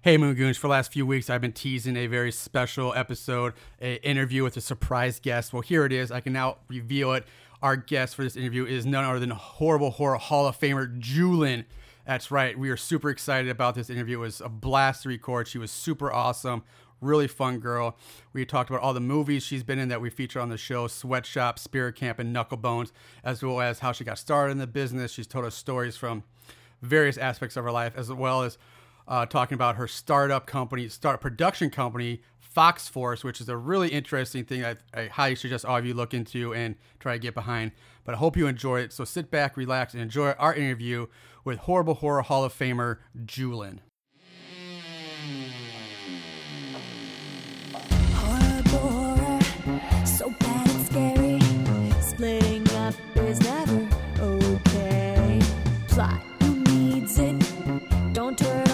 Hey Moongoons, for the last few weeks I've been teasing a very special episode, an interview with a surprise guest. Well, here it is. I can now reveal it. Our guest for this interview is none other than horrible horror Hall of Famer Julin. That's right. We are super excited about this interview. It was a blast to record. She was super awesome, really fun girl. We talked about all the movies she's been in that we feature on the show Sweatshop, Spirit Camp, and Knucklebones, as well as how she got started in the business. She's told us stories from various aspects of her life, as well as uh, talking about her startup company, start production company, Fox Force, which is a really interesting thing I, I highly suggest all of you look into and try to get behind. But I hope you enjoy it. So sit back, relax, and enjoy our interview with Horrible Horror Hall of Famer Julin. So bad and scary. Splitting up is never okay. Plot, who needs it? Don't turn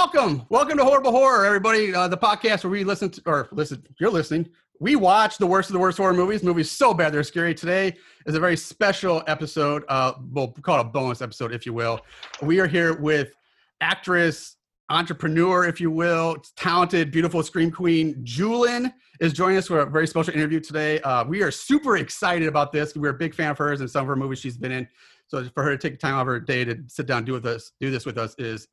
Welcome, welcome to Horrible Horror, everybody. Uh, the podcast where we listen to, or listen, you're listening. We watch the worst of the worst horror movies. Movies so bad they're scary. Today is a very special episode. Uh, we'll call it a bonus episode, if you will. We are here with actress, entrepreneur, if you will, talented, beautiful scream queen Julin is joining us for a very special interview today. Uh, we are super excited about this. We're a big fan of hers and some of her movies she's been in. So for her to take time out of her day to sit down and do with us, do this with us is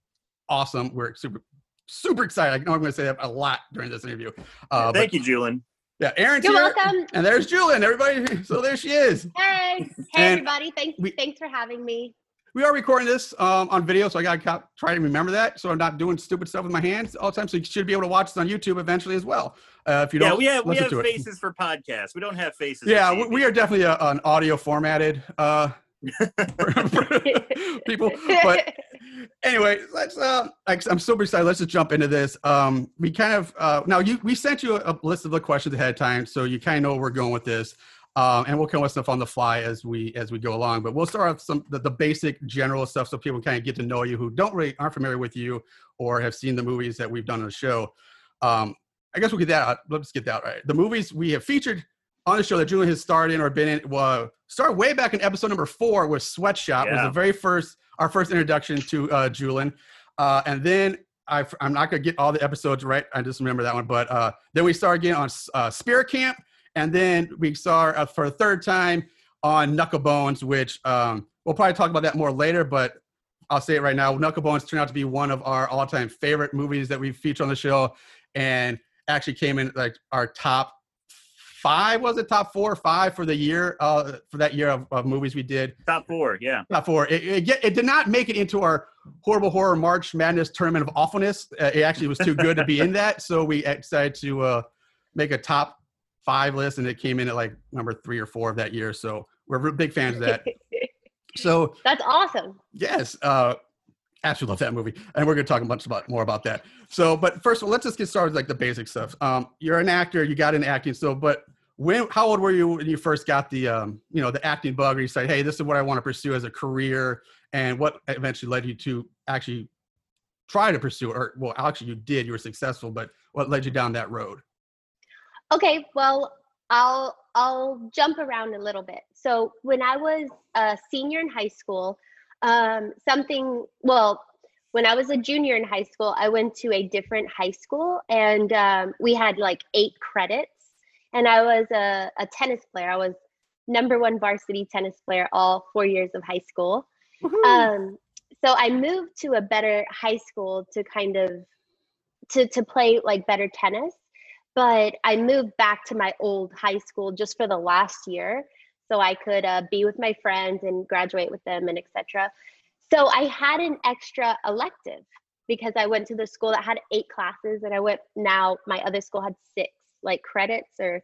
awesome. We're super super excited. I know I'm going to say that a lot during this interview. Uh, Thank you, Julian. yeah, Aaron's You're here, welcome. and there's Julian. Everybody, so there she is. Hey, hey And everybody! Thanks, we- thanks for having me. We are recording this um, on video, so I got to try to remember that, so I'm not doing stupid stuff with my hands all the time. So you should be able to watch this on YouTube eventually as well. Uh, if you don't, Yeah, we have we have to it. faces for podcasts. We don't have faces. Yeah, we, we are definitely a, an audio formatted uh, people. But anyway, let's. Uh, I'm super excited. Let's just jump into this. Um, we kind of uh, now you we sent you a, a list of the questions ahead of time, so you kind of know where we're going with this. Um, and we'll come with stuff on the fly as we as we go along. But we'll start off some the, the basic general stuff so people kind of get to know you who don't really aren't familiar with you or have seen the movies that we've done on the show. Um, I guess we'll get that out. Let's get that out right. The movies we have featured on the show that Julian has starred in or been in well, started way back in episode number four with Sweatshop. It was the very first our first introduction to uh, Julian. Uh, and then I, I'm not going to get all the episodes right. I just remember that one. But uh, then we started again on uh, Spirit Camp. And then we saw uh, for a third time on Knucklebones, which um, we'll probably talk about that more later. But I'll say it right now. Knucklebones turned out to be one of our all-time favorite movies that we feature on the show, and actually came in like our top five. Was it top four or five for the year? Uh, for that year of, of movies we did. top four. Yeah, Top four. It, it, it did not make it into our horrible horror March Madness tournament of awfulness. Uh, it actually was too good to be in that, so we decided to uh, make a top five list, and it came in at like number three or four of that year. So we're big fans of that. So That's awesome. yes, uh, absolutely love that movie, and we're going to talk a bunch about more about that. So, but first of all, let's just get started with like the basic stuff. Um, you're an actor, you got into acting. So, but when, how old were you when you first got the, um, you know, the acting bug, or you said, hey, this is what I want to pursue as a career, and what eventually led you to actually try to pursue, or well, actually you did, you were successful, but what led you down that road? Okay, well, I'll I'll jump around a little bit. So when I was a senior in high school, um, something well, when I was a junior in high school, I went to a different high school, and um, we had like eight credits, and I was a, a tennis player. I was number one varsity tennis player all four years of high school. Um, so I moved to a better high school to kind of to to play like better tennis but I moved back to my old high school just for the last year so I could uh, be with my friends and graduate with them and etc. So I had an extra elective because I went to the school that had eight classes and I went now my other school had six like credits or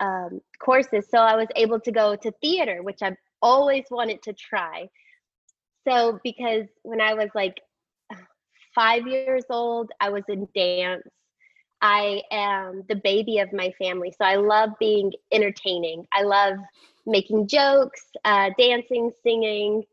um, courses. So I was able to go to theater, which I've always wanted to try. So because when I was like five years old, I was in dance I am the baby of my family. So I love being entertaining. I love making jokes, uh, dancing, singing.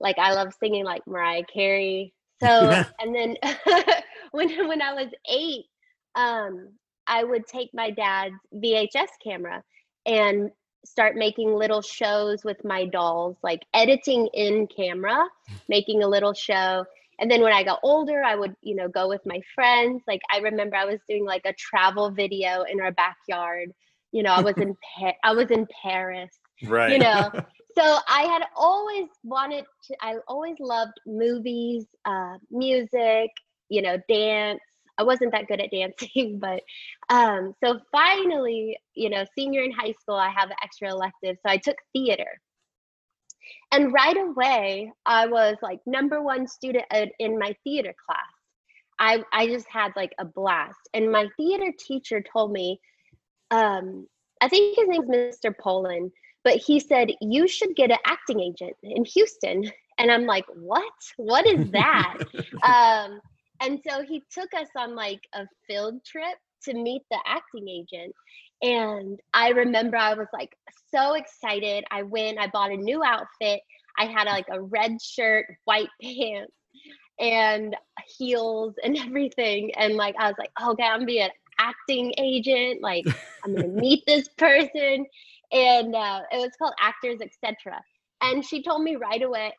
Like I love singing like Mariah Carey. So and then when when I was eight, um, I would take my dad's VHS camera and start making little shows with my dolls, like editing in camera, making a little show. And then when I got older, I would, you know, go with my friends. Like I remember I was doing like a travel video in our backyard. You know, I was in pa- I was in Paris. Right. You know. so I had always wanted to I always loved movies, uh, music, you know, dance. I wasn't that good at dancing, but um, so finally, you know, senior in high school, I have an extra elective. So I took theater. And right away, I was like number one student in- my theater class. I, I just had like a blast. And my theater teacher told me, um, I think his name's Mr. Poland, but he said, You should get an acting agent in Houston. And I'm like, What? What is that? um, and so he took us on like a field trip to meet the acting agent. And I remember I was like so excited. I went, I bought a new outfit. I had like a red shirt, white pants, and heels and everything. And like I was like, okay, I'm gonna be an acting agent. Like I'm gonna meet this person. And uh, it was called Actors Etc. And she told me right away,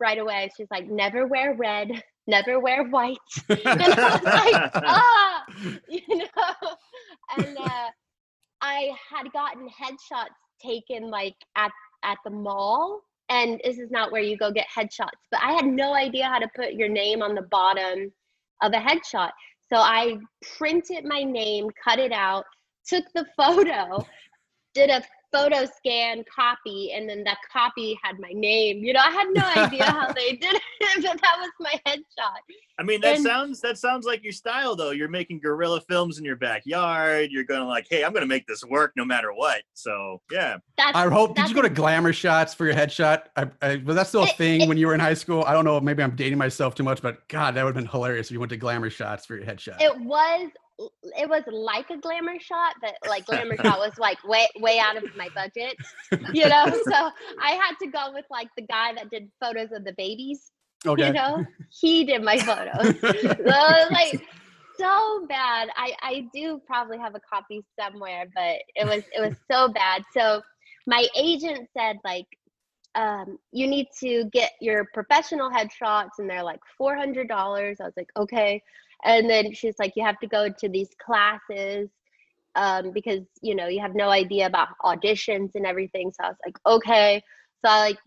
right away, she's like, never wear red, never wear white. and I was like, ah, you know. And uh, I had gotten headshots taken like at at the mall, and this is not where you go get headshots. But I had no idea how to put your name on the bottom of a headshot, so I printed my name, cut it out, took the photo, did a photo scan copy and then that copy had my name you know i had no idea how they did it but that was my headshot I mean, that And- sounds that sounds like your style though. You're making guerrilla films in your backyard. You're gonna like, hey, I'm gonna make this work no matter what. So yeah. that's I hope. Did you go to glamour shots for your headshot? I, I, was that still a It- thing it- when you were in high school? I don't know. Maybe I'm dating myself too much, but God, that would have been hilarious if you went to glamour shots for your headshot. it was it was like a glamour shot but like glamour shot was like way way out of my budget you know? So i had to go with like the guy that did photos of the babies okay. you know? He did my photos. So like so bad. I i do probably have a copy somewhere but it was it was so bad. So my agent said like um, you need to get your professional headshots and they're like $400 i was like okay and then she's like you have to go to these classes um, because you know you have no idea about auditions and everything. So i was like okay. So i like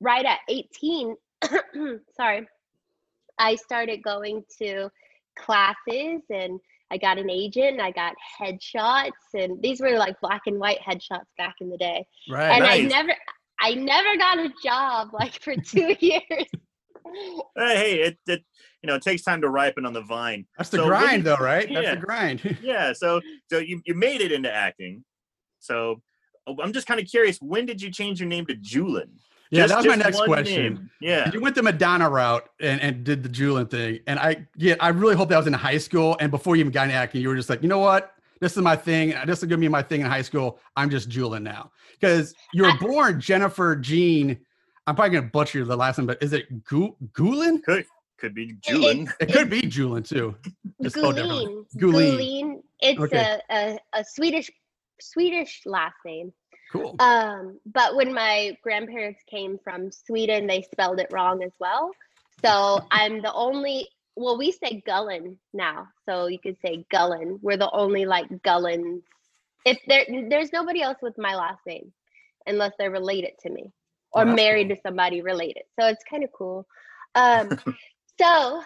right at 18 sorry i started going to classes and i got an agent i got headshots and these were like black and white headshots back in the day. Right. and i never i never got a job like for two years Hey, hey, it, it you know it takes time to ripen on the vine. That's the So grind, you- though, right? That's yeah. the grind. Yeah. So so you you made it into acting. So oh, I'm just kind of curious. When did you change your name to Julin? yeah, Just- that was my next question. name. Yeah. You went the Madonna route and, and did the Julin thing. And I yeah, I really hope that was in high school. And before you even got into acting, you were just like, you know what? This is my thing. Uh, this is gonna be my thing in high school. I'm just Julin now. Because you were born Jennifer Jean. I'm probably gonna butcher the last name, but is it Gu- Gulin? Could could be Julin. It could be Julin too. Just spelled differently. Guleen. Guleen. Guleen. It's Okay. a, a, a Swedish Swedish last name. Cool. Um, but when my grandparents came from Sweden, they spelled it wrong as well. So I'm the only. Well, we say Gullen now, so you could say Gullen. We're the only like Gullens. If there, there's nobody else with my last name, unless they're related to me or married to somebody related. So it's kind of cool. Um, so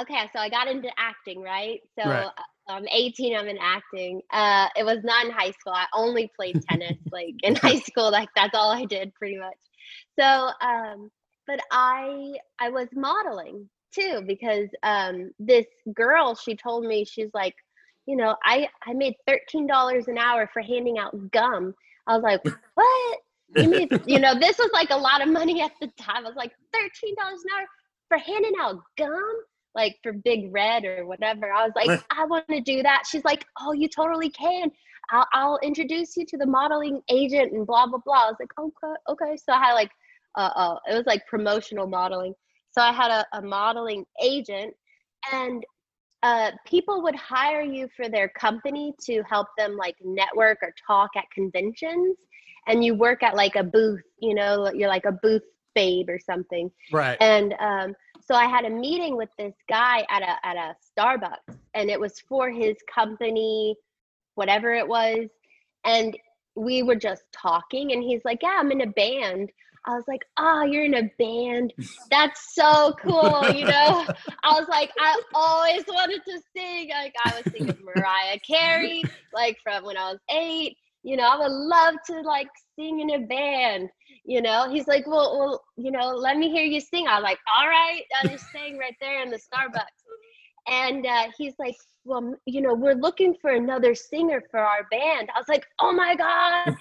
okay, so I got into acting, right? So Right. uh, I'm 18. I'm in acting. Uh, it was not in high school. I only played tennis. like in high school, like that's all I did pretty much. So, um, but I I was modeling too because um, this girl she told me she's like, you know, I I made thirteen dollars an hour for handing out gum. I was like, what? You made, you know, this was like a lot of money at the time. I was like, thirteen dollars an hour for handing out gum. like for Big Red or whatever. I was like, I want to do that. She's like, Oh, you totally can. I'll, I'll introduce you to the modeling agent and blah blah blah. I was like, okay, okay. So I had like, uh, uh it was like promotional modeling. So I had a, a modeling agent, and uh, people would hire you for their company to help them like network or talk at conventions, and you work at like a booth. You know, you're like a booth babe or something. Right. And um, so I had a meeting with this guy at a at a Starbucks, and it was for his company, whatever it was, and we were just talking, and he's like, "Yeah, I'm in a band." I was like, "Oh, you're in a band? That's so cool!" You know, I was like, I always wanted to sing. Like I was singing Mariah Carey, like from when I was eight. You know, I would love to like sing in a band you know? He's like well well you know let me hear you sing. I was like all right I'm just sang right there in the starbucks. And uh, he's like well you know we're looking for another singer for our band. I was like oh my god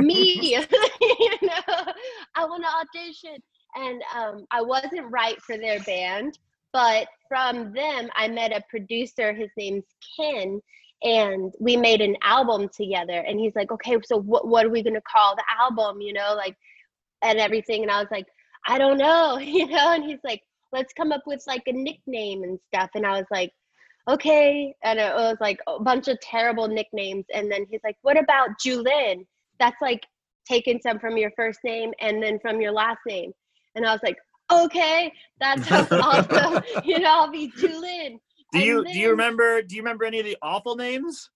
me you know? I want to audition. And um, i wasn't right for their band but from them i met a producer. His name's ken and we made an album together and he's like okay so what, what are we going to call the album you know like and everything? And i was like i don't know you know and he's like let's come up with like a nickname and stuff and i was like okay and it was like a bunch of terrible nicknames and then he's like what about julin? That's like taking some from your first name and then from your last name and i was like okay that sounds awesome you know i'll be julin do And you do you remember do you remember any of the awful names?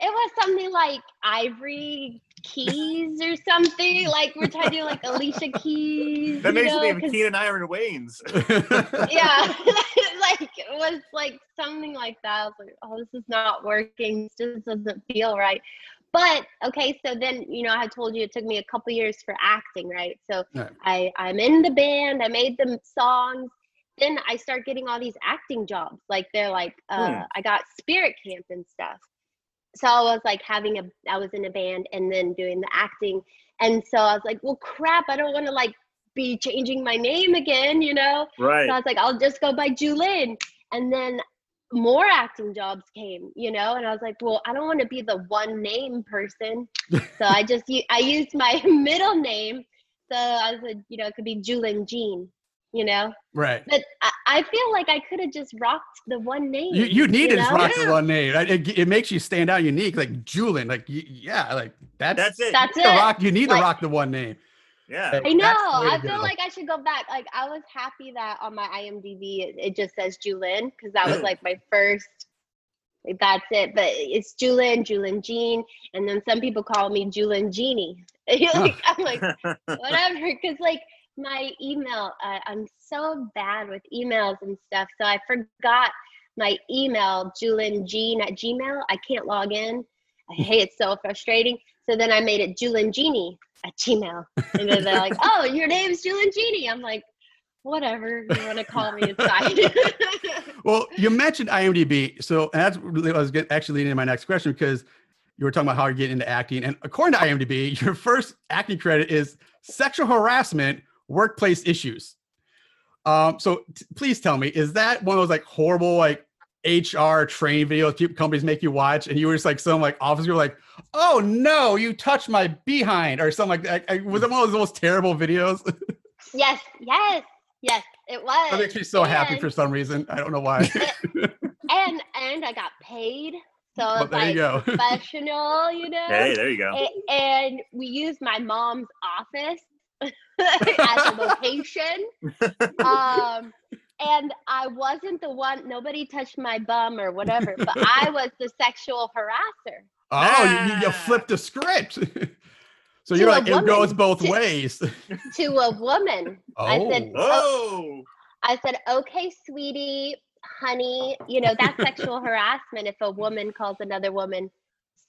it was something like ivory keys or something like we're trying to do like alicia keys That makes know, me think 'cause- of Keenen Ivory Wayans. yeah like it was like something like that i was like oh this is not working this just doesn't feel right but okay so then you know i had told you it took me a couple years for acting right so Right. i i'm in the band i made them songs then i start getting all these acting jobs like they're like uh Hmm. i got spirit camp and stuff so i was like having a i was in a band and then doing the acting and so i was like well crap i don't want to like be changing my name again you know Right. so I was like, I'll just go by Julin. And then more acting jobs came, you know, and I was like, well, I don't want to be the one name person. so I just, I used my middle name. So I said, you know, it could be Julin Jean, you know, right. but I, I feel like I could have just rocked the one name. You, you need to just know? rock the one name. It, it, it makes you stand out unique, like Julian. Like yeah, like that's That's it. That's you need it. rock. You need Like- to rock the one name. yeah. I know. That's the way to I feel go. like I should go back. Like I was happy that on my IMDb it, it just says Julin because that was like my first. Like that's it. But it's Julin, Julin Jean, and then some people call me Julin Genie. like, I'm like whatever, because like my email, uh, I'm so bad with emails and stuff. So I forgot my email, Julin Jean at Gmail. I can't log in. I hate it so frustrating. So then I made it Julin Genie at Gmail. And then they're like, oh, your name's Julin Genie. I'm like, whatever you want to call me, it's fine. Well, you mentioned IMDb, so that's really I was actually leading into my next question because you were talking about how you're getting into acting, and according to IMDb, your first acting credit is sexual harassment, workplace issues. Um, so t- please tell me, is that one of those like horrible like HR training videos people, companies make you watch, and you were just like some like officer like, oh no, you touched my behind or something like that? I- was it one of those most terrible videos? yes, yes, yes, it was. that makes me so happy for some reason. I don't know why. and and I got paid. So Well, it's there you like go. professional, you know. Hey, there you go. A- and we used my mom's office as a location. Um, and I wasn't the one. Nobody touched my bum or whatever, but I was the sexual harasser. Oh, you, you, you Ah. flipped the script. so To you're a like, it goes both To- ways. to a woman. I said, Oh, I said, okay, sweetie, honey, you know, that's sexual harassment if a woman calls another woman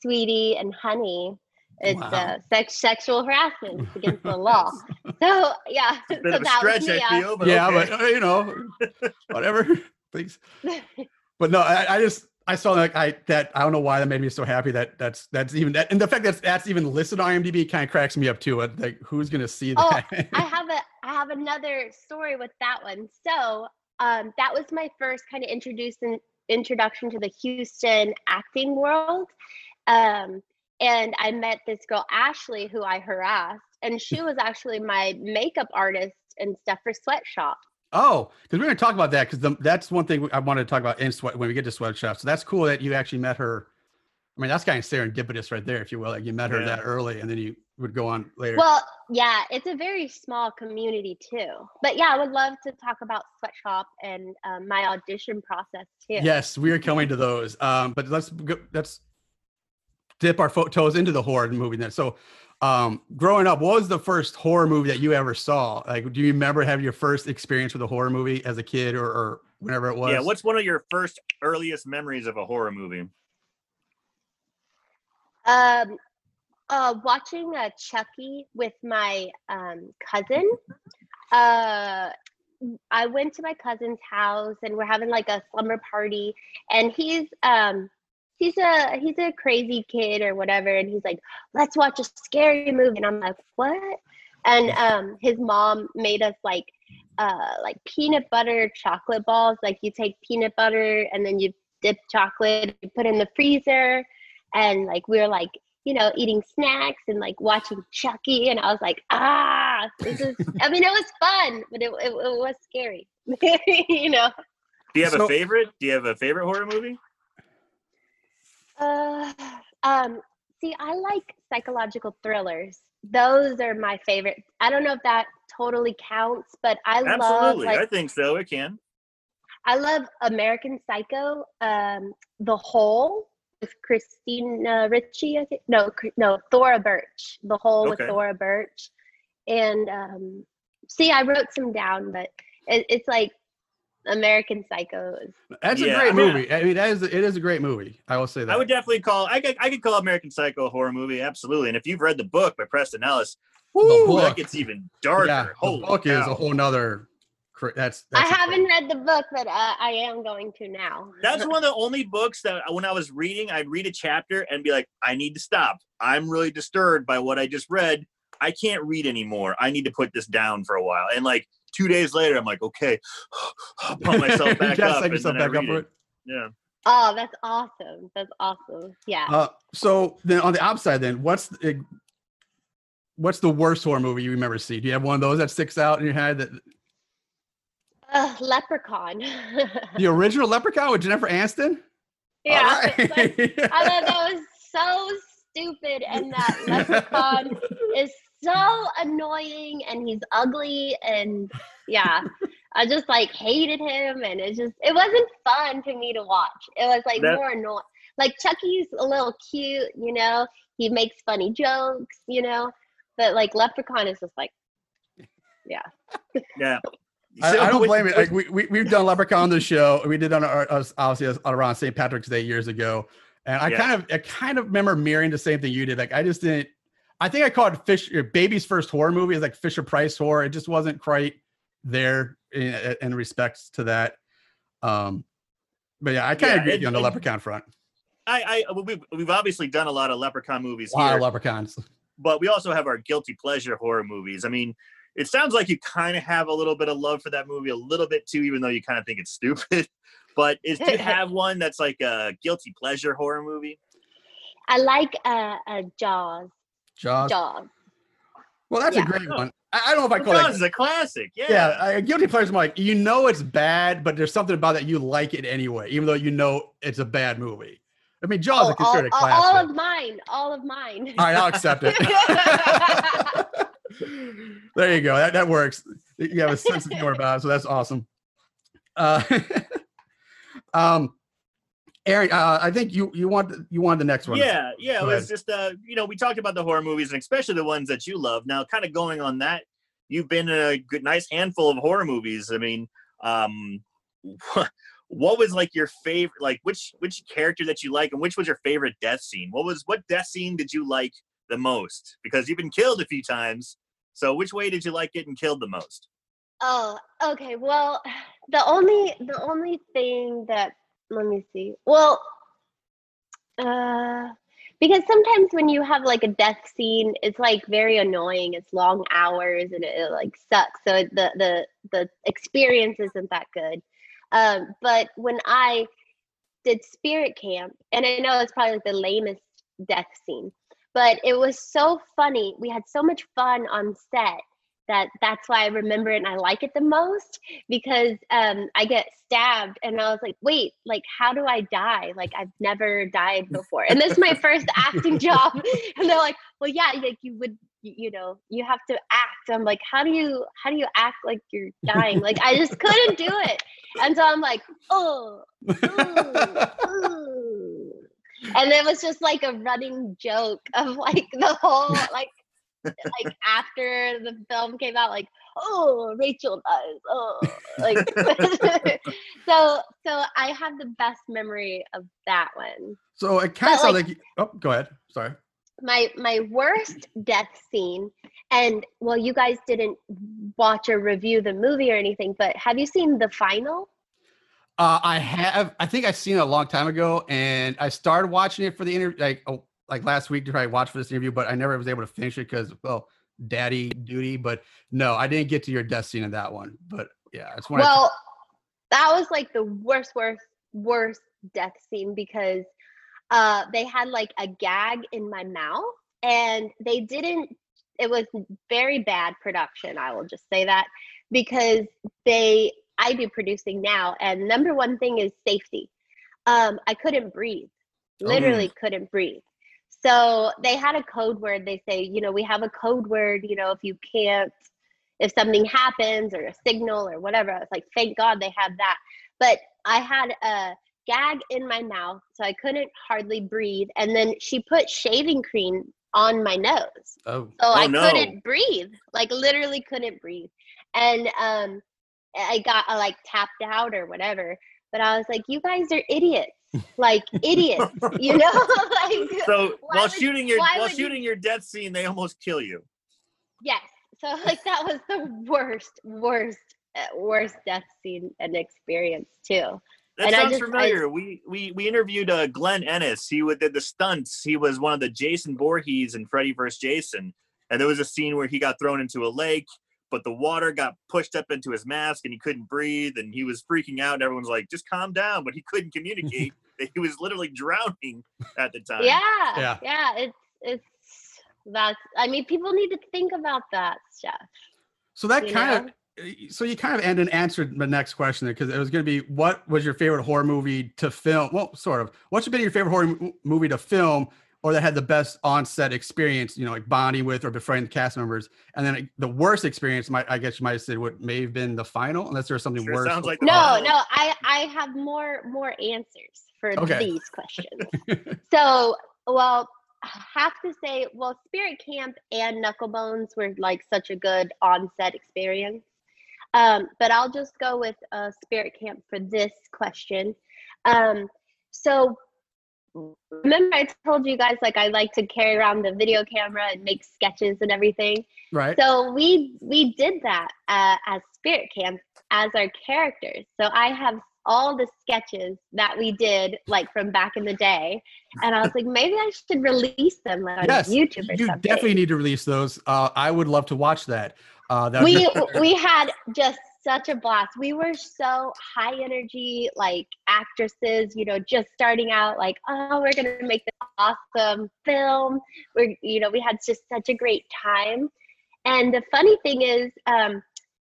sweetie and honey. It's Wow. uh, sex sexual harassment. It's against the law. So yeah, a bit so of a that was me. I I- feel, but yeah, okay. but uh, you know, whatever. Please. But no, I, I just I saw like I that I don't know why that made me so happy that that's that's even that and the fact that that's even listed on IMDb kind of cracks me up too. Like who's gonna see that? Oh, that? I have a I have another story with that one. So um, that was my first kind of introducing introduction to the Houston acting world. Um, and I met this girl Ashley who I harassed, and she was actually my makeup artist and stuff for Sweatshop. Oh, because we're going to talk about that because that's one thing I wanted to talk about in sweat when we get to sweatshop. So that's cool that you actually met her. I mean, that's kind of serendipitous right there, if you will. Like you met her Yeah. that early, and then you would go on later. Well, yeah, it's a very small community too. But yeah, I would love to talk about Sweatshop and um, my audition process too. Yes, we are coming to those. Um, but let's go, let's dip our fo- toes into the horror movie then. So, um, growing up, what was the first horror movie that you ever saw? Like, do you remember having your first experience with a horror movie as a kid or, or whenever it was? Yeah, what's one of your first earliest memories of a horror movie? Um, uh, watching uh, Chucky with my um, cousin. Uh, I went to my cousin's house and we're having like a slumber party, and he's um he's a he's a crazy kid or whatever, and he's like, let's watch a scary movie, and I'm like, what? And um, his mom made us like uh like peanut butter chocolate balls. Like you take peanut butter and then you dip chocolate, you put in the freezer, and like we were like you know eating snacks and like watching Chucky, and I was like, ah, this is. I mean, it was fun, but it it, it was scary, you know. Do you have So- a favorite? Do you have a favorite horror movie? Uh, um, see, I like psychological thrillers. Those are my favorite. I don't know if that totally counts, but I love Absolutely, like I think so. It can. I love American Psycho, um, The Hole with Christina Ricci. I think no, no, Thora Birch. The Hole with Thora Birch, and um, see, I wrote some down, but it, it's like American Psychos. That's Yeah, a great I mean, movie. I mean, that is it is a great movie. I will say that. I would definitely call. I could. I could call American Psycho a horror movie. Absolutely. And if you've read the book by Bret Easton Ellis, woo, book. that gets even darker. yeah, the Holy book is a whole nother. cra- That's, I haven't read the book, but uh, I am going to now. That's one of the only books that when I was reading, I'd read a chapter and be like, I need to stop. I'm really disturbed by what I just read. I can't read anymore. I need to put this down for a while. And like two days later, I'm like, okay, pump myself back Just up. psych and yourself back up for it. it. Yeah. Oh, that's awesome. That's awesome. Yeah. Uh, so then on the upside, then what's the, what's the worst horror movie you remember seeing? Do you have one of those that sticks out in your head? That Uh, Leprechaun. the original Leprechaun with Jennifer Aniston? yeah. All right. it's like- I thought that was so stupid, and that leprechaun is so annoying, and he's ugly, and yeah, I just like hated him, and it just it wasn't fun for me to watch. It was like That- more annoying. Like Chucky's a little cute, you know. He makes funny jokes, you know, but like Leprechaun is just like, Yeah. I, I don't blame it. Like we, we we've done Leprechaun on the show. We did on our us- obviously around St. Patrick's Day years ago, and I Yeah. kind of I kind of remember mirroring the same thing you did. Like I just didn't. I think I called Fish uh, Baby's first horror movie is like Fisher Price horror. It just wasn't quite there in, in respects to that. Um, but yeah, I kind of Yeah, agree with you on the it- Leprechaun front. I, I we've, we've obviously done a lot of Leprechaun movies Wow, here, Leprechauns. but we also have our guilty pleasure horror movies. I mean, it sounds like you kind of have a little bit of love for that movie, a little bit too, even though you kind of think it's stupid. But is do you have one that's like a guilty pleasure horror movie? I like uh, uh Jaws. Jaws. Jaws. Well, that's Yeah. a great one. I, I don't know if I call Jaws that. is a classic. Yeah. Yeah, I, guilty pleasure is more like you know it's bad, but there's something about it you like it anyway, even though you know it's a bad movie. I mean, Jaws Oh, is considered all, a all- classic. all of mine. All of mine. All right, I'll accept it. there you go. That that works. You have a sense of humor about it, so that's awesome. Uh, um, Aaron, uh, I think you you want you want the next one. Yeah, yeah. It Go was just uh, you know, we talked about the horror movies and especially the ones that you love. Now, kind of going on that, you've been in a good, nice handful of horror movies. I mean, um, what was like your favorite? Like, which which character that you like, and which was your favorite death scene? What was what death scene did you like the most? Because you've been killed a few times. So, which way did you like getting killed the most? Oh, okay. Well, the only the only thing that let me see. Well, uh because sometimes when you have like a death scene, it's like very annoying. It's long hours and it, it like sucks. So the the the experience isn't that good. Um, but when I did Spirit Camp, and I know it's probably like the lamest death scene, but it was so funny. We had so much fun on set that that's why I remember it and I like it the most because um, I get stabbed and I was like, wait, like how do I die? Like I've never died before, and this is my first acting job. And they're like, well, yeah, like you would, you know, you have to act. I'm like, how do you, how do you act like you're dying? Like I just couldn't do it, and so I'm like, oh, ooh, ooh. and it was just like a running joke of like the whole like like after the film came out, like, oh, Rachel dies. Oh, like so. So I have the best memory of that one. So it kind of But, sounds like- like, oh, go ahead. Sorry. My my worst death scene, and well, you guys didn't watch or review the movie or anything, but have you seen the final? Uh, I have. I think I've seen it a long time ago, and I started watching it for the interview, like oh, like last week to try to watch for this interview, but I never was able to finish it because well, daddy duty. But no, I didn't get to your death scene in that one. But yeah, it's one. Well, that was like the worst, worst, worst death scene because uh, they had like a gag in my mouth and they didn't, it was very bad production. I will just say that because they, I do producing now, and number one thing is safety. Um, I couldn't breathe, literally couldn't breathe. So they had a code word. They say, you know, we have a code word, you know, if you can't if something happens or a signal or whatever. I was like, thank God they have that. But I had a gag in my mouth, so I couldn't hardly breathe. And then she put shaving cream on my nose. oh, So I no. couldn't breathe, like literally couldn't breathe. And um, I got uh, like tapped out or whatever. But I was like, you guys are idiots, like idiots, you know? like, So while would- shooting your while would you- shooting your death scene, they almost kill you. Yes. So like that was the worst, worst, uh, worst death scene and experience too. That And I sounds just- I- familiar. we we we interviewed uh, Glenn Ennis. He would, did the stunts. He was one of the Jason Voorhees in Freddy vs. Jason. And there was a scene where he got thrown into a lake, but the water got pushed up into his mask and he couldn't breathe and he was freaking out. And everyone's like, just calm down. But he couldn't communicate. he was literally drowning at the time. Yeah. Yeah. Yeah. It's it's that's. I mean, people need to think about that stuff. so that kind know? of. So you kind of ended and answered the next question because it was going to be what was your favorite horror movie to film? Well, sort of. What's been your favorite horror mo- movie to film, or that had the best on-set experience? You know, like bonding with or befriending the cast members. And then like, the worst experience, might I guess you might have said what may have been the final, unless there was something Sure worse. sounds like No, Oh. no. I I have more more answers for Okay. these questions. so, well, I have to say, well, Spirit Camp and Knucklebones were like such a good on-set experience. Um, but I'll just go with uh, Spirit Camp for this question. Um, so, remember I told you guys like I like to carry around the video camera and make sketches and everything. right. So we we did that uh, as Spirit Camp as our characters. So I have all the sketches that we did like from back in the day, and I was like, maybe I should release them like, on Yes, YouTube or you something. definitely need to release those. Uh, I would love to watch that. Uh, that we we had just such a blast. We were so high energy, like actresses, you know, just starting out. Like, oh, we're gonna make this awesome film. We're, you know, we had just such a great time. And the funny thing is, um,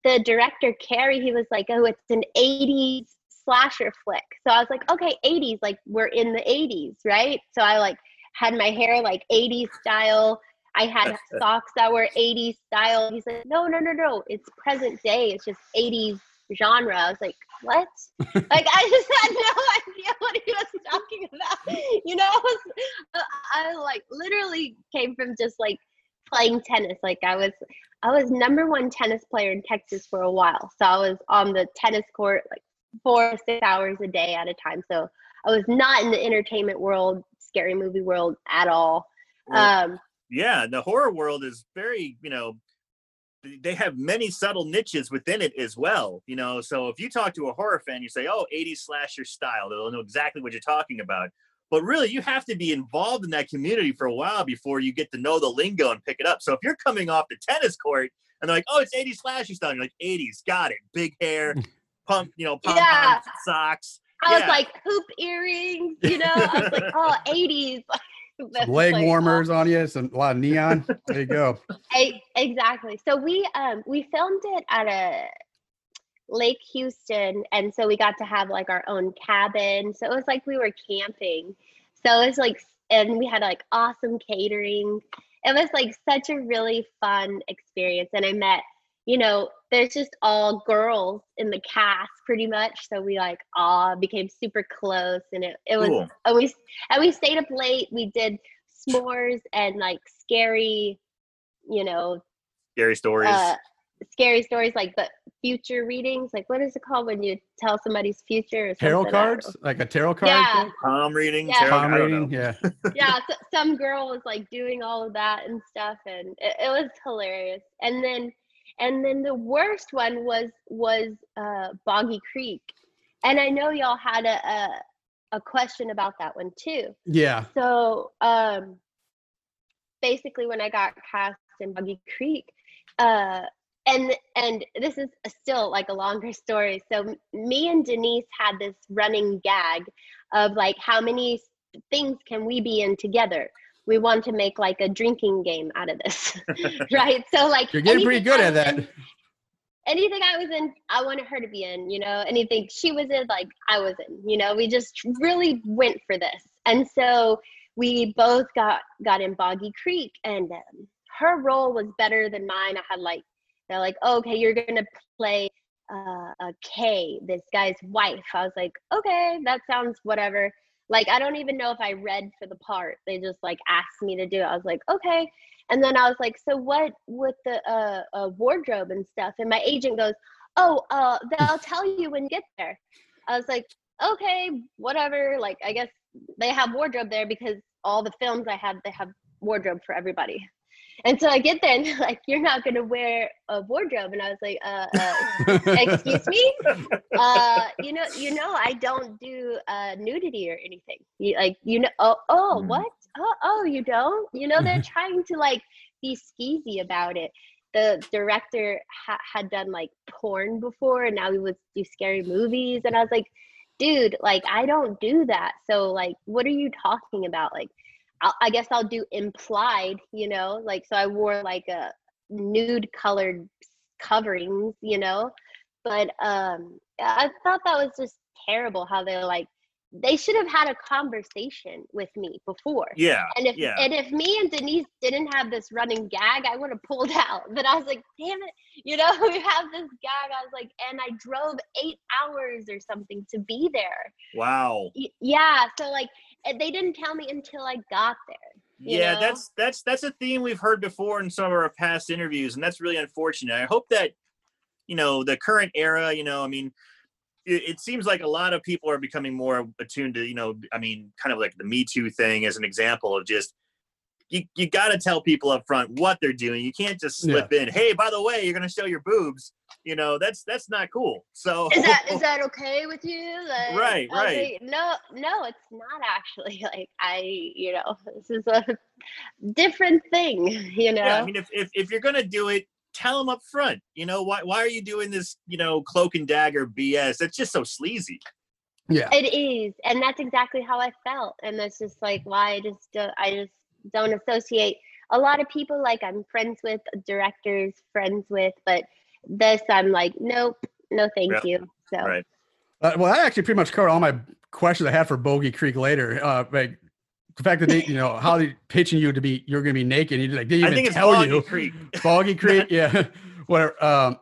the director Kerry, he was like, oh, it's an '80s slasher flick. So I was like, okay, '80s, like we're in the '80s, right? So I like had my hair like '80s style. I had socks that were 80s style. He's like, no, no, no, no. It's present day. It's just 80s genre. I was like, what? like, I just had no idea what he was talking about. You know, I, was, I like literally came from just like playing tennis. Like I was, I was number one tennis player in Texas for a while. So I was on the tennis court like four six hours a day at a time. So I was not in the entertainment world, scary movie world at all. Um, yeah the horror world is very you know they have many subtle niches within it as well you know so if you talk to a horror fan you say oh 80s slasher style they'll know exactly what you're talking about but really you have to be involved in that community for a while before you get to know the lingo and pick it up. So if you're coming off the tennis court and they're like, "Oh, it's 80s flashy style," you're like, "80s, got it, big hair, pump, you know, pom Yeah. socks." I was like hoop earrings, you know. I was like, oh, 80s. That's Leg like, warmers on you, some a lot of neon. There you go. E- exactly. So we um we filmed it at a Lake Houston, and so we got to have like our own cabin. So it was like we were camping. So it was like, and we had like awesome catering. It was like such a really fun experience, and I met, you know, there's just all girls in the cast pretty much. So we like all became super close, and it it was Cool. and we and we stayed up late. We did s'mores and like scary, you know, Scary stories. uh, scary stories like the future readings. Like what is it called when you tell somebody's future? Or Tarot something? I don't cards, like a tarot card. Yeah. palm reading. yeah. tarot- Palm reading. Yeah. yeah. So, some girl was like doing all of that and stuff, and it, it was hilarious. And then, and then the worst one was was uh, Boggy Creek, and I know y'all had a, a a question about that one too. Yeah. So um, basically, when I got cast in Boggy Creek, uh, and and this is still like a longer story. So me and Denise had this running gag of like how many things can we be in together. We want to make like a drinking game out of this, right? So like You're getting pretty good at that. in- anything I was in, I wanted her to be in, you know, anything she was in, like I was in, you know, we just really went for this. And so we both got got in Boggy Creek and um, her role was better than mine. I had like, they're like, oh, okay, you're to play uh, a Kay, this guy's wife. I was like, okay, that sounds whatever. Like, I don't even know if I read for the part. They just like asked me to do it. I was like, okay. And then I was like, so what with the uh, uh, wardrobe and stuff? And my agent goes, oh, uh, they'll tell you when you get there. I was like, okay, whatever. Like, I guess they have wardrobe there because all the films I have, they have wardrobe for everybody. And so I get there and they're like, you're not going to wear a wardrobe. And I was like, uh, uh, excuse me? Uh you know you know i don't do uh nudity or anything. You like you know oh oh Mhm. what? Oh oh you don't? You know they're trying to like be skeezy about it. The director ha- had done like porn before and now he would do scary movies. And i was like dude like i don't do that. So like what are you talking about? Like I'll, i guess i'll do implied you know like so i wore like a nude colored coverings you know but um i thought that was just terrible how they're like they should have had a conversation with me before Yeah. and if yeah. and if me and denise didn't have this running gag i would have pulled out but i was like damn it you know we have this gag i was like and i drove eight hours or something to be there wow. Y- yeah so like they didn't tell me until i got there yeah know? that's that's that's a theme we've heard before in some of our past interviews and that's really unfortunate i hope that you know the current era you know i mean it, it seems like a lot of people are becoming more attuned to you know i mean kind of like the me too thing as an example of just you, you got to tell people up front what they're doing. You can't just slip in hey by the way you're going to show your boobs. You know that's that's not cool. So is that is that okay with you? Like, Right, right. like, no no it's not actually like i you know this is a different thing you know yeah i mean if, if if you're going to do it tell them up front you know why why are you doing this you know cloak and dagger bs that's just so sleazy. Yeah. It is, and that's exactly how I felt, and that's just like why I just don't, I just don't associate a lot of people like I'm friends with, directors, friends with, but this I'm like, nope, no, thank Yeah, you. So right Uh, well, I actually pretty much covered all my questions I had for Boggy Creek later. Uh, like the fact that they, you know, how they pitching you to be, you're going to be naked. And he like, didn't i even think tell Boggy you. creek Boggy Creek, yeah, whatever. Um,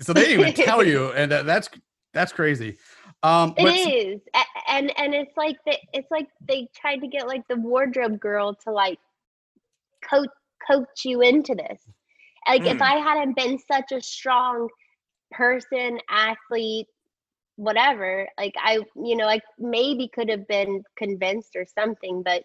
so they didn't even tell you, and that, that's that's crazy. Um, It but is, and and it's like they, it's like they tried to get like the wardrobe girl to like coach coach you into this. Like if Mm. I hadn't been such a strong person, athlete, whatever, like I, you know, I maybe could have been convinced or something, but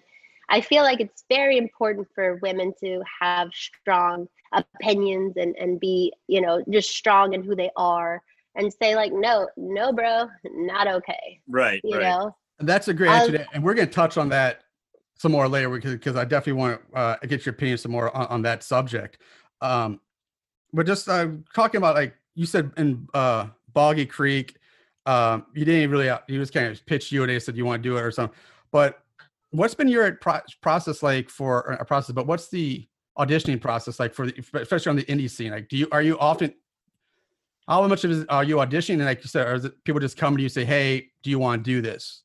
I feel like it's very important for women to have strong opinions and and be, you know, just strong in who they are and say like, no, no, bro, not okay. right You right know, That's a great answer, to- and we're going to touch on that some more later because because I definitely want to uh, get your opinion some more on, on that subject. Um, but just uh, talking about like you said in uh, Boggy Creek, um, you didn't really uh, you just kind of pitched you and they said you want to do it or something. But what's been your pro- process like for a process? But what's the auditioning process like for the, especially on the indie scene? Like, do you are you often how much of are you auditioning? And like you said, or people just come to you say, "Hey, do you want to do this?"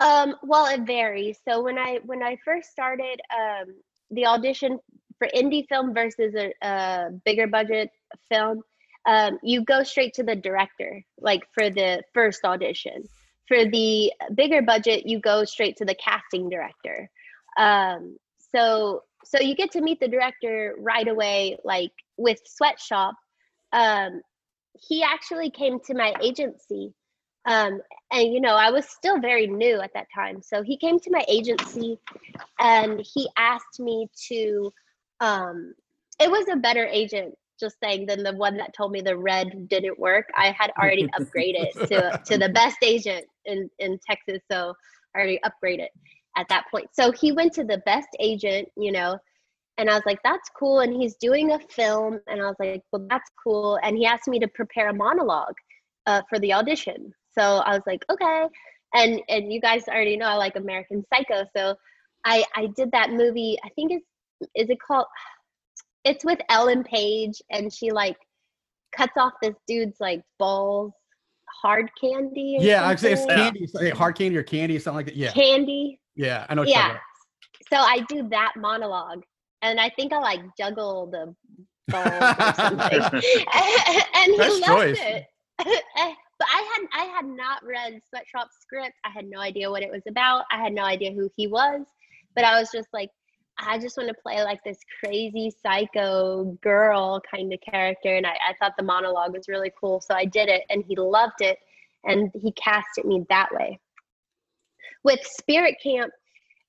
Um, well, it varies. So when I when I first started, um, the audition for indie film versus a, a bigger budget film, um, you go straight to the director. Like for the first audition, for the bigger budget, you go straight to the casting director. Um, so so you get to meet the director right away. Like with Sweatshop, um, he actually came to my agency um, and you know i was still very new at that time. So he came to my agency and he asked me to um, it was a better agent just saying than the one that told me the red didn't work. I had already upgraded to to the best agent in in texas so i already upgraded at that point. So he went to the best agent you know and i was like that's cool and he's doing a film and i was like well that's cool and he asked me to prepare a monologue uh, for the audition so I was like, okay. And and you guys already know I like American Psycho. So I I did that movie. I think it's is it called it's with Ellen Page and she like cuts off this dude's like balls hard candy. Yeah, I'd say it's candy, like hard candy or candy, something like that. Yeah, Candy. yeah, I know. Yeah. So I do that monologue and I think I like juggle the balls or something. and he Best loved choice. it. but I had I had not read Sweatshop's script. I had no idea what it was about. I had no idea who he was. But I was just like, I just want to play like this crazy psycho girl kind of character. And I, I thought the monologue was really cool. So I did it and he loved it. And he casted me that way. With Spirit Camp,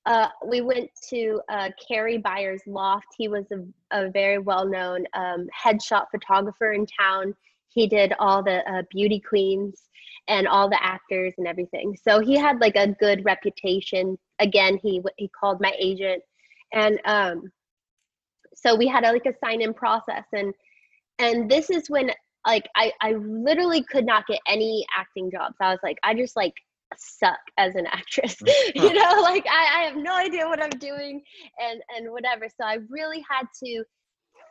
uh, we went to uh, Kerry Byers' loft. He was a, a very well known um, headshot photographer in town. He did all the uh, beauty queens and all the actors and everything. So he had like a good reputation. Again, he he called my agent, and um, so we had a, like a sign in process. And and this is when like I I literally could not get any acting jobs. I was like I just like suck as an actress mm. you know like I, I have no idea what i'm doing and and whatever. So i really had to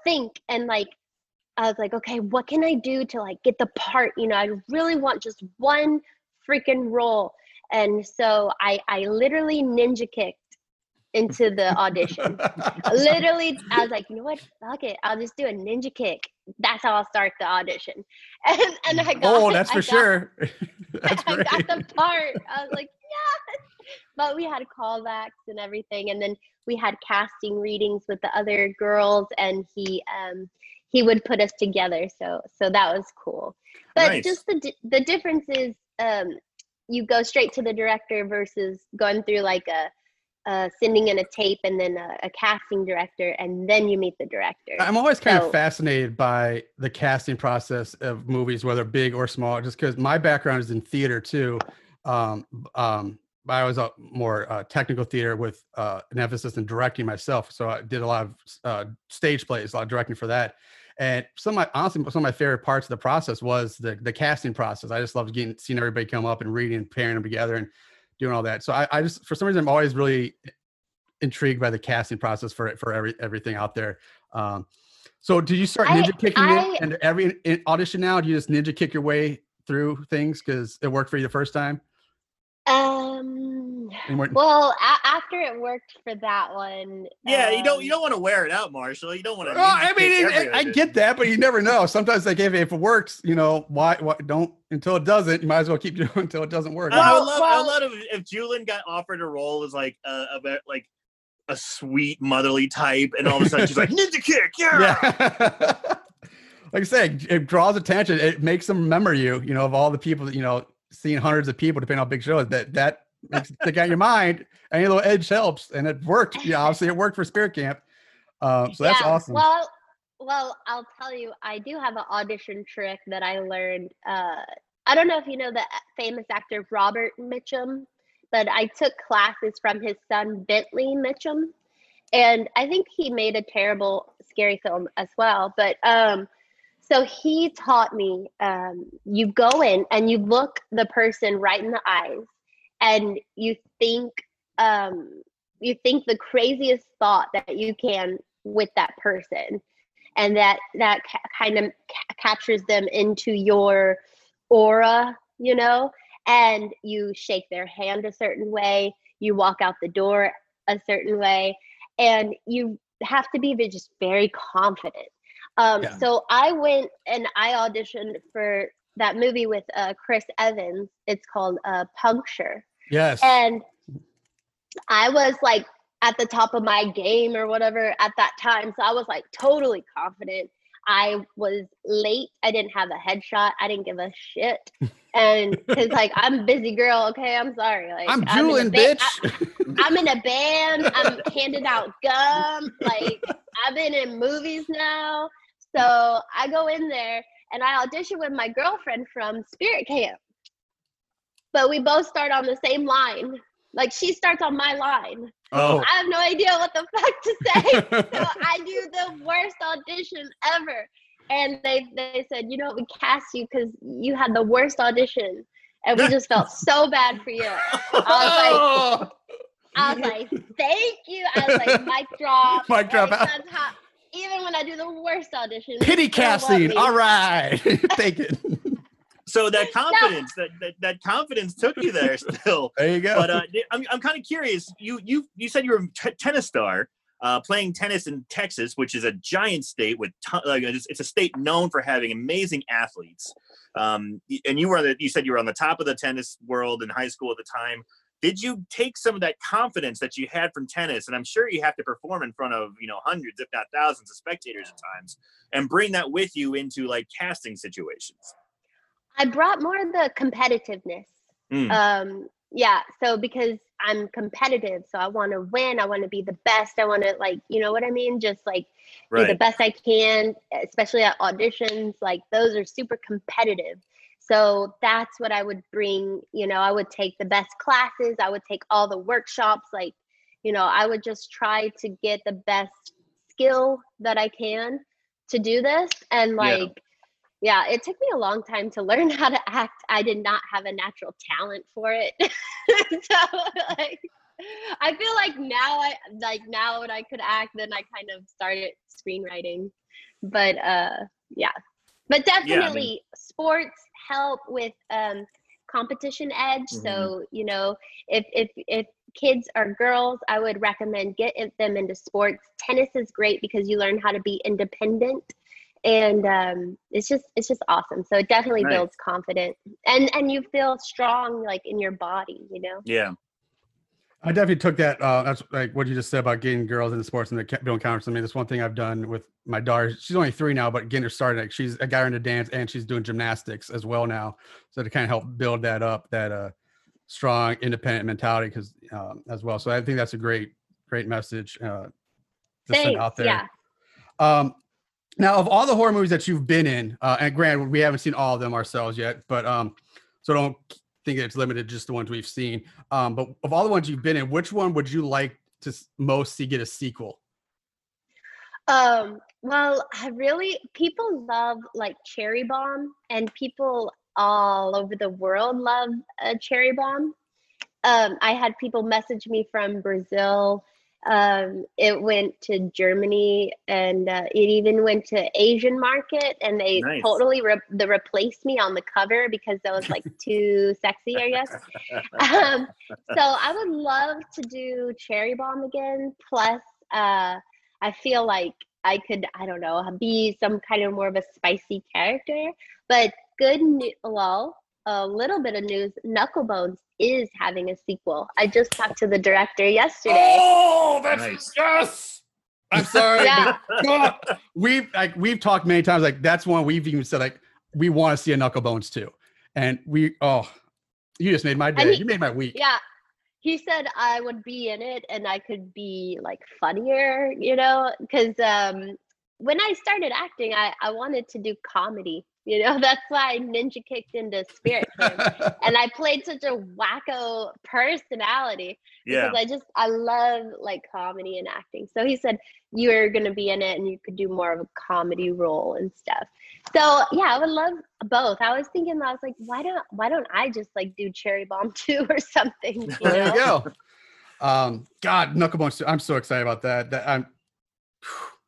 think and like i was like okay what can i do to like get the part? You know i really want just one freaking role. And so i i literally ninja kicked into the audition. Literally i was like you know what? Fuck it. I'll just do a ninja kick that's how i'll start the audition and and i got oh, that's for got- sure. that's I great. got the part. I was like, yes. But we had callbacks and everything, and then we had casting readings with the other girls, and he um he would put us together. So so that was cool. But Nice. just the di- the difference is um you go straight to the director versus going through like a. Uh, sending in a tape and then a, a casting director and then you meet the director I'm always kind So- of fascinated by the casting process of movies, whether big or small, just because my background is in theater too. Um, um, I was a more uh, technical theater with uh, an emphasis in directing myself. So I did a lot of uh, stage plays, a lot of directing for that. And some of my honestly, some of my favorite parts of the process was the the casting process. I just loved getting seeing everybody come up and reading and pairing them together and doing all that. So I, I just for some reason I'm always really intrigued by the casting process for for every everything out there. Um, so did you start I- ninja kicking I- it and every audition now? Do you just ninja kick your way through things because it worked for you the first time? Um And well a- after it worked for that one Yeah, you don't you um, don't want to wear it out, Marshall. You don't want to. Well, I mean, it- I get that, but you never know. Sometimes, like if, if it works, you know, why, why don't until it doesn't. You might as well keep doing until it doesn't work. I would Well, love, I would love if, if Julian got offered a role as like a, a bit like a sweet motherly type, and all of a sudden she's like ninja kick, yeah. yeah. like I said, it draws attention. It makes them remember you. You know, of all the people that you know, seeing hundreds of people depending on how big show is. That that makes stick out your mind. Any little edge helps, and it worked. Yeah, obviously it worked for Spirit Camp. Um, so that's Yeah, awesome. Well, well, I'll tell you, I do have an audition trick that I learned. Uh, I don't know if you know the famous actor Robert Mitchum. but I took classes from his son Bentley Mitchum, and I think he made a terrible scary film as well. But um, so he taught me um, you go in and you look the person right in the eyes, and you think um, you think the craziest thought that you can with that person. And that that ca- kind of ca- captures them into your aura you know? And you shake their hand a certain way. You walk out the door a certain way. And you have to be just very confident um, Yeah. so i went and i auditioned for that movie with uh, chris evans it's called uh, puncture Yes. and I was like at the top of my game or whatever at that time. So I was like totally confident. I was late. I didn't have a headshot. I didn't give a shit. And because like I'm a busy girl, okay, I'm sorry. Like I'm in ba- bitch. I, am in a band. I'm handing out gum. Like I've been in movies now. So I go in there and I audition with my girlfriend from Spirit Camp. But we both start on the same line. Like she starts on my line. oh. I have no idea what the fuck to say. so I do the worst audition ever. And they they said, you know, we cast you because you had the worst audition, and we just felt so bad for you. I was like, I was like, thank you. I was like, mic drop. Mic drop. How, even when I do the worst audition, Pity still casting. All right. Take it. So that confidence, that, that that confidence took you there still. There you go. But uh, I'm I'm kind of curious. You you you said you were a t- tennis star, uh, playing tennis in Texas, which is a giant state with ton- like it's, it's a state known for having amazing athletes. Um, and you were on the, you said you were on the top of the tennis world in high school at the time. Did you take some of that confidence that you had from tennis, and I'm sure you have to perform in front of you know hundreds, if not thousands, of spectators at times, and bring that with you into like casting situations? I brought more of the competitiveness. Mm. Um, yeah, so because I'm competitive, so I want to win. I want to be the best. I want to like, you know what I mean? Just like do the best I can, especially at auditions. Like those are super competitive. So that's what I would bring. You know, I would take the best classes. I would take all the workshops. Like, you know, I would just try to get the best skill that I can to do this. And Yeah. like, yeah, it took me a long time to learn how to act. I did not have a natural talent for it. so like I feel like now I like now when I could act, then I kind of started screenwriting. But uh yeah. But definitely sports help with um competition edge. So, you know, if if if kids are girls, I would recommend get them into sports. Tennis is great because you learn how to be independent and um it's just it's just awesome. So it definitely Nice. builds confidence and and you feel strong like in your body, you know. Yeah. I definitely took that. Uh, that's like what you just said about getting girls into sports and the building confidence. I mean, that's one thing I've done with my daughter. She's only three now, but getting her started, like she's I got her into dance and she's doing gymnastics as well now. So to kind of help build that up, that uh, strong, independent mentality, because um, as well. So I think that's a great, great message uh, to send out there. Yeah. Um, now, of all the horror movies that you've been in, uh, and granted, we haven't seen all of them ourselves yet, but um, so don't think it's limited just the ones we've seen. Um, but of all the ones you've been in, which one would you like to most see get a sequel? Um, well, I really people love like cherry bomb, and people all over the world love a cherry bomb. Um, I had people message me from Brazil. Um, it went to Germany, and uh, it even went to Asian market, and they Nice. totally re- they replaced me on the cover because I was like too sexy, I guess. um, so I would love to do Cherry Bomb again. Plus, uh, I feel like I could, I don't know, be some kind of more of a spicy character. But good, new- well, a little bit of news: Knucklebones is having a sequel. I just talked to the director yesterday. Oh, that's Nice. yes. I'm sorry. Yeah. we've like we've talked many times. Like that's one we've even said like we want to see a Knucklebones too, and we oh, you just made my day. He- you made my week. Yeah. He said I would be in it and I could be like funnier, you know, because um, when I started acting, I, I wanted to do comedy, You know, that's why I ninja kicked into spirit for and I played such a wacko personality Yeah. because I just I love like comedy and acting. So he said you're gonna be in it and you could do more of a comedy role and stuff. So yeah, I would love both. I was thinking I was like, why don't why don't I just like do Cherry Bomb 2 or something? You there you go. Um, God, Knucklebone, I'm so excited about that. That I'm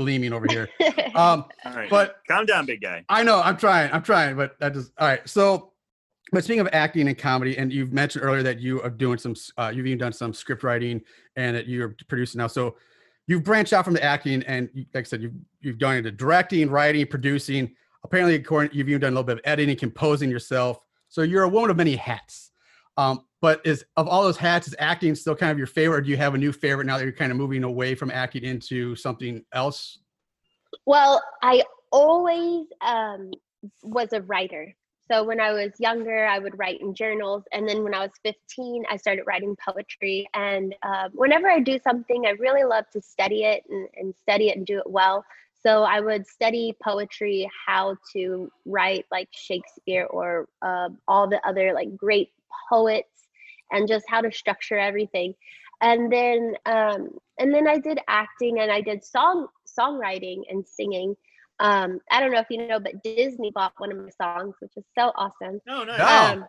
gleaming over here. Um, All right. but calm down, big guy. I know I'm trying. I'm trying, but that just all right. So, but speaking of acting and comedy, and you've mentioned earlier that you are doing some, uh, you've even done some script writing, and that you're producing now. So, you've branched out from the acting, and like I said, you've you've gone into directing, writing, producing. Apparently, according, you've even done a little bit of editing, composing yourself. So you're a woman of many hats. Um, but is of all those hats, is acting still kind of your favorite? Or do you have a new favorite now that you're kind of moving away from acting into something else? Well, I always um, was a writer. So when I was younger, I would write in journals. And then when I was 15, I started writing poetry. And um, whenever I do something, I really love to study it and, and study it and do it well. So I would study poetry, how to write like Shakespeare or um all the other like great poets, and just how to structure everything. And then um, and then I did acting and I did song songwriting and singing. Um, I don't know if you know, but Disney bought one of my songs, which is so awesome. No, no. Oh. Um,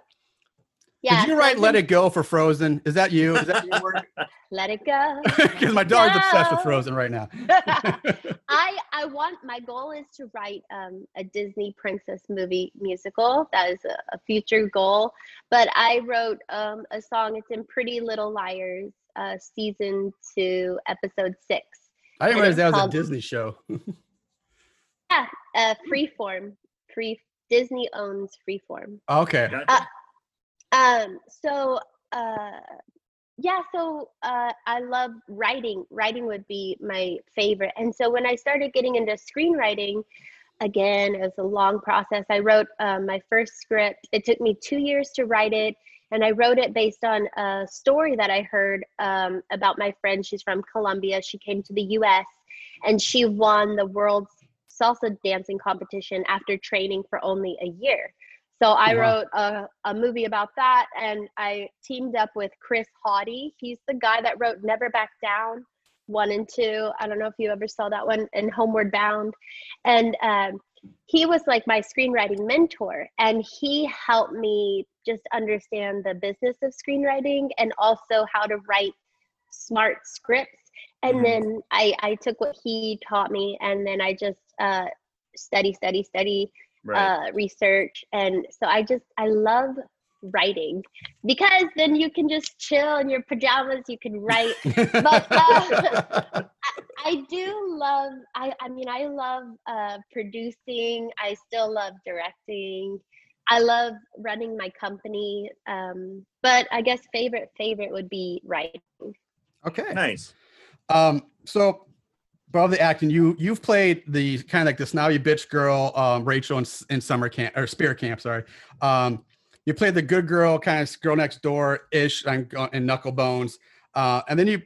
yeah, Did you so write I've "Let It Go" for Frozen? Is that you? Is that your work? Let it go. Because my daughter's obsessed with Frozen right now. I I want my goal is to write um, a Disney princess movie musical. That is a, a future goal. But I wrote um, a song. It's in Pretty Little Liars, uh, season two, episode six. I didn't realize that was a Disney show. Yeah, uh, Freeform. Free Disney owns Freeform. okay. Gotcha. Um, so uh yeah, so uh I love writing. Writing would be my favorite. And so when I started getting into screenwriting, again, it was a long process. I wrote um, my first script. It took me two years to write it. And I wrote it based on a story that I heard um, about my friend. She's from Colombia. She came to the US and she won the world's salsa dancing competition after training for only a year. So I Wow. wrote a, a movie about that, and I teamed up with Chris Hauty. He's the guy that wrote Never Back Down one and two. I don't know if you ever saw that one, and Homeward Bound. And um, he was like my screenwriting mentor, and he helped me just understand the business of screenwriting and also how to write smart scripts. And Mhm. then I, I took what he taught me, and then I just uh, study, study, study Right. uh, research and so i just i love writing because then you can just chill in your pajamas you can write but uh, i do love i i mean i love uh, producing i still love directing i love running my company um, but i guess favorite favorite would be writing okay. nice. Um, so above the acting, you you've played the kind of like the snobby bitch girl, um, Rachel in, in summer camp or spirit camp. Sorry. Um, you played the good girl, kind of girl next door ish, and in Knucklebones. Uh, and then you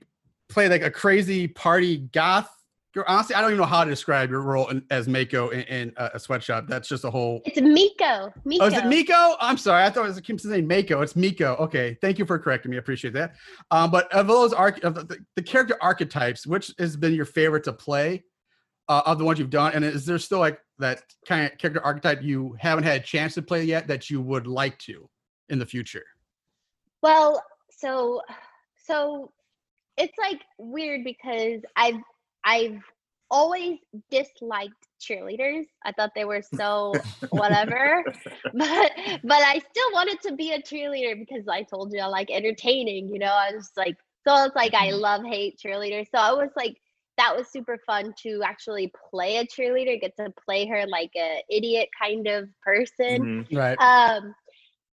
played like a crazy party goth. Honestly, I don't even know how to describe your role in, as Mako in, in a, a sweatshop. That's just a whole. it's miko miko Oh, is it Miko? I'm sorry. I thought it was Kim saying Mako. It's Miko. Okay. Thank you for correcting me. I appreciate that. Um, but of those arch of the, the character archetypes, which has been your favorite to play uh, of the ones you've done? And is there still like that kind of character archetype you haven't had a chance to play yet that you would like to in the future? Well, so so it's like weird because I've I've always disliked cheerleaders. I thought they were so whatever. but but I still wanted to be a cheerleader because I told you I like entertaining, you know. I was like so it's like I love hate cheerleaders. So I was like that was super fun to actually play a cheerleader, get to play her like a idiot kind of person Mhm. Right. um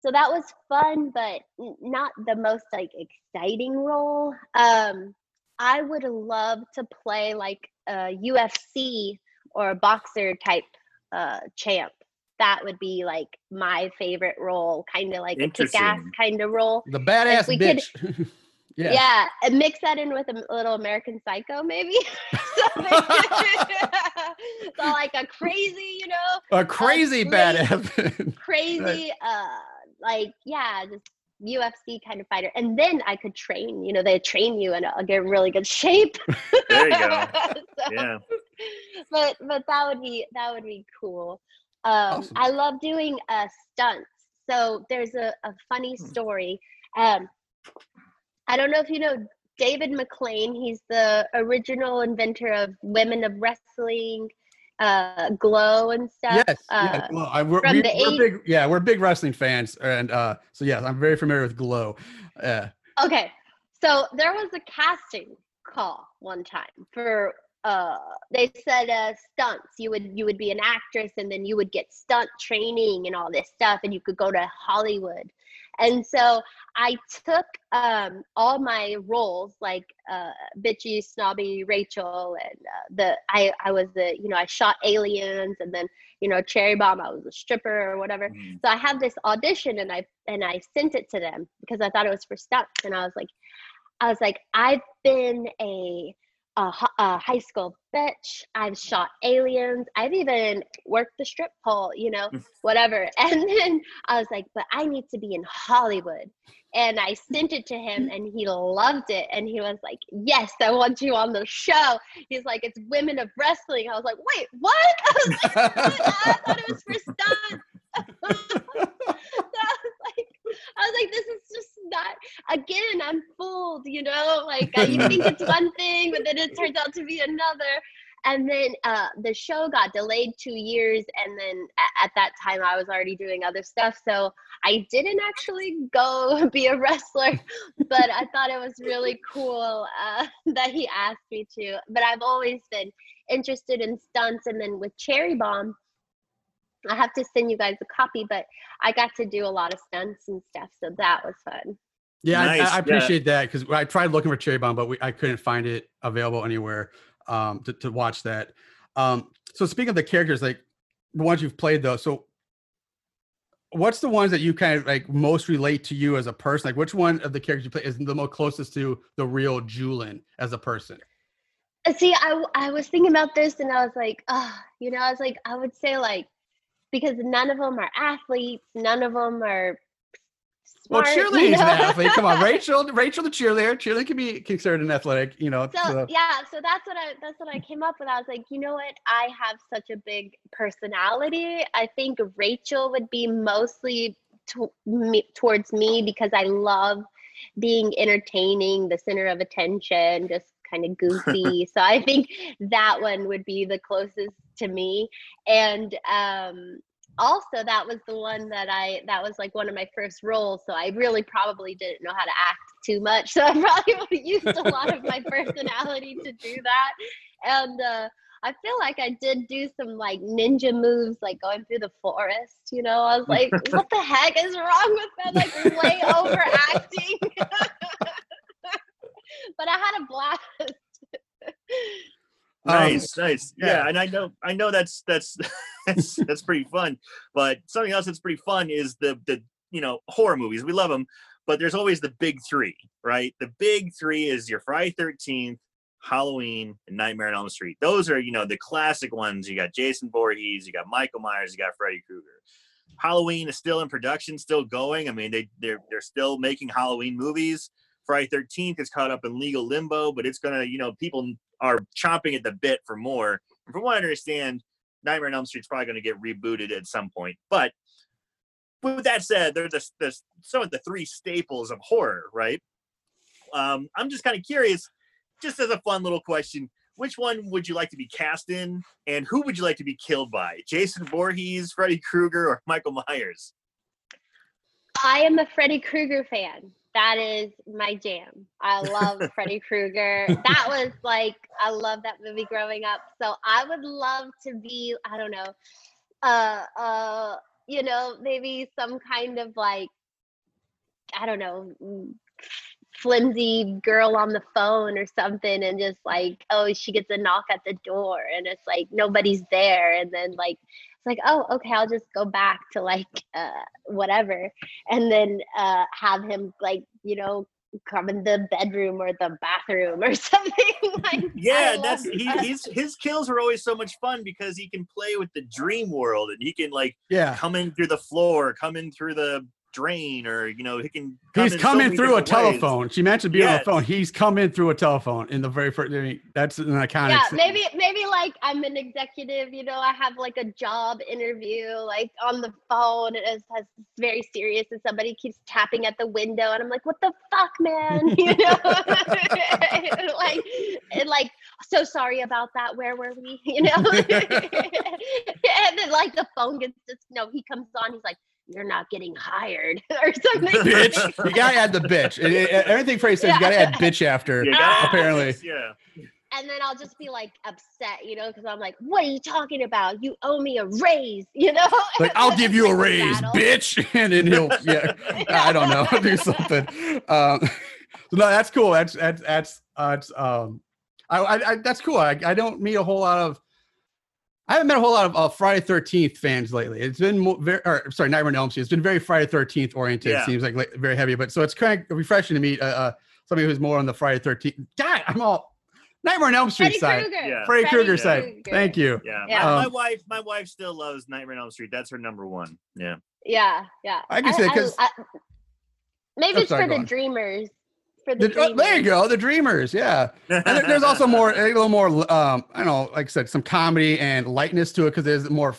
so that was fun but not the most like exciting role um i would love to play like a ufc or a boxer type uh champ that would be like my favorite role kind of like a kick-ass kind of role The badass we could- bitch. yeah. yeah, and mix that in with a little american psycho maybe Something. so like a crazy, you know, A crazy bad slave- Evan. crazy, uh, like yeah, just UFC kind of fighter. And then I could train. You know, they train you and I'll get in really good shape. There you go. So- Yeah. but but that would be that would be cool. Um, Awesome. I love doing uh, stunts. So there's a, a funny Hmm. story. Um, I don't know if you know David McLane. He's the original inventor of Women of Wrestling, uh, Glow and stuff. Yes. Uh, yes. Well, I, we're, from we, the eight- big. Yeah, we're big wrestling fans, and uh, so yes, I'm very familiar with Glow. Uh, Okay, so there was a casting call one time for uh they said uh stunts you would you would be an actress and then you would get stunt training and all this stuff and you could go to hollywood and so i took um all my roles like uh bitchy snobby rachel and uh, the i i was the you know i shot aliens and then you know cherry bomb i was a stripper or whatever Mhm. so I had this audition and I and I sent it to them because I thought it was for stunts and I was like, I was like, I've been a a, a high school bitch. I've shot aliens. I've even worked the strip pole, you know, mm. whatever. And then I was like, but I need to be in Hollywood. And I sent it to him and he loved it. And he was like, Yes, I want you on the show. He's like, It's women of wrestling. I was like, Wait, what? I was like, "What? I thought it was for stunts. I was like, I was like, this is just not. Again, I'm fooled. You know, like you think it's one thing, but then it turns out to be another. And then uh, the show got delayed two years, and then at that time I was already doing other stuff, so I didn't actually go be a wrestler. But I thought it was really cool uh, that he asked me to. But I've always been interested in stunts, and then with Cherry Bomb, I have to send you guys a copy, but I got to do a lot of stunts and stuff, so that was fun. yeah, I- Nice, I, I yeah. appreciate that because I tried looking for Cherry Bomb, but we, I couldn't find it available anywhere um, to, to watch that. Um, so speaking of the characters, like the ones you've played though, so what's the ones that you kind of like most relate to you as a person? Like which one of the characters you play is the most closest to the real Julin as a person? Uh, See, I was thinking about this and I was like, ah, you know, I was like, I would say like, because none of them are athletes, none of them are Well, smart. you cheerleading's an know? athlete. Come on, Rachel. Rachel, the cheerleader. Cheerleading can be considered an athletic. You know. so so- yeah so that's what i that's what i came up with i was like you know what i have such a big personality i think rachel would be mostly to, me, towards me because i love being entertaining the center of attention just kind of goofy so i think that one would be the closest to me and um also that was the one that i that was like one of my first roles so i really probably didn't know how to act too much so i probably used a lot of my personality to do that and uh I feel like I did do some like ninja moves, like going through the forest. You know, I was like, "What the heck is wrong with that? Like way overacting." but I had a blast. Um, Nice, nice. Yeah. yeah. and I know, I know that's that's that's that's pretty fun. But something else that's pretty fun is the the you know horror movies. We love them, but there's always the big three, right? The big three is your Friday Thirteenth, Halloween, and Nightmare on Elm Street. Those are you know the classic ones. You got Jason Voorhees, you got Michael Myers, you got Freddy Krueger. Halloween is still in production, still going. I mean, they they're they're still making Halloween movies. Friday Thirteenth is caught up in legal limbo, but it's gonna, you know, people are chomping at the bit for more. And from what I understand, Nightmare on Elm Street's probably gonna get rebooted at some point. But with that said, they're the, the some of the three staples of horror, right? Um, I'm just kind of curious, just as a fun little question, which one would you like to be cast in, and who would you like to be killed by? Jason Voorhees, Freddy Krueger, or Michael Myers? I am a Freddy Krueger fan. That is my jam. I love Freddy Krueger. That was like I love that movie growing up. So I would love to be, I don't know, uh uh, you know, maybe some kind of like I don't know, mm, flimsy girl on the phone or something and just like, oh, she gets a knock at the door and it's like nobody's there and then like it's like oh okay i'll just go back to like uh whatever and then uh have him like you know come in the bedroom or the bathroom or something like Yeah, I that's love he, he's his kills are always so much fun because he can play with the dream world and he can like Yeah. come in through the floor, come in through the drain, or you know he can. come He's in so coming many through a ways. telephone. She mentioned being on the phone. He's coming through a telephone in the very first. I mean, that's an iconic. yeah scene. maybe maybe like i'm an executive you know i have like a job interview like on the phone and it's, it's very serious and somebody keeps tapping at the window and i'm like what the fuck man you know like and like so sorry about that where were we you know and then like the phone gets just no he comes on he's like you're not getting hired or something bitch. You gotta add the bitch. And it- everything Freddy says, you gotta add bitch after. You gotta- apparently. yeah. and then I'll just be like upset, you know, because I'm like, "What are you talking about? You owe me a raise," you know. Like, I'll give you a raise, battle. bitch. And then he'll, yeah, I don't know, do something. Um, so no, that's cool. That's, that's, that's, uh, um, I, I, I, that's cool. I, I don't meet a whole lot of, I haven't met a whole lot of uh, Friday Thirteenth fans lately. It's been more, very, or, sorry, Nightmare on Elm Street. It's been very Friday Thirteenth oriented. Yeah. Seems like, like very heavy, but so it's kind of refreshing to meet uh, uh, somebody who's more on the Friday Thirteenth. God, I'm all Nightmare on Elm Street Freddy side, Krueger. Yeah. Freddy Freddy Krueger side. Krueger. Thank you. Yeah, Yeah. My, my Um, wife, my wife still loves Nightmare on Elm Street. That's her number one. Yeah, Yeah, yeah. I can say 'cause- I- maybe Oh, it's sorry, for the on. dreamers. For the, The, there you go, the Dreamers. Yeah. and there- there's also more a little more um i don't know like i said some comedy and lightness to it because there's more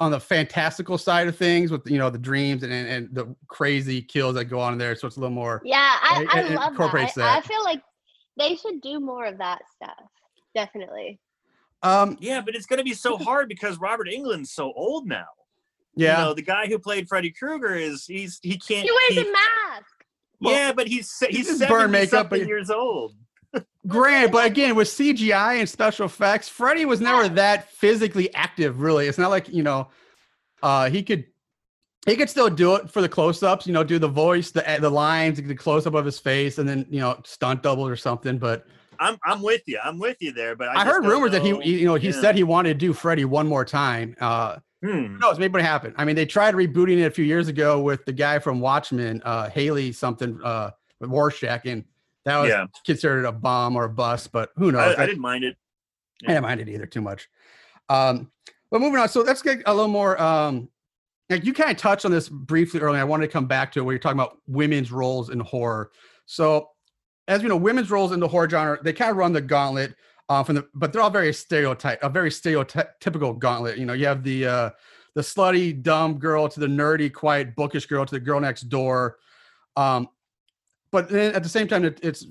on the fantastical side of things with you know the dreams and, and, and the crazy kills that go on in there so it's a little more Yeah, I, It- I love incorporates that. I, I feel like they should do more of that stuff. Definitely. um yeah, but it's gonna be so hard because Robert Englund's so old now. yeah You know, the guy who played Freddy Krueger is he's he can't. He wears he- a mask. Yeah, but he's se- he's just seventy burn makeup, but- years old. Grant, but again with cgi and special effects freddy was never Yeah. that physically active really it's not like you know uh he could he could still do it for the close-ups you know do the voice the the lines the close-up of his face and then you know stunt double or something but I'm I'm with you. I'm with you there. But I, I, heard don't rumors that he, he- you know, he Yeah. said he wanted to do Freddy one more time. Uh, Hmm. who knows? Maybe it happened. I mean, they tried rebooting it a few years ago with the guy from Watchmen, uh, Haley something, uh, with Rorschach, and that was Yeah. considered a bomb or a bust. But who knows? I, I didn't mind it. I didn't mind it either too much. Um, but moving on. So let's get a little more. Um, like you kind of touched on this briefly earlier. I wanted to come back to it where you're talking about women's roles in horror. So, as we know, women's roles in the horror genre they kind of run the gauntlet. Uh, from the, but they're all very stereotype, a very stereotypical gauntlet. You know, you have the uh, the slutty, dumb girl to the nerdy, quiet, bookish girl to the girl next door. Um, but then at the same time, it, it's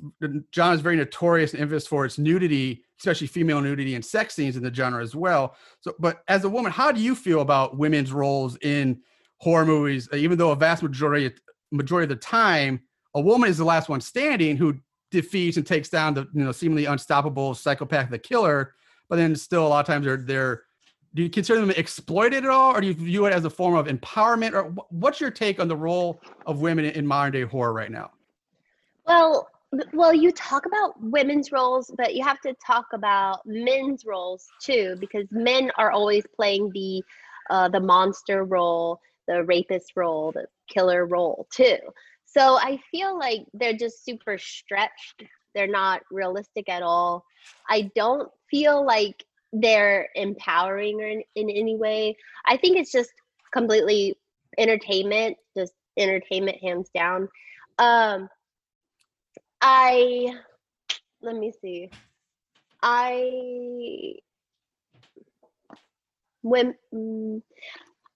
john is very notorious and infamous for its nudity, especially female nudity and sex scenes in the genre as well. So, but as a woman, how do you feel about women's roles in horror movies? Even though a vast majority majority of the time, a woman is the last one standing who defeats and takes down the you know seemingly unstoppable psychopath, the killer. But then still, a lot of times they're they're. Do you consider them exploited at all, or do you view it as a form of empowerment? Or what's your take on the role of women in modern day horror right now? Well, well, you talk about women's roles, but you have to talk about men's roles too, because men are always playing the uh, the monster role, the rapist role, the killer role too. So I feel like they're just super stretched. They're not realistic at all. I don't feel like they're empowering in, in any way. I think it's just completely entertainment, just entertainment hands down. Um, I let me see. I when mm,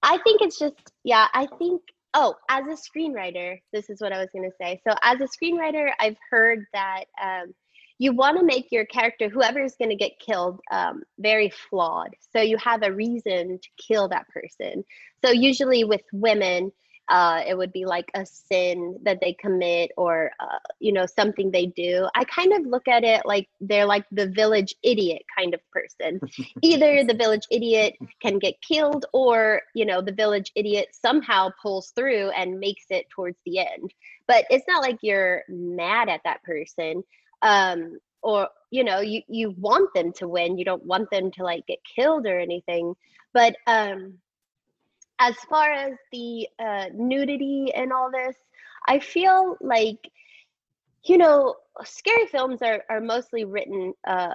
I think it's just yeah, I think oh, as a screenwriter, this is what I was going to say. So as a screenwriter, I've heard that um you want to make your character whoever is going to get killed um, very flawed so you have a reason to kill that person so usually with women uh, it would be like a sin that they commit or uh, you know something they do i kind of look at it like they're like the village idiot kind of person. Either the village idiot can get killed or you know the village idiot somehow pulls through and makes it towards the end. But it's not like you're mad at that person um or you know you you want them to win. You don't want them to like get killed or anything. But um as far as the uh, nudity and all this, I feel like you know, scary films are are mostly written uh,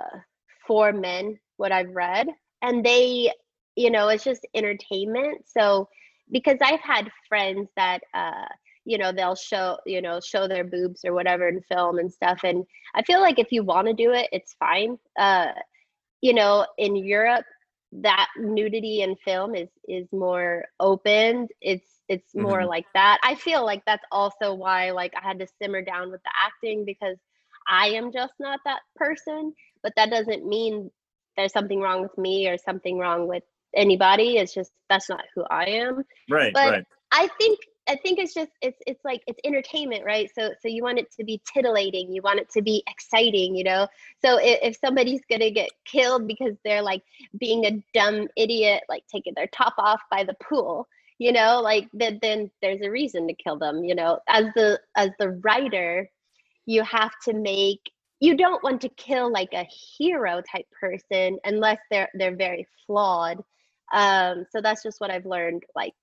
for men. What I've read, and they, you know, it's just entertainment. So because I've had friends that. Uh, you know they'll show you know show their boobs or whatever in film and stuff and i feel like if you want to do it it's fine uh you know in europe that nudity in film is is more open it's it's more Mhm. like that i feel like that's also why like i had to simmer down with the acting because i am just not that person but that doesn't mean there's something wrong with me or something wrong with anybody it's just that's not who i am Right, But- right. I think I think it's just it's it's like it's entertainment, right? So so you want it to be titillating, you want it to be exciting, you know. So if, if somebody's gonna get killed because they're like being a dumb idiot, like taking their top off by the pool, you know, like then then there's a reason to kill them, you know. As the as the writer, you have to make you don't want to kill like a hero type person unless they're they're very flawed. Um, so that's just what I've learned, like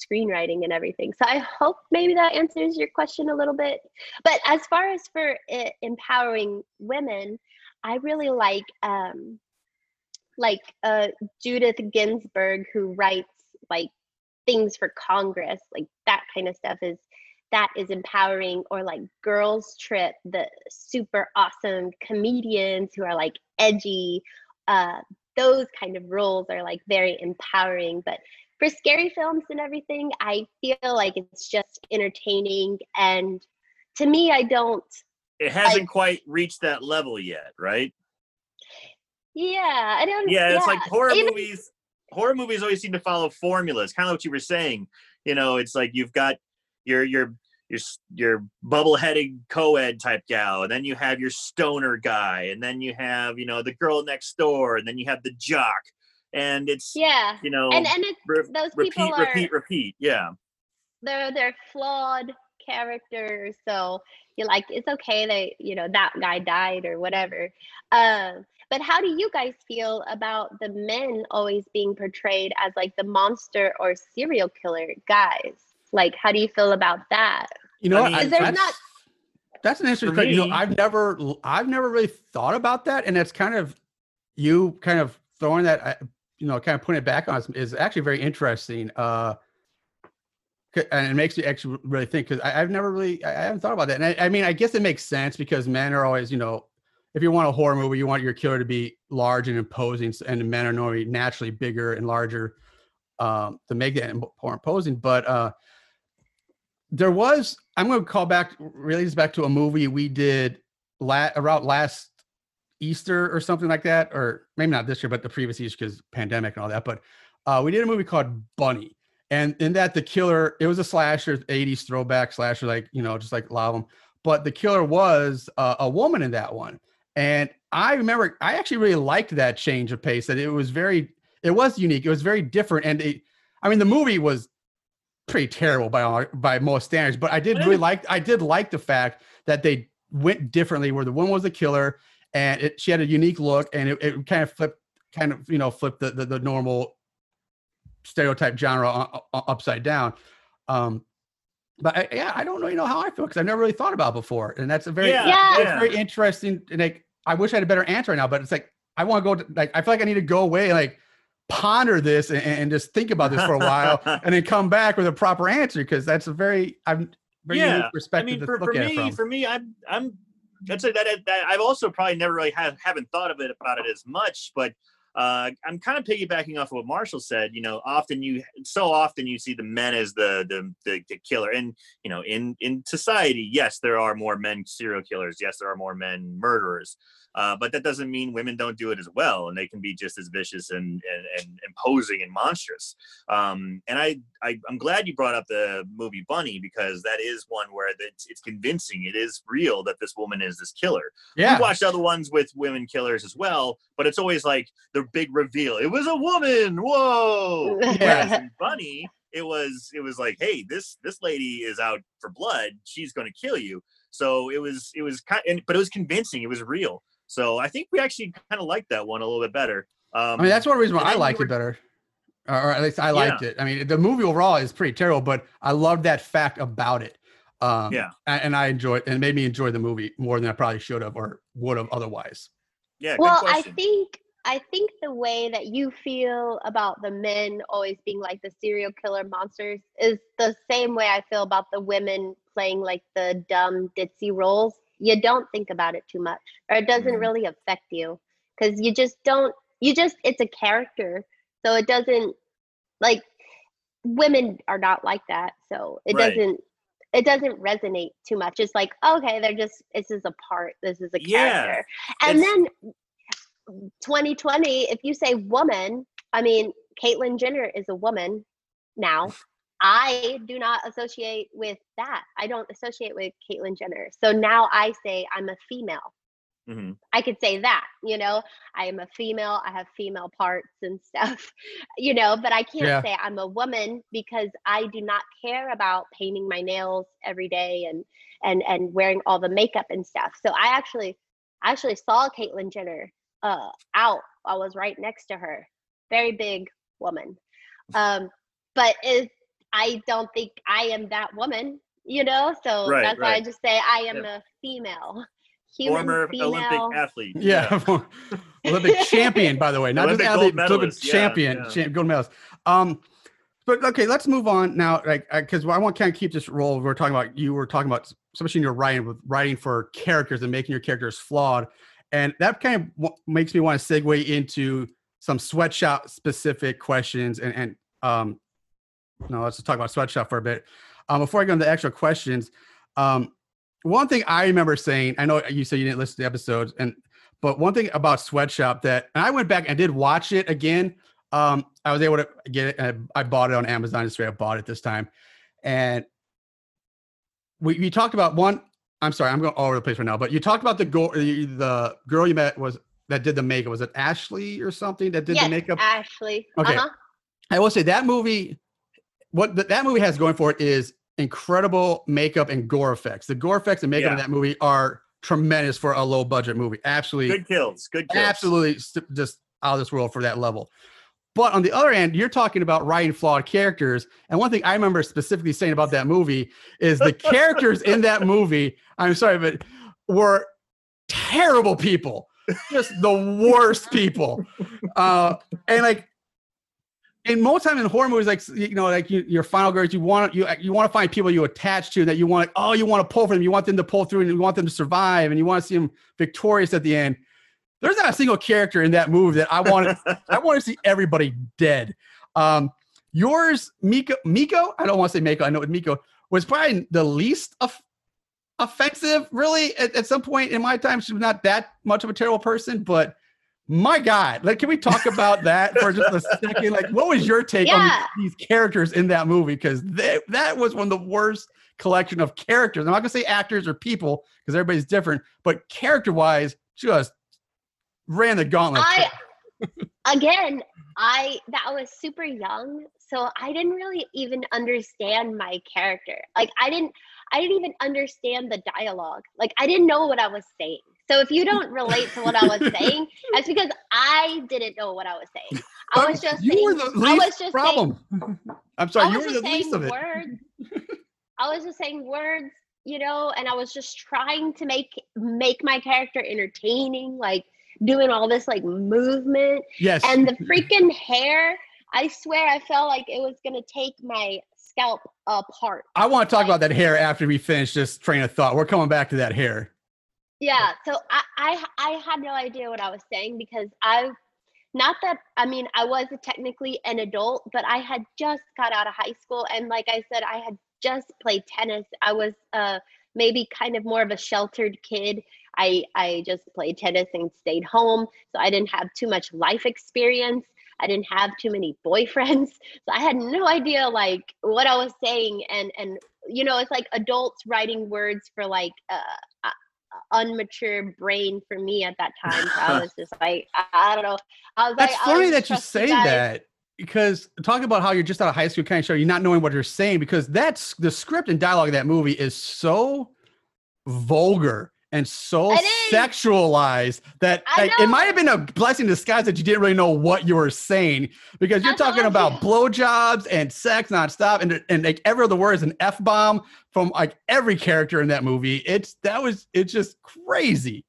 screenwriting and everything. So I hope maybe that answers your question a little bit. But as far as for uh, empowering women, I really like um, like uh, Judith Ginsburg, who writes like things for Congress, like that kind of stuff is that is empowering or like girls trip the super awesome comedians who are like edgy uh those kind of roles are like very empowering but for scary films and everything, I feel like it's just entertaining. And to me, I don't, It hasn't quite reached that level yet, right? yeah, I don't, Yeah, it's like horror even- movies. Horror movies always seem to follow formulas. Kind of what you were saying. You know, it's like you've got your your your your bubble-headed co-ed type gal, and then you have your stoner guy, and then you have you know the girl next door, and then you have the jock, and it's Yeah. you know And, and it's, re- those repeat, people are, repeat, repeat. Yeah. they're, they're flawed characters. So you're like, it's okay that, you know, that guy died or whatever. Um, but how do you guys feel about the men always being portrayed as like the monster or serial killer guys? Like, how do you feel about that? You know, I what? mean- I- Is there that's, not- that's an interesting For question. You know, me- I've never, I've never really thought about that, and it's kind of you kind of throwing that, uh, you know, kind of putting it back on is actually very interesting. Uh, and it makes you actually really think because I've never really, I I haven't thought about that. And I, I mean, I guess it makes sense because men are always, you know, if you want a horror movie, you want your killer to be large and imposing, and men are normally naturally bigger and larger um, to make that more imposing. But uh, there was, I'm going to call back, really, back to a movie we did la- around last Easter or something like that, or maybe not this year, but the previous Easter because pandemic and all that. But uh, we did a movie called Bunny, and in that the killer, it was a slasher, 80s throwback slasher, like you know, just like a lot of them. But the killer was uh, a woman in that one, and I remember I actually really liked that change of pace. That it was very, it was unique. It was very different, and it, I mean, the movie was pretty terrible by all, by most standards. But I did really like I did like the fact that they went differently, where the woman was the killer, and it, she had a unique look, and it, it kind of flipped, kind of you know flipped the the, the normal stereotype genre u- u- upside down. Um, but I, yeah, I don't know, you know how I feel because I've never really thought about it before, and that's a very Yeah, Yeah. it's very interesting. And like, I wish I had a better answer right now, but it's like I want to go like I feel like I need to go away and like ponder this and, and just think about this for a while, and then come back with a proper answer because that's a very I'm very Yeah, unique I perspective mean, to for, look for at me, for me, I'm I'm that's a, that, that I've also probably never really have, haven't thought of it about it as much, but uh, I'm kind of piggybacking off of what Marshall said. You know, often you so often you see the men as the the the, the killer, and you know, in in society, yes, there are more men serial killers. Yes, there are more men murderers. Uh, but that doesn't mean women don't do it as well, and they can be just as vicious and and, and imposing and monstrous. Um, and I, I I'm glad you brought up the movie Bunny because that is one where it's, it's convincing. It is real that this woman is this killer. yeah, We've watched other ones with women killers as well, but it's always like the big reveal. It was a woman. Whoa. Whereas in Bunny, it was it was like, hey, this this lady is out for blood. She's going to kill you. So it was it was kind, but it was convincing. It was real. So I think we actually kind of liked that one a little bit better. Um, I mean that's one reason why I then you liked were- it better, or, or at least I liked it. I mean the movie overall is pretty terrible, but I love that fact about it. Um, Yeah. And I enjoyed, and it made me enjoy the movie more than I probably should have or would have otherwise. Yeah. well good i think i think the way that you feel about the men always being like the serial killer monsters is the same way i feel about the women playing like the dumb ditzy roles you don't think about it too much or it doesn't Mhm. really affect you because you just don't you just it's a character so it doesn't like women are not like that so it Right. doesn't it doesn't resonate too much it's like okay they're just this is a part this is a character Yeah, and then 2020 if you say woman i mean caitlyn jenner is a woman now i do not associate with that i don't associate with caitlyn jenner so now i say i'm a female Mhm. I could say that, you know, I am a female, I have female parts and stuff, you know, but I can't Yeah. say I'm a woman because I do not care about painting my nails every day and and and wearing all the makeup and stuff. So I actually I actually saw Caitlyn Jenner uh out. I was right next to her. Very big woman. Um but is I don't think I am that woman, you know? So Right, that's why I just say I am Yep. a female. Human Former female. Olympic athlete. Yeah. Olympic champion, by the way, not Olympic just gold athlete, Olympic medalist, yeah, champion, yeah. champ, gold medalist. Um, but okay, let's move on now. Like, because I want to kind of keep this role. We're talking about you were talking about, especially in your writing, with writing for characters and making your characters flawed, and that kind of w- makes me want to segue into some sweatshop specific questions. And and um, no, let's just talk about sweatshop for a bit. Um, before I go into the actual questions, um, one thing I remember saying, I know you said you didn't listen to the episodes, and but one thing about Sweatshop that and I went back and did watch it again. Um, I was able to get it. And I bought it on Amazon. Just up bought it this time, and we we talked about one. I'm sorry, I'm going all over the place right now. But you talked about the go, the, the girl you met was that did the makeup. Was it Ashley or something that did yes, the makeup? Ashley. Okay. Uh-huh. I will say that movie, what th- that movie has going for it is incredible makeup and gore effects. The gore effects and makeup in Yeah. that movie are tremendous for a low budget movie. Absolutely, Good kills. Good kills. absolutely st- just out of this world for that level. But on the other end, you're talking about writing flawed characters. And one thing I remember specifically saying about that movie is the characters in that movie, I'm sorry, but were terrible people. Just the worst people. Uh, and like, and most time in horror movies, like you know, like you, your final girls, you want you you want to find people you attach to that you want. Oh, you want to pull for them. You want them to pull through, and you want them to survive, and you want to see them victorious at the end. There's not a single character in that movie that I want. I want to see everybody dead. Um, yours, Miko, Miko. I don't want to say Miko. I know it Miko was probably the least of, offensive. Really, at, at some point in my time, she was not that much of a terrible person, but my God, like, can we talk about that for just a second? Like, what was your take on these characters in that movie? Because that was one of the worst collection of characters. I'm not gonna say actors or people because everybody's different, but character-wise, just ran the gauntlet. I again, I that I was super young, so I didn't really even understand my character. Like I didn't I didn't even understand the dialogue. Like I didn't know what I was saying. So if you don't relate to what I was saying, that's because I didn't know what I was saying. I oh, was just you saying, were the I was least just problem. I'm sorry, you were the least of it. words. I was just saying words, you know, and I was just trying to make make my character entertaining, like doing all this like movement Yes. and the freaking hair. I swear, I felt like it was gonna take my scalp apart. I want to talk about that hair after we finish this train of thought. We're coming back to that hair. Yeah, so I, I I had no idea what I was saying because I not that I mean I was technically an adult, but I had just got out of high school and like I said, I had just played tennis. I was uh maybe kind of more of a sheltered kid. I I just played tennis and stayed home, so I didn't have too much life experience. I didn't have too many boyfriends, so I had no idea like what I was saying and and you know it's like adults writing words for like uh unmature brain for me at that time. So I was just like, I, I don't know. I was That's like, funny I'll that you say guys. that because talking about how you're just out of high school kind of show you're not knowing what you're saying because that's the script and dialogue of that movie is so vulgar and so sexualized that like, it might have been a blessing in disguise that you didn't really know what you were saying because you're That's talking about feel. blowjobs and sex nonstop and and like every other word is an f bomb from like every character in that movie. It's that was it's just crazy.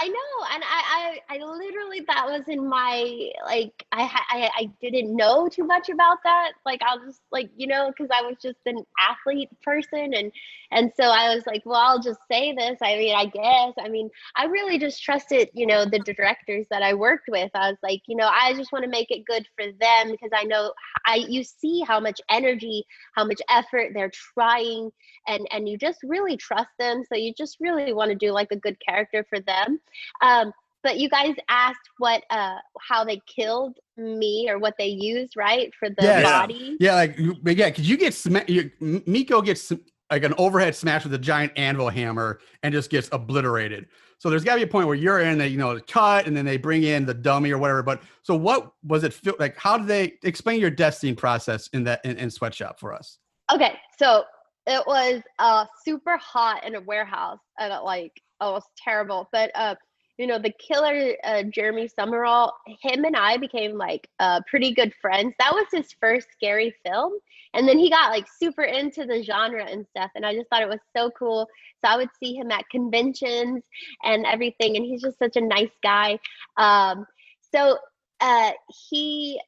I know, and I, I, I literally that was in my like I, I, I didn't know too much about that. Like I was just like you know because I was just an athlete person, and and so I was like, well, I'll just say this. I mean, I guess. I mean, I really just trusted you know the directors that I worked with. I was like, you know, I just want to make it good for them because I know I you see how much energy, how much effort they're trying and and you just really trust them so you just really want to do like a good character for them um but you guys asked what uh how they killed me or what they used right for the body Yeah, like but yeah, because you get you, Miko gets sm- like an overhead smash with a giant anvil hammer and just gets obliterated. So there's got to be a point where you're in, they you know cut, and then they bring in the dummy or whatever. But so what was it feel like? How did they explain your death scene process in that in, in sweatshop for us? okay so it was uh super hot in a warehouse and it, like oh it was terrible but uh you know the killer uh, jeremy sumrall him and i became like uh pretty good friends. That was his first scary film and then he got like super into the genre and stuff and i just thought it was so cool. So i would see him at conventions and everything and he's just such a nice guy. Um so uh he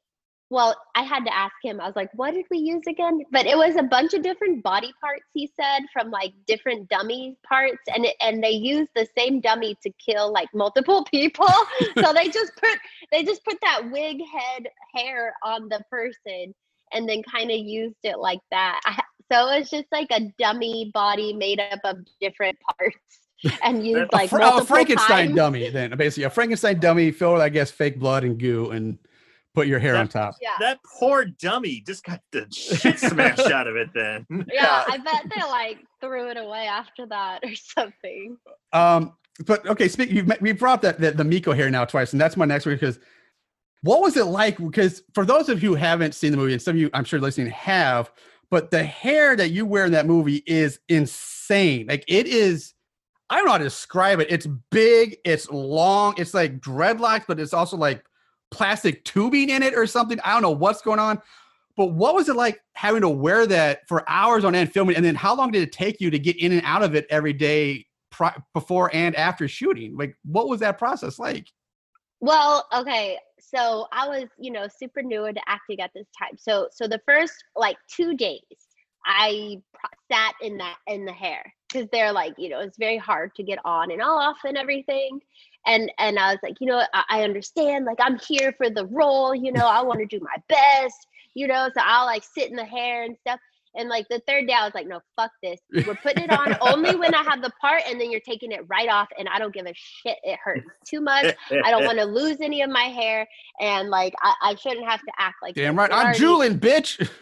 well, I had to ask him. I was like, "What did we use again?" But it was a bunch of different body parts. He said from like different dummy parts, and it, and they used the same dummy to kill like multiple people. so they just put they just put that wig head hair on the person, and then kind of used it like that. I, so it was just like a dummy body made up of different parts and used A, like Fra- a Frankenstein times. dummy, then basically a Frankenstein dummy filled with I guess fake blood and goo, and put your hair on top. Yeah. That poor dummy just got the shit smashed out of it. Then yeah, I bet they like threw it away after that or something. Um, but okay, speak. You've we brought that the, the Miko hair now twice, and that's my next one because what was it like? Because for those of you who haven't seen the movie, and some of you I'm sure listening have, but the hair that you wear in that movie is insane. Like it is. I don't know how to describe it. It's big. It's long. It's like dreadlocks, but it's also like plastic tubing in it or something. I don't know what's going on. But what was it like having to wear that for hours on end filming? And then how long did it take you to get in and out of it every day before and after shooting? Like, what was that process like? Well, okay. So I was, you know, super new into acting at this time. So so the first like 2 days I sat in that in the hair cuz they're like, you know, it's very hard to get on and off and everything. And and I was like, you know, I, I understand like I'm here for the role, you know, I want to do my best, you know, so I'll like sit in the hair and stuff. And like the third day, I was like, no, fuck this. We're putting it on only when I have the part, and then you're taking it right off, and I don't give a shit. It hurts too much. I don't want to lose any of my hair, and like I, I shouldn't have to act like Damn right. I'm Julin, bitch.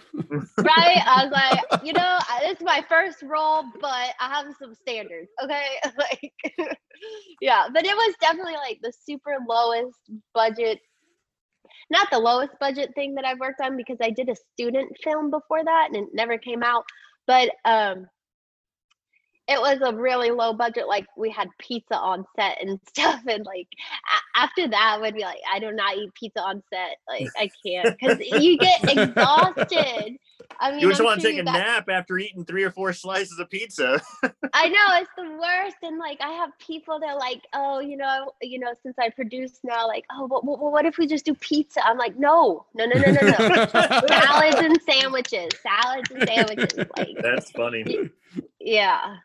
Right? I was like, you know, this is my first role, but I have some standards. Okay, like, yeah. But it was definitely like the super lowest budget. Not the lowest budget thing that I've worked on because I did a student film before that and it never came out. But um, it was a really low budget. Like we had pizza on set and stuff, and like a- after that, I would be like, I do not eat pizza on set. Like I can't because you get exhausted. I mean, you just I'm want to sure take a nap after eating three or four slices of pizza. I know it's the worst, and like I have people that are like, oh, you know, you know, since I produce now, like, oh, but, but what if we just do pizza? I'm like, no, no, no, no, no, no. salads and sandwiches, salads and sandwiches, like, That's funny. yeah.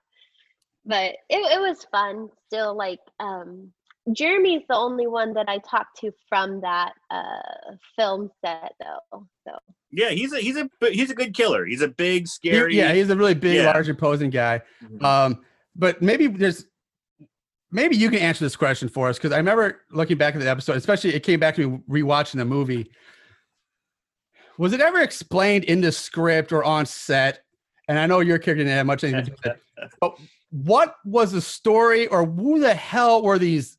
But it it was fun. Still, like, um, Jeremy's the only one that I talked to from that uh film set, though. So Yeah, he's a he's a he's a good killer. He's a big, He- scary. yeah, he's a really big, Yeah. large, imposing guy. Mhm. Um, but maybe there's maybe you can answer this question for us because I remember looking back at the episode, especially it came back to me rewatching the movie. Was it ever explained in the script or on set? And I know your character didn't have much anything to do with it. But what was the story, or who the hell were these?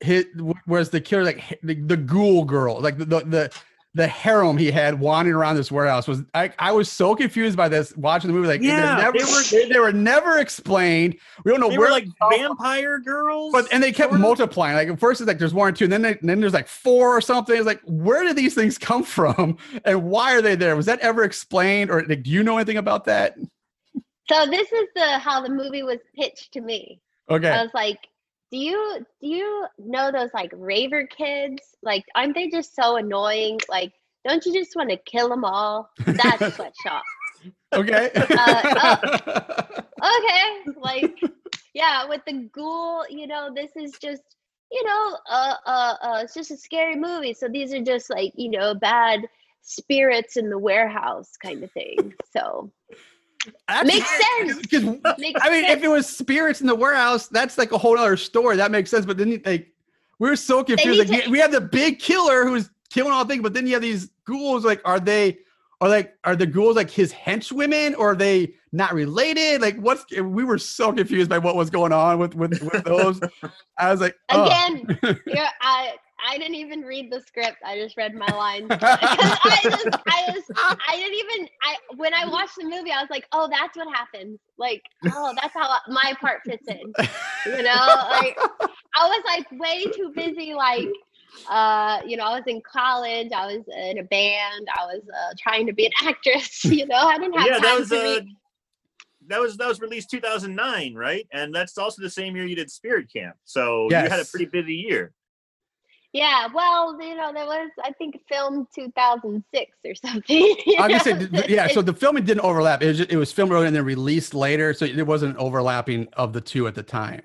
Hit was the killer like the, the ghoul girl, like the the the, the harem he had wandering around this warehouse was I, I was so confused by this watching the movie. Like Yeah, never, they were- they, they were never explained. We don't know where were like vampire girls. But and they kept multiplying. Like at first it's like there's one or two, and then they, and then there's like four or something. It's like where did these things come from, and why are they there? Was that ever explained, or like, do you know anything about that? So this is the how the movie was pitched to me. Okay. I was like, do you do you know those like raver kids? Like, aren't they just so annoying? Like, don't you just want to kill them all? That's sweatshop. okay. Uh, okay, like, yeah, with the ghoul, you know, this is just, you know, uh, uh, uh, it's just a scary movie. So these are just like, you know, bad spirits in the warehouse kind of thing. So Makes sense. 'cause- makes I mean, sense. if it was spirits in the warehouse, that's like a whole other story. That makes sense. But then, like, we were so confused. Like, to- we, we have the big killer who's killing all things, but then you have these ghouls. Like, are they, are like, are the ghouls like his henchwomen, or are they not related? Like, what's? We were so confused by what was going on with with, with those. I was like, oh. Again, yeah, I I didn't even read the script. I just read my lines. 'Cause I just I just I didn't even I when I watched the movie, I was like, oh, that's what happens. Like, oh, that's how my part fits in. You know, like I was like way too busy. Like, uh, you know, I was in college. I was in a band. I was uh, trying to be an actress. You know, I didn't have yeah, time that was to uh, read. that was that was released 2009, right? And that's also the same year you did Spirit Camp. So you had a pretty busy year. Yeah, well, you know, there was I think filmed 2006 or something. you I was gonna know? say, yeah. So the filming didn't overlap. It was just, it was filmed early and then released later, so there wasn't an overlapping of the two at the time.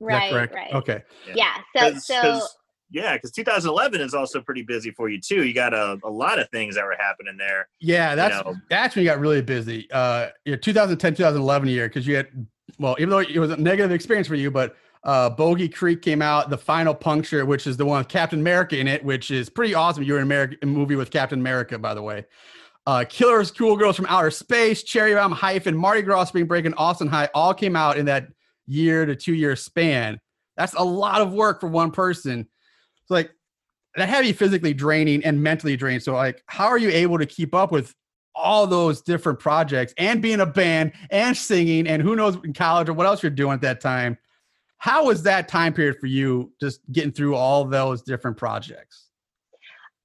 Is right, that correct? right. Okay. Yeah. So 'Cause- so 'cause- yeah, because 2011 is also pretty busy for you too. You got a, a lot of things that were happening there. Yeah, that's know. that's when you got really busy. Uh, your 2010 2011 year because you had well, even though it was a negative experience for you, but uh, Boggy Creek came out, the final puncture, which is the one with Captain America in it, which is pretty awesome. You were in America, a movie with Captain America, by the way. Uh, Killer Schoolgirls from Outer Space, Cherry Bomb, Hyphen, Mardi Gras, Spring Break, and Austin High all came out in that year to two year span. That's a lot of work for one person. It's like that had to be physically draining and mentally draining. So, like, how are you able to keep up with all those different projects and being a band and singing and who knows in college or what else you're doing at that time? How was that time period for you just getting through all those different projects?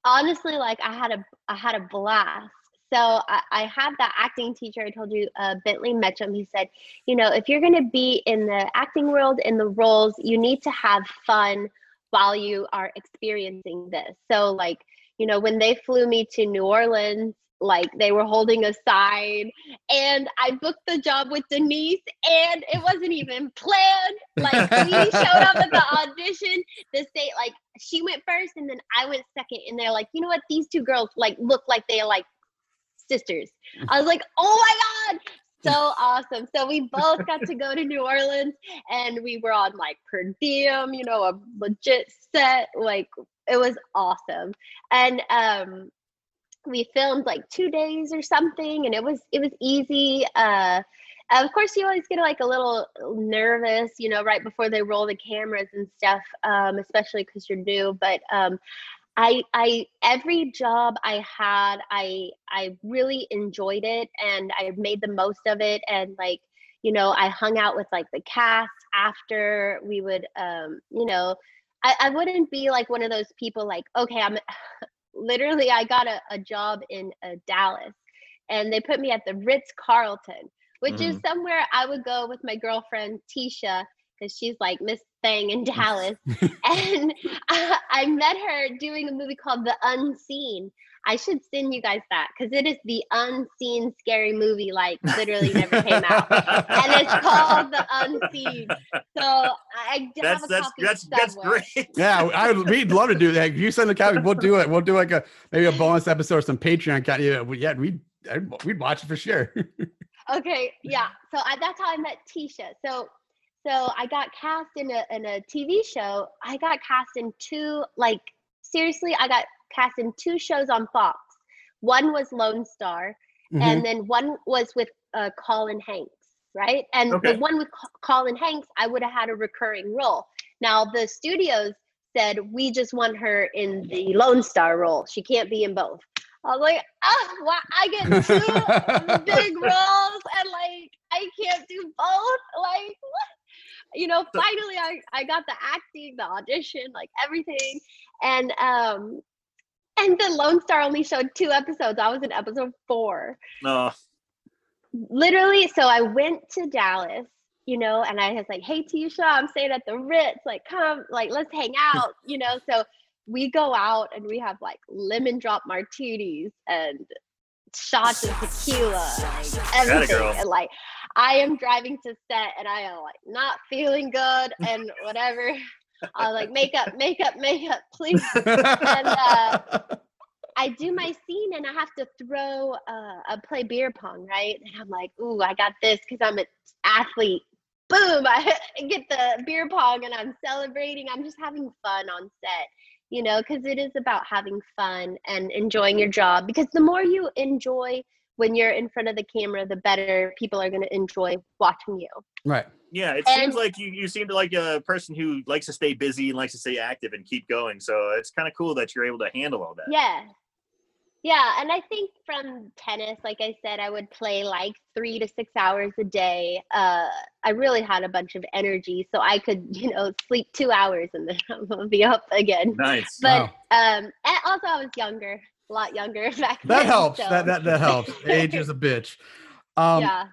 honestly, like I had a I had a blast. So I, I had that acting teacher I told you, uh, Bentley Metcham. He said, you know, if you're going to be in the acting world in the roles, you need to have fun while you are experiencing this. So like, you know, when they flew me to New Orleans, like they were holding a sign and I booked the job with Denise and it wasn't even planned. Like we showed up at the audition, the state like she went first and then I went second and they're like, you know what, these two girls like look like they're like sisters. I was like, oh my God. So awesome. So we both got to go to New Orleans and we were on like per diem, you know, a legit set. Like it was awesome. And um we filmed like two days or something and it was it was easy uh of course you always get like a little nervous you know right before they roll the cameras and stuff um especially because you're new but um i i every job i had i i really enjoyed it and i made the most of it and like you know i hung out with like the cast after we would um you know i, I wouldn't be like one of those people like okay i'm literally i got a, a job in uh, dallas and they put me at the ritz carlton which is somewhere i would go with my girlfriend tisha because she's like miss thing in dallas. And I, I met her doing a movie called the unseen i should send you guys that because it is the unseen scary movie like literally never came out and it's called the unseen so i do That's have a that's copy that's that's great. Yeah, I would, we'd love to do that. If you send the copy, we'll do it. We'll do like a maybe a bonus episode or some Patreon. Kind yeah, we, yeah, we'd I'd- we'd watch it for sure. okay yeah so I, that's how i met tisha so so i got cast in a, in a tv show i got cast in two like seriously i got cast in two shows on fox one was lone star Mhm. and then one was with uh, colin hanks right and Okay. the one with colin hanks i would have had a recurring role now the studios said we just want her in the Lone Star role. She can't be in both. I was like, why I get two big roles and like I can't do both. Like what? You know, finally I, I got the acting, the audition, like everything. And um and the Lone Star only showed two episodes. I was in episode four. No. literally so i went to dallas you know and i was like hey tisha i'm staying at the ritz. Like come like let's hang out you know? So we go out and we have like lemon drop martinis and shots of tequila like everything. and like i am driving to set and i am like not feeling good and whatever i was like makeup makeup makeup please uh, I do my scene and I have to throw uh, a play beer pong, right? And I'm like, ooh, I got this because I'm an athlete. Boom! I get the beer pong and I'm celebrating. I'm just having fun on set, you know, because it is about having fun and enjoying your job. Because the more you enjoy when you're in front of the camera, the better people are going to enjoy watching you. right. Yeah, it And- seems like you, you seem to like a person who likes to stay busy and likes to stay active and keep going. So it's kind of cool that you're able to handle all that. Yeah. Yeah. And I think from tennis, like I said, I would play like three to six hours a day. Uh, I really had a bunch of energy. So I could, you know, sleep two hours and then I'm going to be up again. Nice. But Wow. um, and also, I was younger, a lot younger back then. That helps. so, That, that that helps. Age is a bitch. Um, yeah.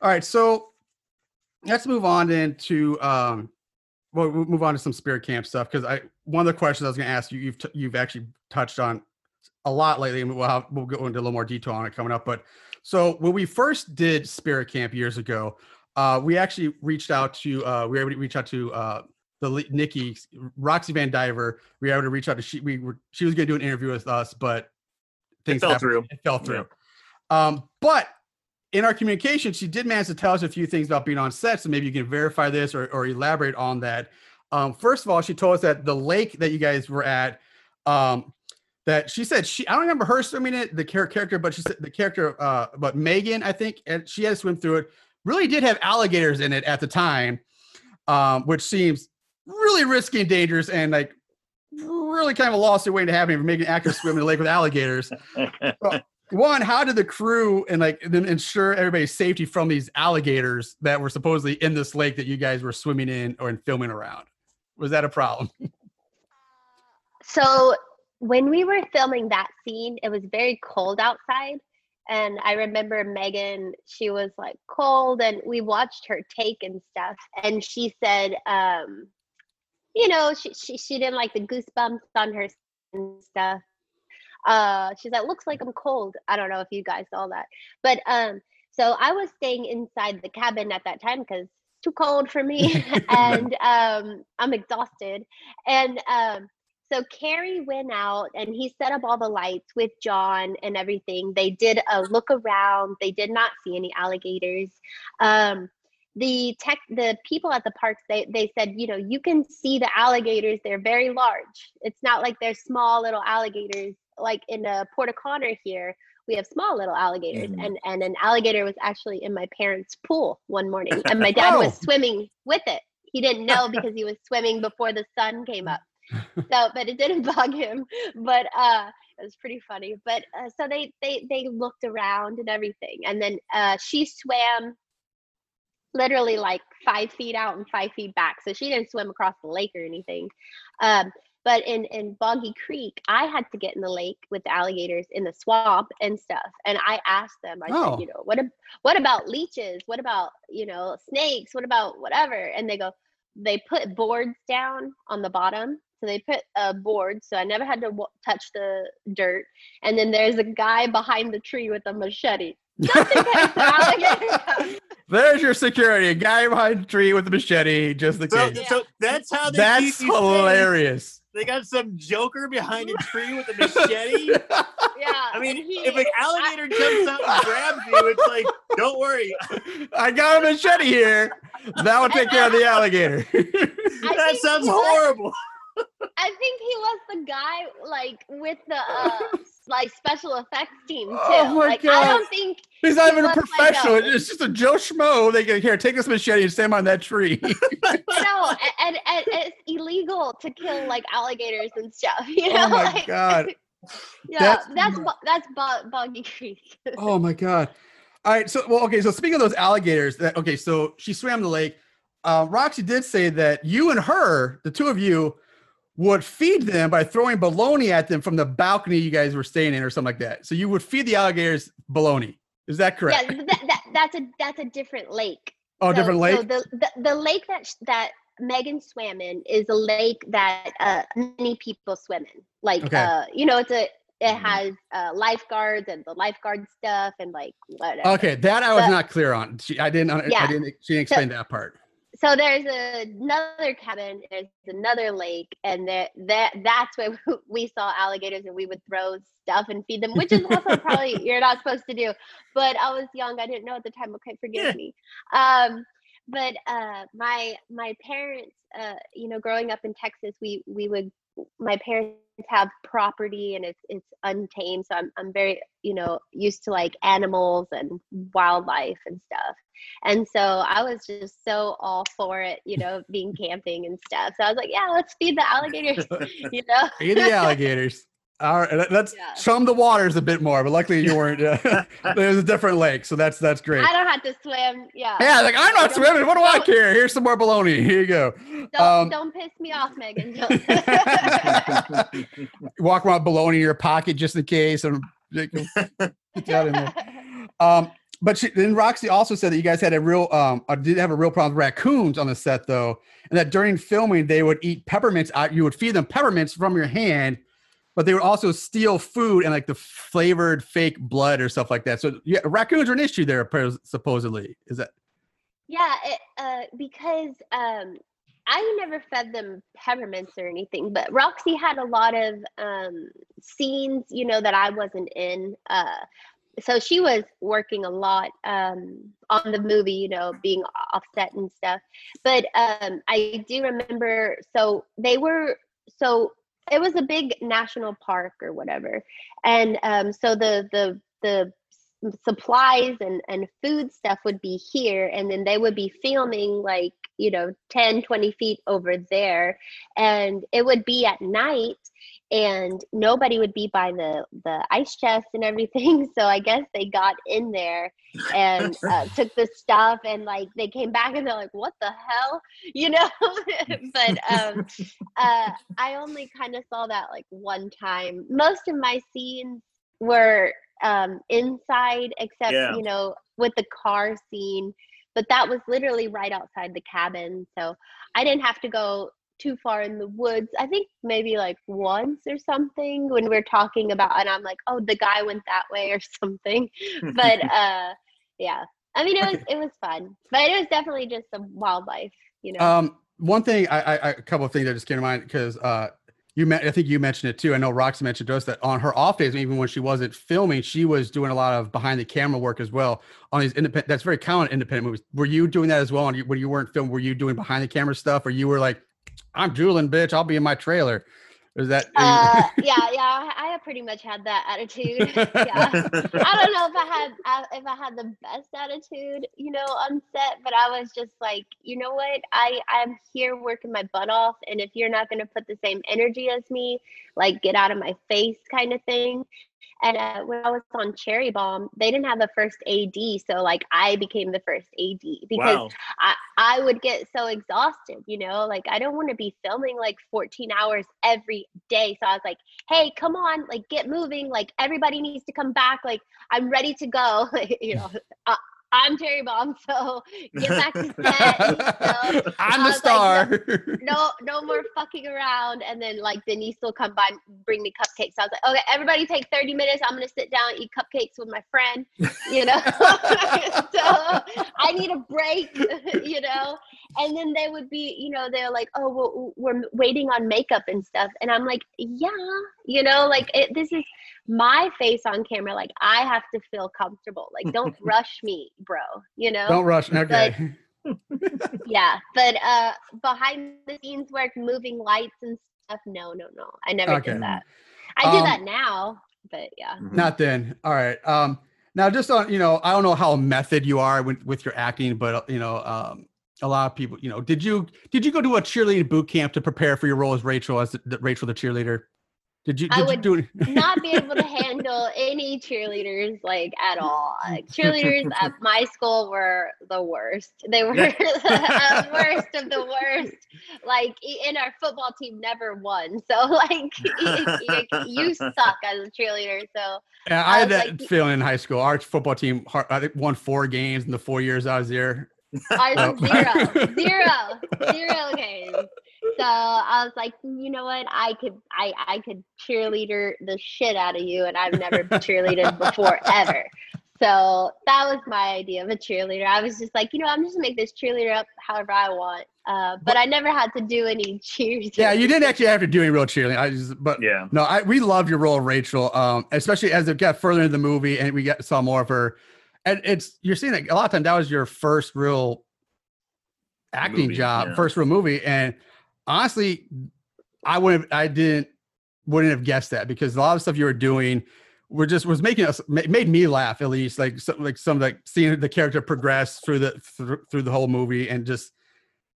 All right, so let's move on into um, well, we'll move on to some spirit camp stuff because I one of the questions I was going to ask you, you've t- you've actually touched on a lot lately, and we'll have, we'll go into a little more detail on it coming up. But so when we first did spirit camp years ago, uh, we actually reached out to uh, we were able to reach out to uh, the Nikki Roxy Van Diver. We were able to reach out to she we were she was going to do an interview with us, but things fell happened- through. It fell through. Um, but in our communication, she did manage to tell us a few things about being on set. So maybe you can verify this or, or elaborate on that. Um, first of all, she told us that the lake that you guys were at, um, that she said she I don't remember her swimming it, the char- character, but she said the character, uh, but Megan, I think, and she had to swim through it. Really did have alligators in it at the time, um, which seems really risky and dangerous, and like really kind of a lawsuit waiting to happen for making actors swim in the lake with alligators one how did the crew and like then ensure everybody's safety from these alligators that were supposedly in this lake that you guys were swimming in or in filming around was that a problem So when we were filming that scene, it was very cold outside. And I remember Megan, she was like cold, and we watched her take and stuff. And she said, um, you know, she, she, she didn't like the goosebumps on her and stuff. Uh, she's like, looks like I'm cold. I don't know if you guys saw that. But um, so I was staying inside the cabin at that time because it's too cold for me. and um, I'm exhausted. And um, so Kerry went out and he set up all the lights with John and everything. They did a look around. They did not see any alligators. Um, the tech, the people at the parks, they they said, you know, you can see the alligators. They're very large. It's not like they're small little alligators. Like in uh, Port O'Connor here, we have small little alligators, Mhm. and and an alligator was actually in my parents' pool one morning, and my dad was Oh. swimming with it. He didn't know because he was swimming before the sun came up so but it didn't bug him but uh it was pretty funny but uh, so they they they looked around and everything and then uh she swam literally like five feet out and five feet back so she didn't swim across the lake or anything um but in in boggy creek i had to get in the lake with the alligators in the swamp and stuff and i asked them i Oh. said you know what ab- what about leeches what about you know snakes what about whatever and they go they put boards down on the bottom. So they put a board, so I never had to w- touch the dirt. And then there's a guy behind the tree with a machete. Just in case the alligator comes. There's your security a guy behind the tree with a machete just the So, case so that's how they that's keep you safe. hilarious They got some joker behind a tree with a machete. Yeah. I mean, he- if an alligator jumps out and grabs you, it's like, don't worry. i got a machete here that will take care of the alligator that sounds he was- horrible. I think he was the guy like with the uh, like special effects team too. Oh my like I don't think He's not even a professional. it's just a Joe Schmo. They get here, take this machete and stand on that tree. no, no, a- and, and, it's illegal to kill like alligators and stuff. You know, oh my like, god. yeah, That's- that's bo- that's bo- Boggy Creek. Oh my god. All right. So well, okay. So speaking of those alligators, that okay. So she swam the lake. Uh, Roxy did say that you and her, the two of you, would feed them by throwing bologna at them from the balcony you guys were staying in, or something like that. So you would feed the alligators bologna. Is that correct? th- that, that that's a that's a different lake. oh, So- different lake. So the, the the lake that sh- that Megan swam in is a lake that uh, many people swim in. Like Okay. uh, you know, it's a it Mhm. has uh, lifeguards and the lifeguard stuff and like whatever. okay, that I was but- not clear on. She, I didn't. I Yeah. didn't. She didn't So- explain that part. So there's another cabin. There's another lake, and that that that's where we saw alligators, and we would throw stuff and feed them, which is also probably you're not supposed to do. But I was young; I didn't know at the time. Okay, forgive Yeah. me. Um, but uh, my my parents, uh, you know, growing up in Texas, we we would my parents have property and it's it's untamed, so I'm I'm very you know used to like animals and wildlife and stuff. And so I was just so all for it, you know, being camping and stuff. So I was like, yeah, let's feed the alligators, you know. Feed the alligators. All right, let- let's Yeah. chum the waters a bit more. But luckily, you weren't. Uh, there's a different lake, so that's that's great. I don't have to swim. Yeah. Yeah, like I'm not Don't- swimming. What do I care? Here's some more baloney. Here you go. Don't, Um, don't piss me off, Megan. Walk around with bologna in your pocket just in case. And put that in there. Um, but she, then Roxy also said that you guys had a real, um, uh, did have a real problem with raccoons on the set though, and that during filming they would eat peppermints. Out, you would feed them peppermints from your hand, but they would also steal food and like the flavored fake blood or stuff like that. So yeah, raccoons are an issue there, supposedly. Is that? yeah, it, uh, because um, I never fed them peppermints or anything, but Roxy had a lot of um, scenes, you know, that I wasn't in. Uh, so she was working a lot um, on the movie, you know, being offset and stuff. But um, I do remember, so they were, so it was a big national park or whatever, and um, so the the the supplies and and food stuff would be here and then they would be filming like you know 10 20 feet over there. And it would be at night and nobody would be by the the ice chest and everything so i guess they got in there and uh, took the stuff and like they came back and they're like what the hell? You know? But um uh i only kind of saw that like one time. Most of my scenes were um inside except Yeah. you know with the car scene but that was literally right outside the cabin so i didn't have to go too far in the woods i think maybe like once or something when we're talking about and i'm like oh the guy went that way or something but uh yeah i mean it was it was fun but it was definitely just some wildlife you know Um, one thing, I, I, I- a couple of things that just came to mind because uh, you met, I think you mentioned it too. I know Roxy mentioned to us that on her off days, even when she wasn't filming, she was doing a lot of behind the camera work as well on these independent. That's very common independent movies. Were you doing that as well? And when you weren't filming, were you doing behind the camera stuff, or you were like, "I'm drooling, bitch. I'll be in my trailer." Is that? uh yeah yeah i I pretty much had that attitude yeah I don't know if I had uh, if I had the best attitude, you know, on set, but I was just like, you know what? I I'm here working my butt off, and if you're not going to put the same energy as me, like get out of my face, kind of thing. And uh, when I was on Cherry Bomb, they didn't have a first AD, so like I became the first AD because wow. I, I would get so exhausted, you know, like I don't want to be filming like 14 hours every day. So I was like, hey, come on, like get moving. Like everybody needs to come back. Like I'm ready to go. you know, uh, I'm Cherry Bomb. So get back to set. you know? I'm the uh, star. like, no, no more fucking around. And then like Denise will come by and bring me cupcakes. So I was like, okay, everybody take 30 minutes. I'm gonna sit down and eat cupcakes with my friend, you know. so I need a break, you know. And then they would be, you know, they're like, oh, well, we're waiting on makeup and stuff. And I'm like, yeah, you know, like it, this is my face on camera. Like I have to feel comfortable. Like don't rush me, bro. You know Don't rush. Okay. yeah but uh behind the scenes work moving lights and stuff no no no i never Okay. did that i do Um, that now but yeah Not then. All right. Um, now just on, you know, I don't know how method you are with, with your acting, but uh, you know, um, a lot of people, you know, did you did you go to a cheerleading boot camp to prepare for your role as Rachel as the, the- Rachel the cheerleader? Did you I did you would do it? not be able to handle any cheerleaders like at all. Like, cheerleaders at my school were the worst. They were the worst of the worst. Like in our football team never won. So like you suck as a cheerleader. So Yeah, I I had that like- feeling in high school. Our football team, I think, won four games in the four years I was there. I was zero, zero, zero games. So I was like, you know what? I could, I, I could cheerleader the shit out of you, and I've never cheerleaded before ever. So that was my idea of a cheerleader. I was just like, you know, I'm just gonna make this cheerleader up however I want. Uh, but I never had to do any cheers. Yeah, you didn't actually have to do any real cheerleading. I just, but Yeah. no, I we love your role, Rachel. Um, especially as it got further into the movie and we got saw more of her. And it's you're seeing that a lot of times that was your first real acting Movie, job, yeah. first real movie. And honestly, I wouldn't, I didn't, wouldn't have guessed that because a lot of stuff you were doing were just was making us ma- made me laugh at least like some like some like seeing the character progress through the through, through the whole movie and just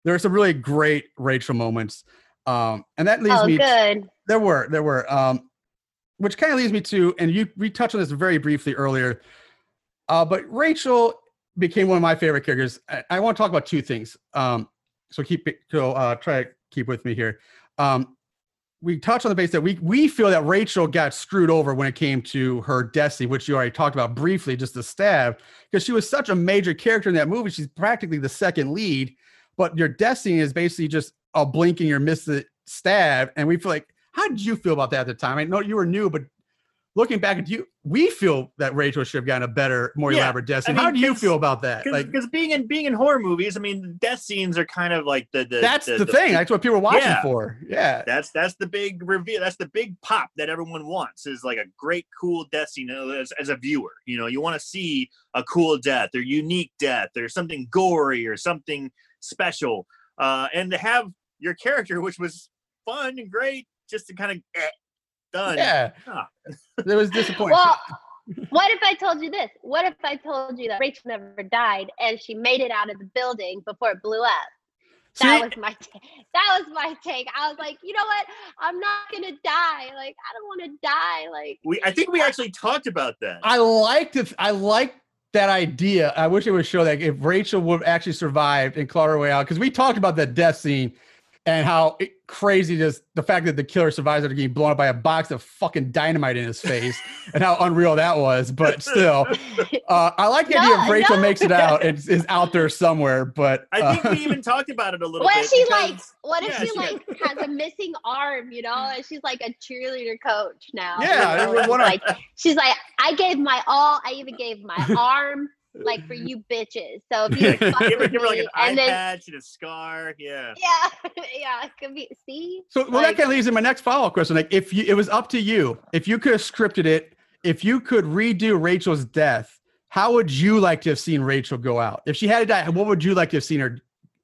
there were some really great Rachel moments. Um, and that leads Oh, me to- there were, there were. Um, which kind of leads me to, and you we touched on this very briefly earlier. Uh, but Rachel became one of my favorite characters. I, I want to talk about two things. Um, so keep it, so uh, try to keep with me here. Um, we touched on the base that we we feel that Rachel got screwed over when it came to her destiny, which you already talked about briefly, just the stab, because she was such a major character in that movie. She's practically the second lead, but your destiny is basically just a blink and you're miss the stab. And we feel like, how did you feel about that at the time? I know you were new, but looking back at you, we feel that Rachel should have gotten a better, more Yeah, elaborate destiny. I how do you feel about that? Because Like being in being in horror movies, I mean, death scenes are kind of like the, the that's the, thing. That's what people are watching Yeah. for. Yeah. That's that's the big reveal. That's the big pop that everyone wants. Is like a great, cool death scene as, as a viewer. You know, you want to see a cool death or unique death or something gory or something special. Uh, and to have your character, which was fun and great, just to kind of eh, done. Yeah. Ah. It was disappointing. Well, what if I told you this? What if I told you that Rachel never died and she made it out of the building before it blew up? That was my ta- that was my take. I was like, you know what? I'm not gonna die. Like I don't want to die. Like We I think we actually talked about that. I like to. I like that idea. I wish it would show that if Rachel would have actually survived and clawed her way out, because we talked about that death scene and how it, crazy just the fact that the killer survives after getting blown up by a box of fucking dynamite in his face and how unreal that was. But still, uh, I like the idea No, if Rachel no. makes it out and is out there somewhere. But I think uh, we even talked about it a little bit. what bit. if she like what if yeah, she she- like has a missing arm, you know, and she's like a cheerleader coach now. you Yeah, know, everyone and, wanna- like she's like, I gave my all, I even gave my arm like for you bitches. So if you fuck give her, give her like me, an eye and then patch and a scar. Yeah. yeah, yeah, it could be see? So well, Like- that kind of leads to my next follow-up question. Like, if you, it was up to you, if you could have scripted it, if you could redo Rachel's death, how would you like to have seen Rachel go out? If she had to die, what would you like to have seen her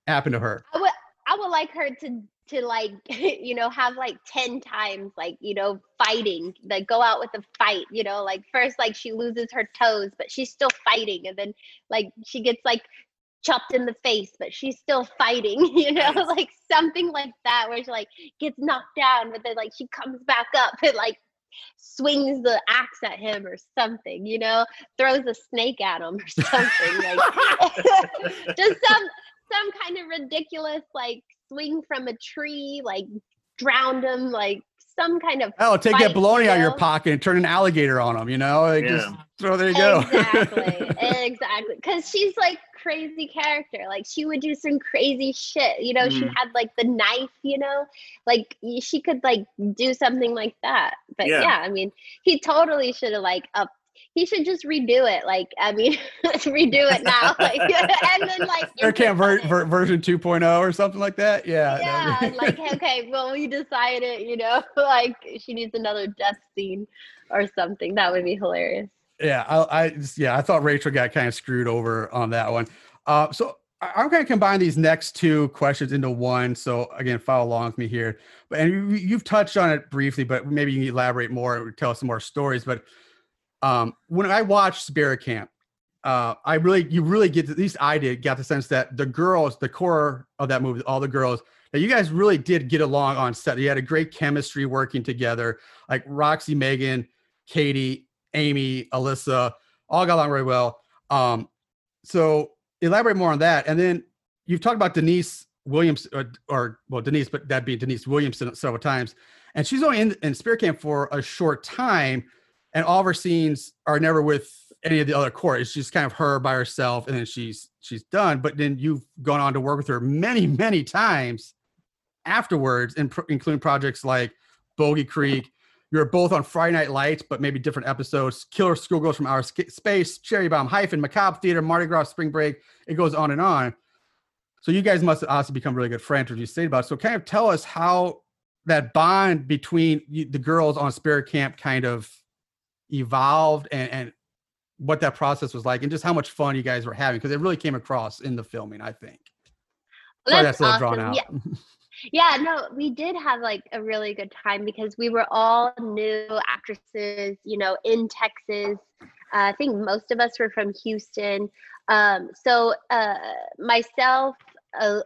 happen to her? I would I would like her to to like you know have like 10 times like you know fighting like go out with a fight you know like first like she loses her toes but she's still fighting and then like she gets like chopped in the face but she's still fighting you know Nice. like something like that where she like gets knocked down but then like she comes back up and like swings the axe at him or something you know throws a snake at him or something like just some some kind of ridiculous like swing from a tree, like drowned him, like some kind of Oh, take that Fight, baloney you out of your pocket and turn an alligator on them. You know, like just throw. There you go. exactly, exactly. Because she's like crazy character. Like she would do some crazy shit. You know, she Mhm. had like the knife. You know, like she could like do something like that. But Yeah. yeah, I mean, he totally should have like up. He should just redo it. Like, I mean, let's redo it now. Like, and then like Camp ver- ver- version 2.0 or something like that. Yeah. yeah, like okay, well we decided, you know, like she needs another death scene or something. That would be hilarious. yeah. I, I yeah, I thought Rachel got kind of screwed over on that one. Uh, so I'm going to combine these next two questions into one. So again, follow along with me here. But and you, you've touched on it briefly, but maybe you can elaborate more and tell us some more stories. But um, when I watched Spirit Camp, uh, I really, you really get, at least I did, got the sense that the girls, the core of that movie, all the girls, that you guys really did get along on set. You had a great chemistry working together. Like Roxy, Megan, Katie, Amy, Alyssa, all got along very well. Um, so elaborate more on that. And then you've talked about Denise Williams, or, or well, Denise, but that'd be Denise Williamson several times, and she's only in, in Spirit Camp for a short time, and all of her scenes are never with any of the other core. It's just kind of her by herself, and then she's she's done. But then you've gone on to work with her many, many times afterwards, and in, including projects like Boggy Creek. You're both on Friday Night Lights, but maybe different episodes. Killer Schoolgirls from Outer Space, Cherry Bomb, Hyphen, Macabre Theater, Mardi Gras, Spring Break. It goes on and on. So you guys must have also become really good friends, as you stated about. It. So kind of tell us how that bond between the girls on Spirit Camp kind of evolved and, and what that process was like and just how much fun you guys were having because it really came across in the filming, I think. Well, Sorry, that's, that's a little awesome. drawn out. Yeah. yeah, no, we did have like a really good time because we were all new actresses, you know, in Texas. Uh, I think most of us were from Houston. Um, so uh, myself, uh,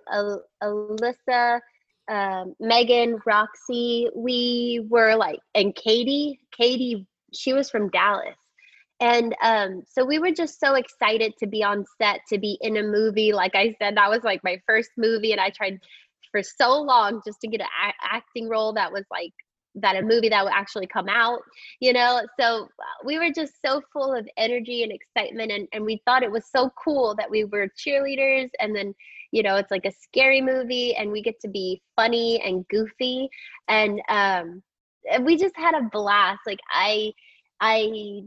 Alyssa, um, Megan, Roxy, we were like, and Katie, Katie, she was from Dallas. And um, so we were just so excited to be on set, to be in a movie. Like I said, that was like my first movie, and I tried for so long just to get an a- acting role that was like that a movie that would actually come out you know so uh, we were just so full of energy and excitement and, and we thought it was so cool that we were cheerleaders and then you know it's like a scary movie and we get to be funny and goofy and um we just had a blast like i i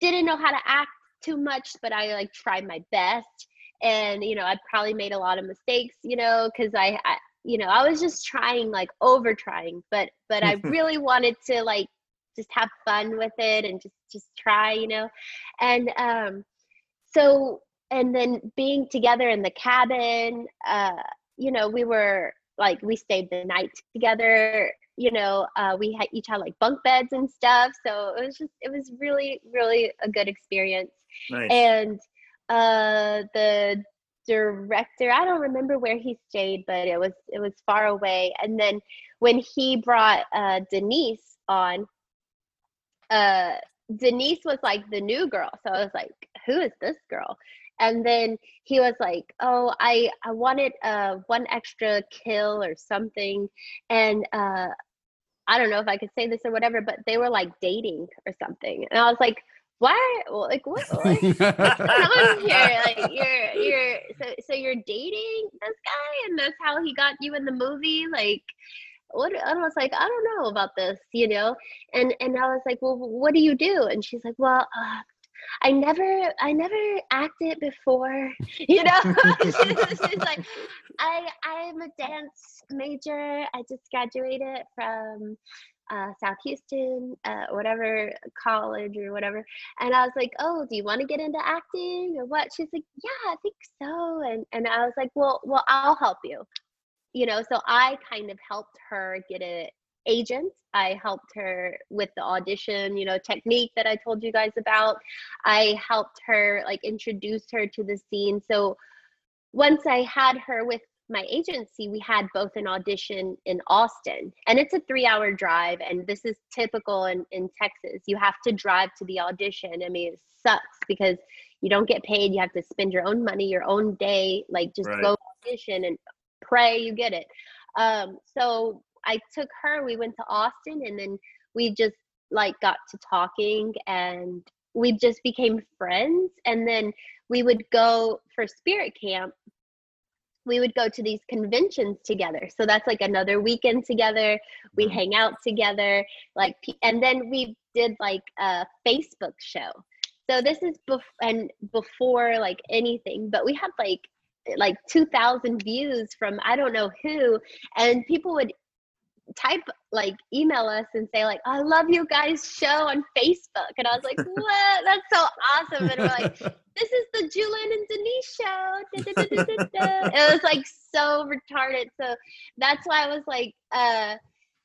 didn't know how to act too much but i like tried my best. And you know i probably made a lot of mistakes you know because I, I you know i was just trying like over trying but but i really wanted to like just have fun with it and just just try you know. And um so and then being together in the cabin uh you know we were like we stayed the night together you know uh, we had each had like bunk beds and stuff. So it was just it was really really a good experience. Nice. and uh the director i don't remember where he stayed but it was it was far away. And then when he brought uh denise on uh denise was like the new girl. So i was like who is this girl and then he was like oh i i wanted uh one extra kill or something. And uh i don't know if i could say this or whatever but they were like dating or something. And i was like why? Like what like, come on here? Like you're you're so so you're dating this guy and that's how he got you in the movie? Like what I was like, I don't know about this, you know? And and I was like, well, what do you do? And she's like, well, uh, I never, I never acted before, you know. she's like, I, I'm a dance major. I just graduated from uh, South Houston, uh, whatever college or whatever. And I was like, oh, do you want to get into acting or what? She's like, yeah, I think so. And and I was like, well, well, I'll help you. You know, so I kind of helped her get a agent. I helped her with the audition, you know, technique that I told you guys about. I helped her like introduce her to the scene. So once I had her with my agency, we had both an audition in Austin, and it's a three hour drive. And this is typical in, in Texas. You have to drive to the audition. I mean, it sucks because you don't get paid. You have to spend your own money, your own day, like just right. go audition and pray you get it. Um, so I took her, we went to Austin, and then we just like got to talking and we just became friends. And then we would go for spirit camp we would go to these conventions together. So that's like another weekend together. We mm-hmm. hang out together, like, and then we did like a Facebook show. So this is bef- and before like anything, but we had like like 2000 views from I don't know who and people would type like email us and say like I love you guys show on Facebook. And I was like what? That's so awesome. And we're like this is the Julin and Denise show. Da, da, da, it was like so retarded. So that's why I was like uh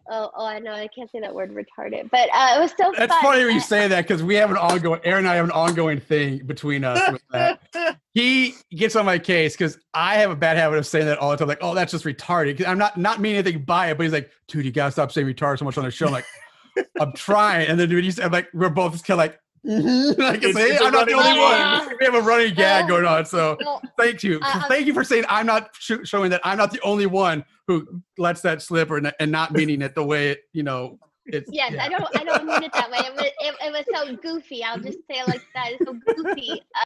Oh, oh, I know I can't say that word retarded, but uh, it was so That's fun. funny when you say that because we have an ongoing. Aaron and I have an ongoing thing between us. With that. He gets on my case because I have a bad habit of saying that all the time. Like, oh, that's just retarded. I'm not not meaning anything by it, but he's like, dude, you gotta stop saying retarded so much on the show. I'm like, I'm trying, and then when you say, I'm like, we're both just kind of like. mhm. like It's- say, it's a I'm not the only gag. one. We have a running gag going on. So well, thank you, I- I- thank you for saying I'm not sh- showing that I'm not the only one who lets that slip or n- and not meaning it the way it, you know. It's Yes, yeah. I don't. I don't mean it that way. It was. It, it was so goofy. I'll just say it like that. It's so goofy. Uh,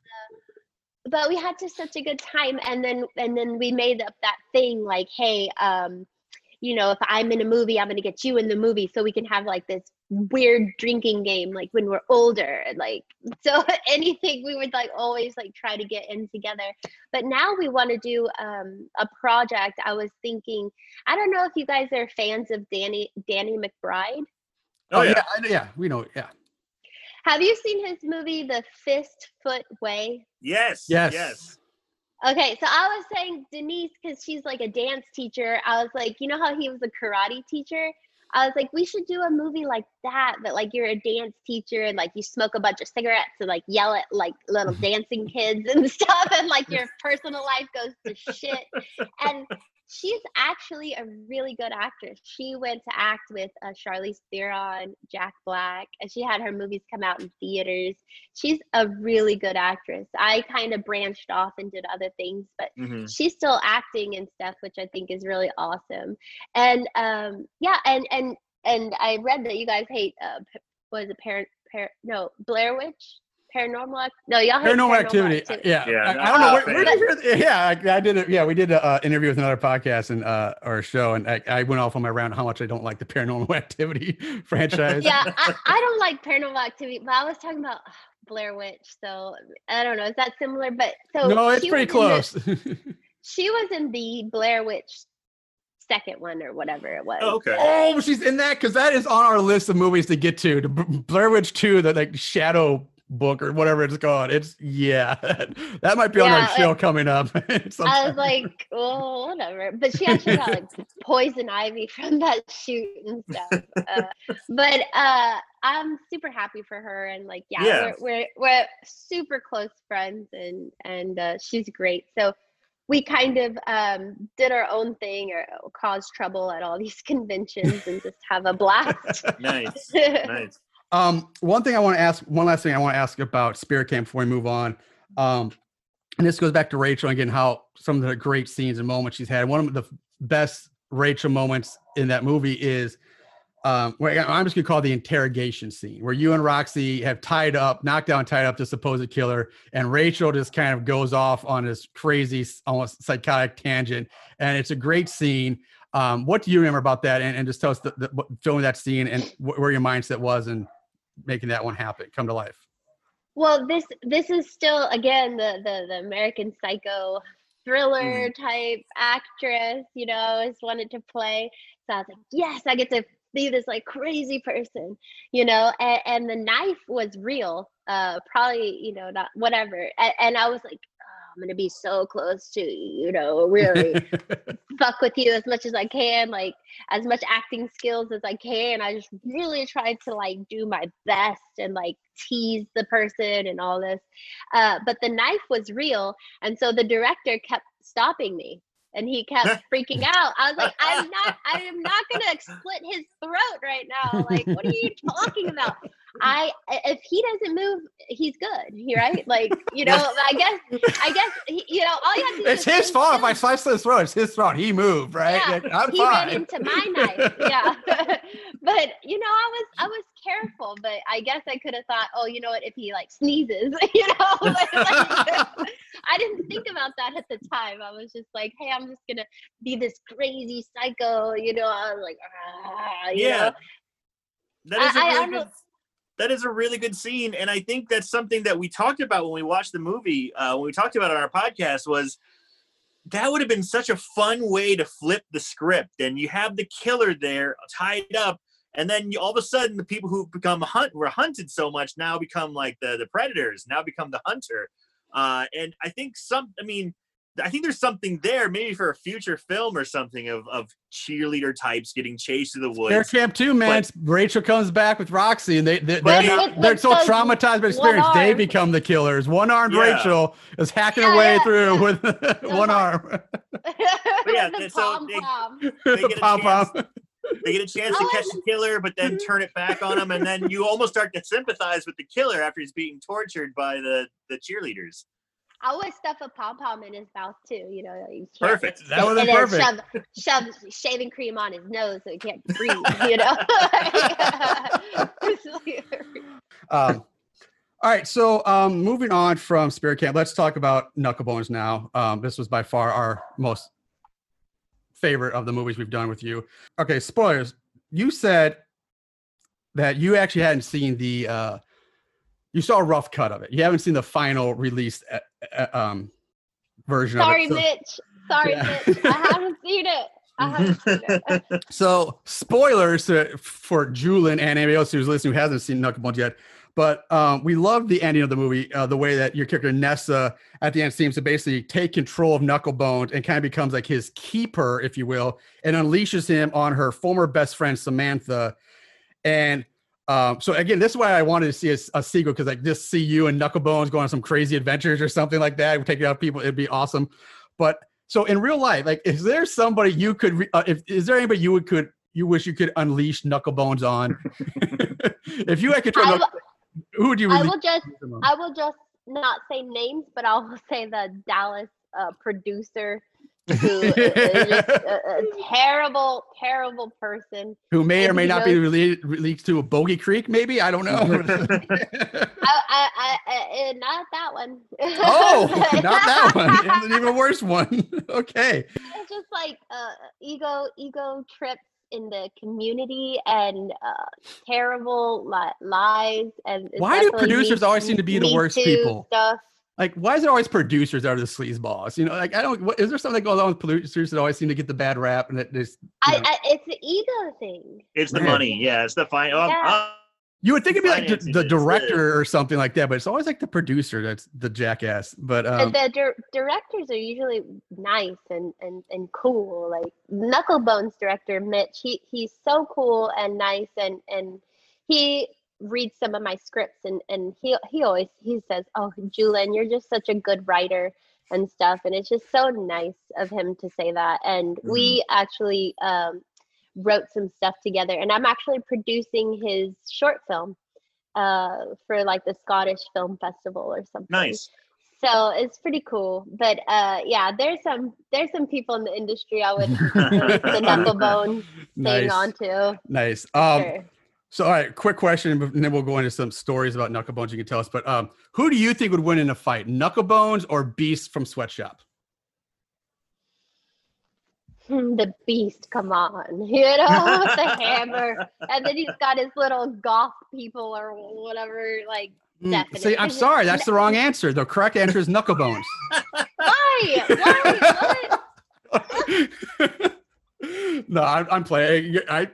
but we had just such a good time, and then and then we made up that thing like, hey, um, you know, if I'm in a movie, I'm gonna get you in the movie, so we can have like this weird drinking game, like when we're older, and like so anything we would like always like try to get in together. But now we want to do um, a project. I was thinking I don't know if you guys are fans of Danny Danny McBride. Oh yeah. I- yeah, we know. Yeah, Have you seen his movie The Fist Foot Way? Yes. Yes. Yes. Okay, so I was saying Denise because she's like a dance teacher. I was like, you know how he was a karate teacher? I was like, we should do a movie like that, but like you're a dance teacher and like you smoke a bunch of cigarettes and like yell at like little dancing kids and stuff, and like your personal life goes to shit. And she's actually a really good actress. She went to act with uh, Charlize Theron, Jack Black, and she had her movies come out in theaters. She's a really good actress. I kind of branched off and did other things, but Mhm. she's still acting and stuff, which I think is really awesome. And um, yeah, and and and I read that you guys hate uh, is it, parent, par- no, Blair Witch, paranormal, Act- no, y'all hate paranormal activity. Yeah, Yeah, I, I don't know. Where, a where fan. did you hear? Yeah, I, I did. A, yeah, we did an uh, interview with another podcast and uh, or a show, and I, I went off on my round how much I don't like the paranormal activity franchise. yeah, I, I don't like paranormal activity, but I was talking about uh, Blair Witch, so I don't know. Is that similar? But so no, it's pretty was in the- close. she was in the Blair Witch second one or whatever it was. Oh, okay. oh, she's in that because that is on our list of movies to get to. The Blair Witch Two, the like Shadow book or whatever it's called. It's yeah, that might be on our show coming up. I was like, oh, whatever. But she actually got like poison ivy from that shoot and stuff. Uh, but uh, I'm super happy for her, and like, yeah, Yeah. We're, we're we're super close friends, and and uh, she's great. So we kind of um, did our own thing or caused trouble at all these conventions and just have a blast. Nice. Nice. Um, one thing I want to ask, one last thing I want to ask about Spirit Camp before we move on. Um, and this goes back to Rachel again, how some of the great scenes and moments she's had. One of the best Rachel moments in that movie is, um, I'm just gonna call the interrogation scene, where you and Roxy have tied up, knocked down, tied up the supposed killer, and Rachel just kind of goes off on this crazy, almost psychotic tangent, and it's a great scene. Um, what do you remember about that? And, and just tell us the, the filming that scene and wh- where your mindset was and making that one happen, come to life. Well, this this is still again the the, the American Psycho thriller type actress. You know, I always wanted to play. So I was like, yes, I get to be this like crazy person. You know, and, and the knife was real. Uh, probably you know not whatever. And, and I was like, I'm gonna be so close to you know really fuck with you as much as I can, like as much acting skills as I can. I just really tried to like do my best and like tease the person and all this. Uh, but the knife was real, and so the director kept stopping me. And he kept freaking out. I was like, I'm not, I am not gonna split his throat right now. Like, what are you talking about? I, if he doesn't move, he's good, right? Like, you know, I guess, I guess, he- you know, all you have to do it's is his fault if I slice his throat. It's his fault. He moved, right? Yeah, Like, I'm he fine. ran into my knife. Yeah, but you know, I was I was careful, but I guess I could have thought, oh, you know what, if he like sneezes, you know, like, I didn't think about that at the time. I was just like, hey, I'm just gonna be this crazy psycho, you know. I was like, ah, Yeah. know. That is a I- I really don't know. good. That is a really good scene, and I think that's something that we talked about when we watched the movie. Uh, when we talked about on our podcast, was that would have been such a fun way to flip the script, and you have the killer there tied up, and then you, all of a sudden the people who become hunt were hunted so much now become like the the predators, now become the hunter, uh, and I think some. I mean, I think there's something there, maybe for a future film or something of of cheerleader types getting chased through the Bear woods. Camp 2, man. But- Rachel comes back with Roxy, and they, they, they're, not, they're so traumatized by experience, they become the killers. One armed Yeah. Rachel is hacking Yeah, her way yeah. through with one arm. arm. yeah, the so they- They get a Pom pom. They get a chance to catch the killer, but then turn it back on him, and then you almost start to sympathize with the killer after he's being tortured by the the cheerleaders. I would stuff a pom pom in his mouth too. You know, Perfect. That would have perfect. shove, shove shaving cream on his nose so he can't breathe. You know. Um, all right, so um, moving on from Spirit Camp, let's talk about Knucklebones now. Um, this was by far our most favorite of the movies we've done with you. Okay, spoilers. You said that you actually hadn't seen the. Uh, you saw a rough cut of it. You haven't seen the final released uh, uh, um, version Sorry, of it. So- Mitch. Sorry, Yeah. Mitch. I haven't seen it. I haven't seen it. So spoilers to, for Julin and anybody else who's listening who hasn't seen Knucklebones yet. But um, we love the ending of the movie, uh, the way that your character Nessa at the end seems to basically take control of Knucklebones and kind of becomes like his keeper, if you will, and unleashes him on her former best friend Samantha. And um, so again, this is why I wanted to see a, a sequel because like just see you and Knucklebones going on some crazy adventures or something like that, taking out people, it'd be awesome. But so in real life, like, is there somebody you could, re- uh, if is there anybody you would could you wish you could unleash Knucklebones on? if you had control, I, will- who would you? I will just? I will just not say names, but I'll say the Dallas uh, producer who is a, a terrible, terrible person. who may or may not be knows- released, released to a Boggy Creek, maybe I don't know. I, I, I, I, uh, not that one. oh, not that one. An even worse one. okay. it's just like uh, ego ego trips in the community and uh, terrible li- lies and Why do producers always seem to be the worst people? Stuff. Like, why is it always producers that are the sleaze balls? You know, like I don't. What, is there something that goes on with producers that always seem to get the bad rap and that just? I, I, it's the ego thing. It's the Yeah. money, yeah. It's the fine. Oh, Yeah. oh, You would think it'd be like the, the director or something like that, but it's always like the producer that's the jackass. But um, and the dir- directors are usually nice and, and, and cool. Like Knucklebones director Mitch, he he's so cool and nice and and he reads some of my scripts and and he he always he says, "Oh, Julin, you're just such a good writer." and stuff and it's just so nice of him to say that and we actually um, wrote some stuff together and i'm actually producing his short film uh, for like the scottish film festival or something nice. so it's pretty cool but uh yeah there's some there's some people in the industry i would the knucklebone thing nice, onto nice. Um, sure. So all right, quick question, and then we'll go into some stories about Knucklebones you can tell us. But um, who do you think would win in a fight, Knucklebones or Beast from Sweatshop? Hmm, the beast come on you know with the hammer and then he's got his little goth people or whatever like Mm, See, I'm sorry, that's the wrong answer. The correct answer is Knucklebones. why why what? no, I'm, I'm playing. I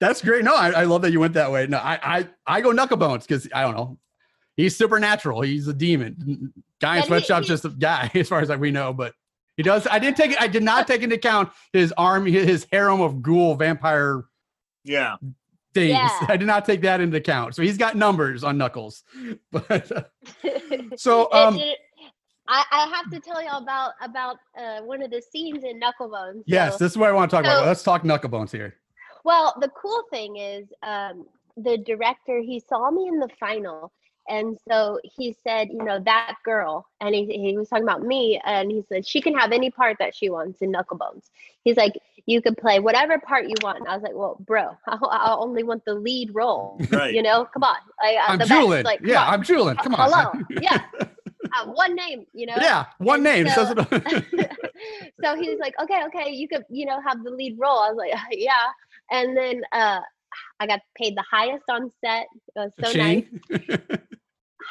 that's great. No, I, I love that you went that way. No, I I, I go Knucklebones because I don't know. He's supernatural. He's a demon. Guy in And sweatshop's just a guy, as far as like we know. But he does. I didn't take it. I did not take into account his army, his harem of ghoul vampire Yeah. things. Yeah. I did not take that into account. So he's got numbers on Knuckles. But uh, so um, it- I, I have to tell y'all about about uh, one of the scenes in Knucklebones. yes, this is what I want to talk about. Let's talk Knucklebones here. Well, the cool thing is, um, the director he saw me in the final, and so he said, you know, that girl, and he he was talking about me, and he said she can have any part that she wants in Knucklebones. He's like, you could play whatever part you want. And I was like, well, bro, I, I only want the lead role. Right. You know, come on. I, I'm, I'm the. Julin. Like, come yeah, on. I'm Julin. Come on. Hello. Yeah. Uh, one name. You know. yeah, one And name. so- says it- so he was like, okay, okay, you could, you know, have the lead role. I was like, yeah. And then uh, I got paid the highest on set. It was so nice.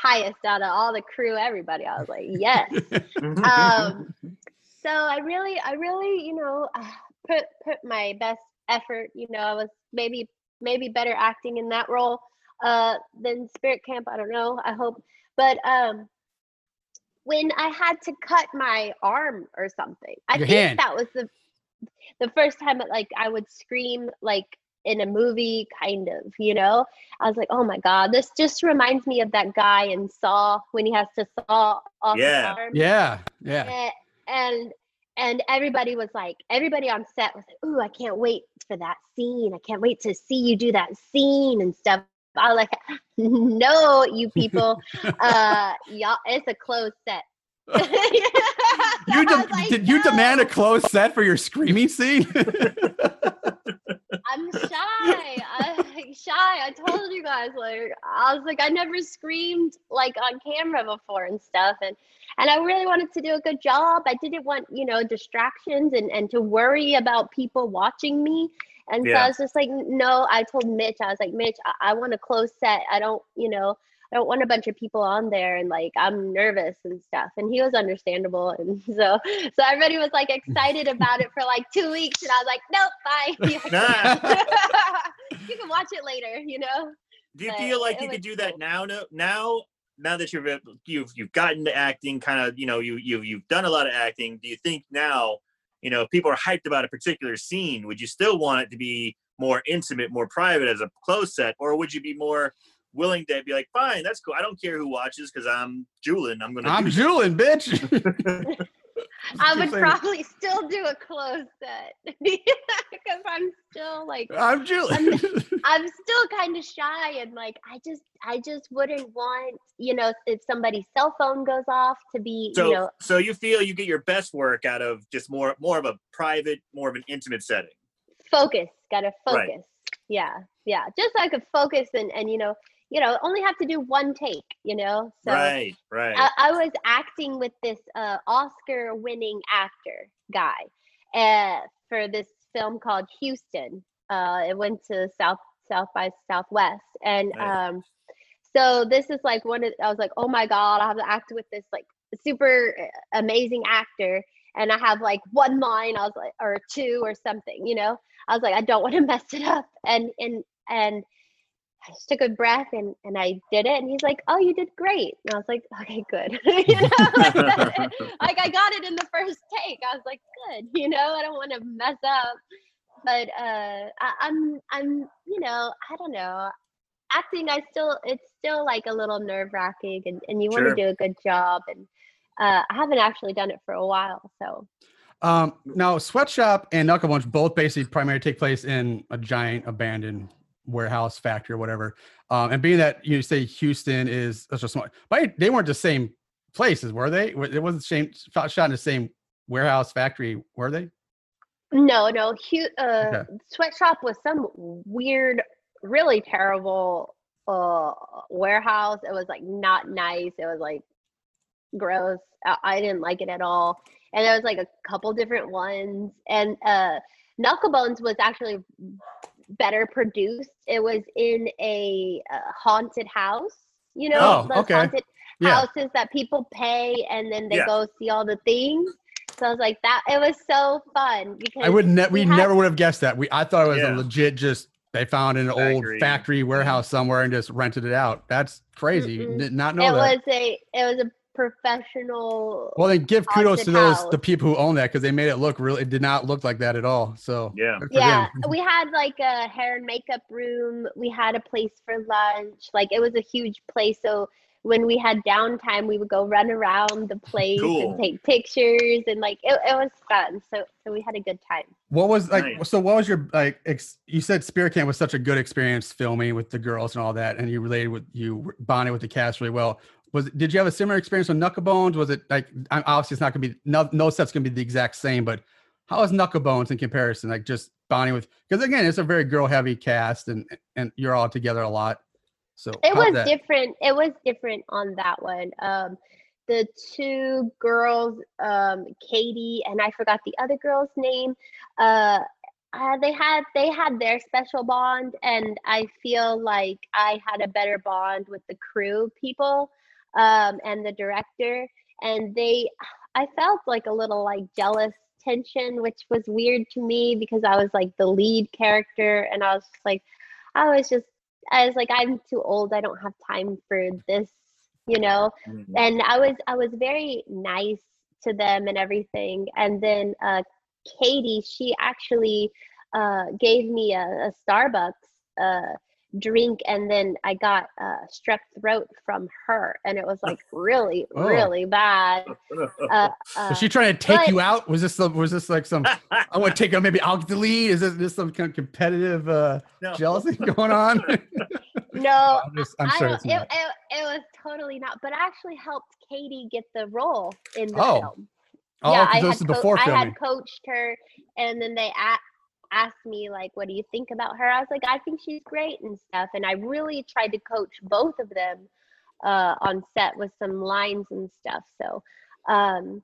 Highest out of all the crew, everybody. I was like, yes. Mm-hmm. um, so I really, I really, you know, uh, put put my best effort. You know, I was maybe maybe better acting in that role uh, than Spirit Camp. I don't know. I hope, but um, when I had to cut my arm or something. I Your think hand. that was the the first time that like I would scream like in a movie, kind of, you know. I was like, oh my god, this just reminds me of that guy in Saw when he has to saw off Yeah. his arm. Yeah, yeah. A- and and everybody was like everybody on set was like ooh i can't wait for that scene i can't wait to see you do that scene and stuff i was like no you people uh y'all it's a closed set You de- like, did you demand a "No, closed set for your screaming scene? i'm shy. I'm shy. I told you guys like i was like i never screamed like on camera before and stuff and and i really wanted to do a good job. I didn't want you know distractions and and to worry about people watching me. And so i was just like no i told mitch i was like mitch i, I want a closed set. I don't you know I don't want a bunch of people on there and like I'm nervous and stuff. And he was understandable. And so so everybody was like excited about it for like two weeks. And I was like, nope, bye. you can watch it later, you know? Do you But feel like you could do that cool. now? No, now, now that you've uh, you've you've gotten to acting, kind of, you know, you you you've done a lot of acting. Do you think now, you know, if people are hyped about a particular scene, would you still want it to be more intimate, more private as a close set, or would you be more willing to be like, fine, that's cool. I don't care who watches because I'm Julin. I'm gonna. I'm do. Julin, bitch. I would probably still do a closed set because I'm still like I'm Julin. I'm still kind of shy and like I just I just wouldn't want you know if somebody's cell phone goes off to be So, you know so you feel you get your best work out of just more more of a private, more of an intimate setting. focus gotta focus Right. yeah yeah just so I could focus and and you know you know only have to do one take you know so right, right. I, I was acting with this uh, Oscar winning actor guy uh, for this film called Houston. Uh, it went to South South by Southwest, and Nice. um, so this is like one of I was like, oh my god, I have to act with this like super uh, amazing actor, and I have like one line, I was like, or two or something, you know. I was like, I don't want to mess it up, and and and I just took a breath and and I did it, and he's like, oh, you did great, and I was like, okay, good, you know, like, that- like I got it in the first take. I was like, good, you know, I don't want to mess up, but uh, I, I'm I'm you know, I don't know. Acting, I still it's still like a little nerve wracking, and and you want Sure. to do a good job, and uh, I haven't actually done it for a while, so. um, now, Sweatshop and Knucklebones both basically primarily take place in a giant abandoned warehouse, factory, or whatever. Um, and being that you say Houston is such a small, but they weren't the same places, were they? It wasn't the same shot shot in the same warehouse, factory, were they? No, no. Hu- uh, Okay. Sweatshop was some weird, really terrible uh, warehouse. It was like not nice. It was like gross. I, I didn't like it at all. And there was like a couple different ones. And uh, Knucklebones was actually better produced. It was in a uh, haunted house. You know, Oh, those okay. haunted Yeah. houses that people pay and then they Yeah. go see all the things. So I was like, that it was so fun because I would ne- we we had- never would have guessed that. We I thought it was Yeah. a legit just they found an Factory. old factory warehouse somewhere and just rented it out. That's crazy. Did not know it that. was a it was a professional well, then give kudos to those house. the people who own that because they made it look really. It did not look like that at all. So Yeah. yeah we had like a hair and makeup room we had a place for lunch like it was a huge place so when we had downtime we would go run around the place Cool. and take pictures and like it, it was fun so so we had a good time What was like? Nice. So, what was your like? Ex- you said Spirit Camp was such a good experience filming with the girls and all that, and you related with you bonded with the cast really well. Was did you have a similar experience with Knucklebones? Was it like obviously it's not gonna be no no set's gonna be the exact same, but how is Knucklebones in comparison? Like just bonding with because again it's a very girl heavy cast and and you're all together a lot. So it was that? different it was different on that one um the two girls um katie and i forgot the other girl's name uh uh, they had they had their special bond and i feel like i had a better bond with the crew people um and the director and they i felt like a little like jealous tension which was weird to me because i was like the lead character and i was just like i was just I was like, I'm too old. I don't have time for this you know Mhm. and i was i was very nice to them and everything and then uh katie she actually uh gave me a, a starbucks uh drink and then i got uh strep throat from her and it was like really Oh. really bad uh, uh, Was she trying to take but- you out? Was this some, was this like some? I want to take. Out maybe I'll get the lead. Is this, this some kind of competitive uh, No. jealousy going on? no I'm, just, I'm I sure it, it, it was totally not but I actually helped katie get the role in the Oh, film Oh, yeah, 'cause I had, co- before I filming. had coached her, and then they a- asked me like, "What do you think about her?" I was like, "I think she's great and stuff." And I really tried to coach both of them uh, on set with some lines and stuff. So um,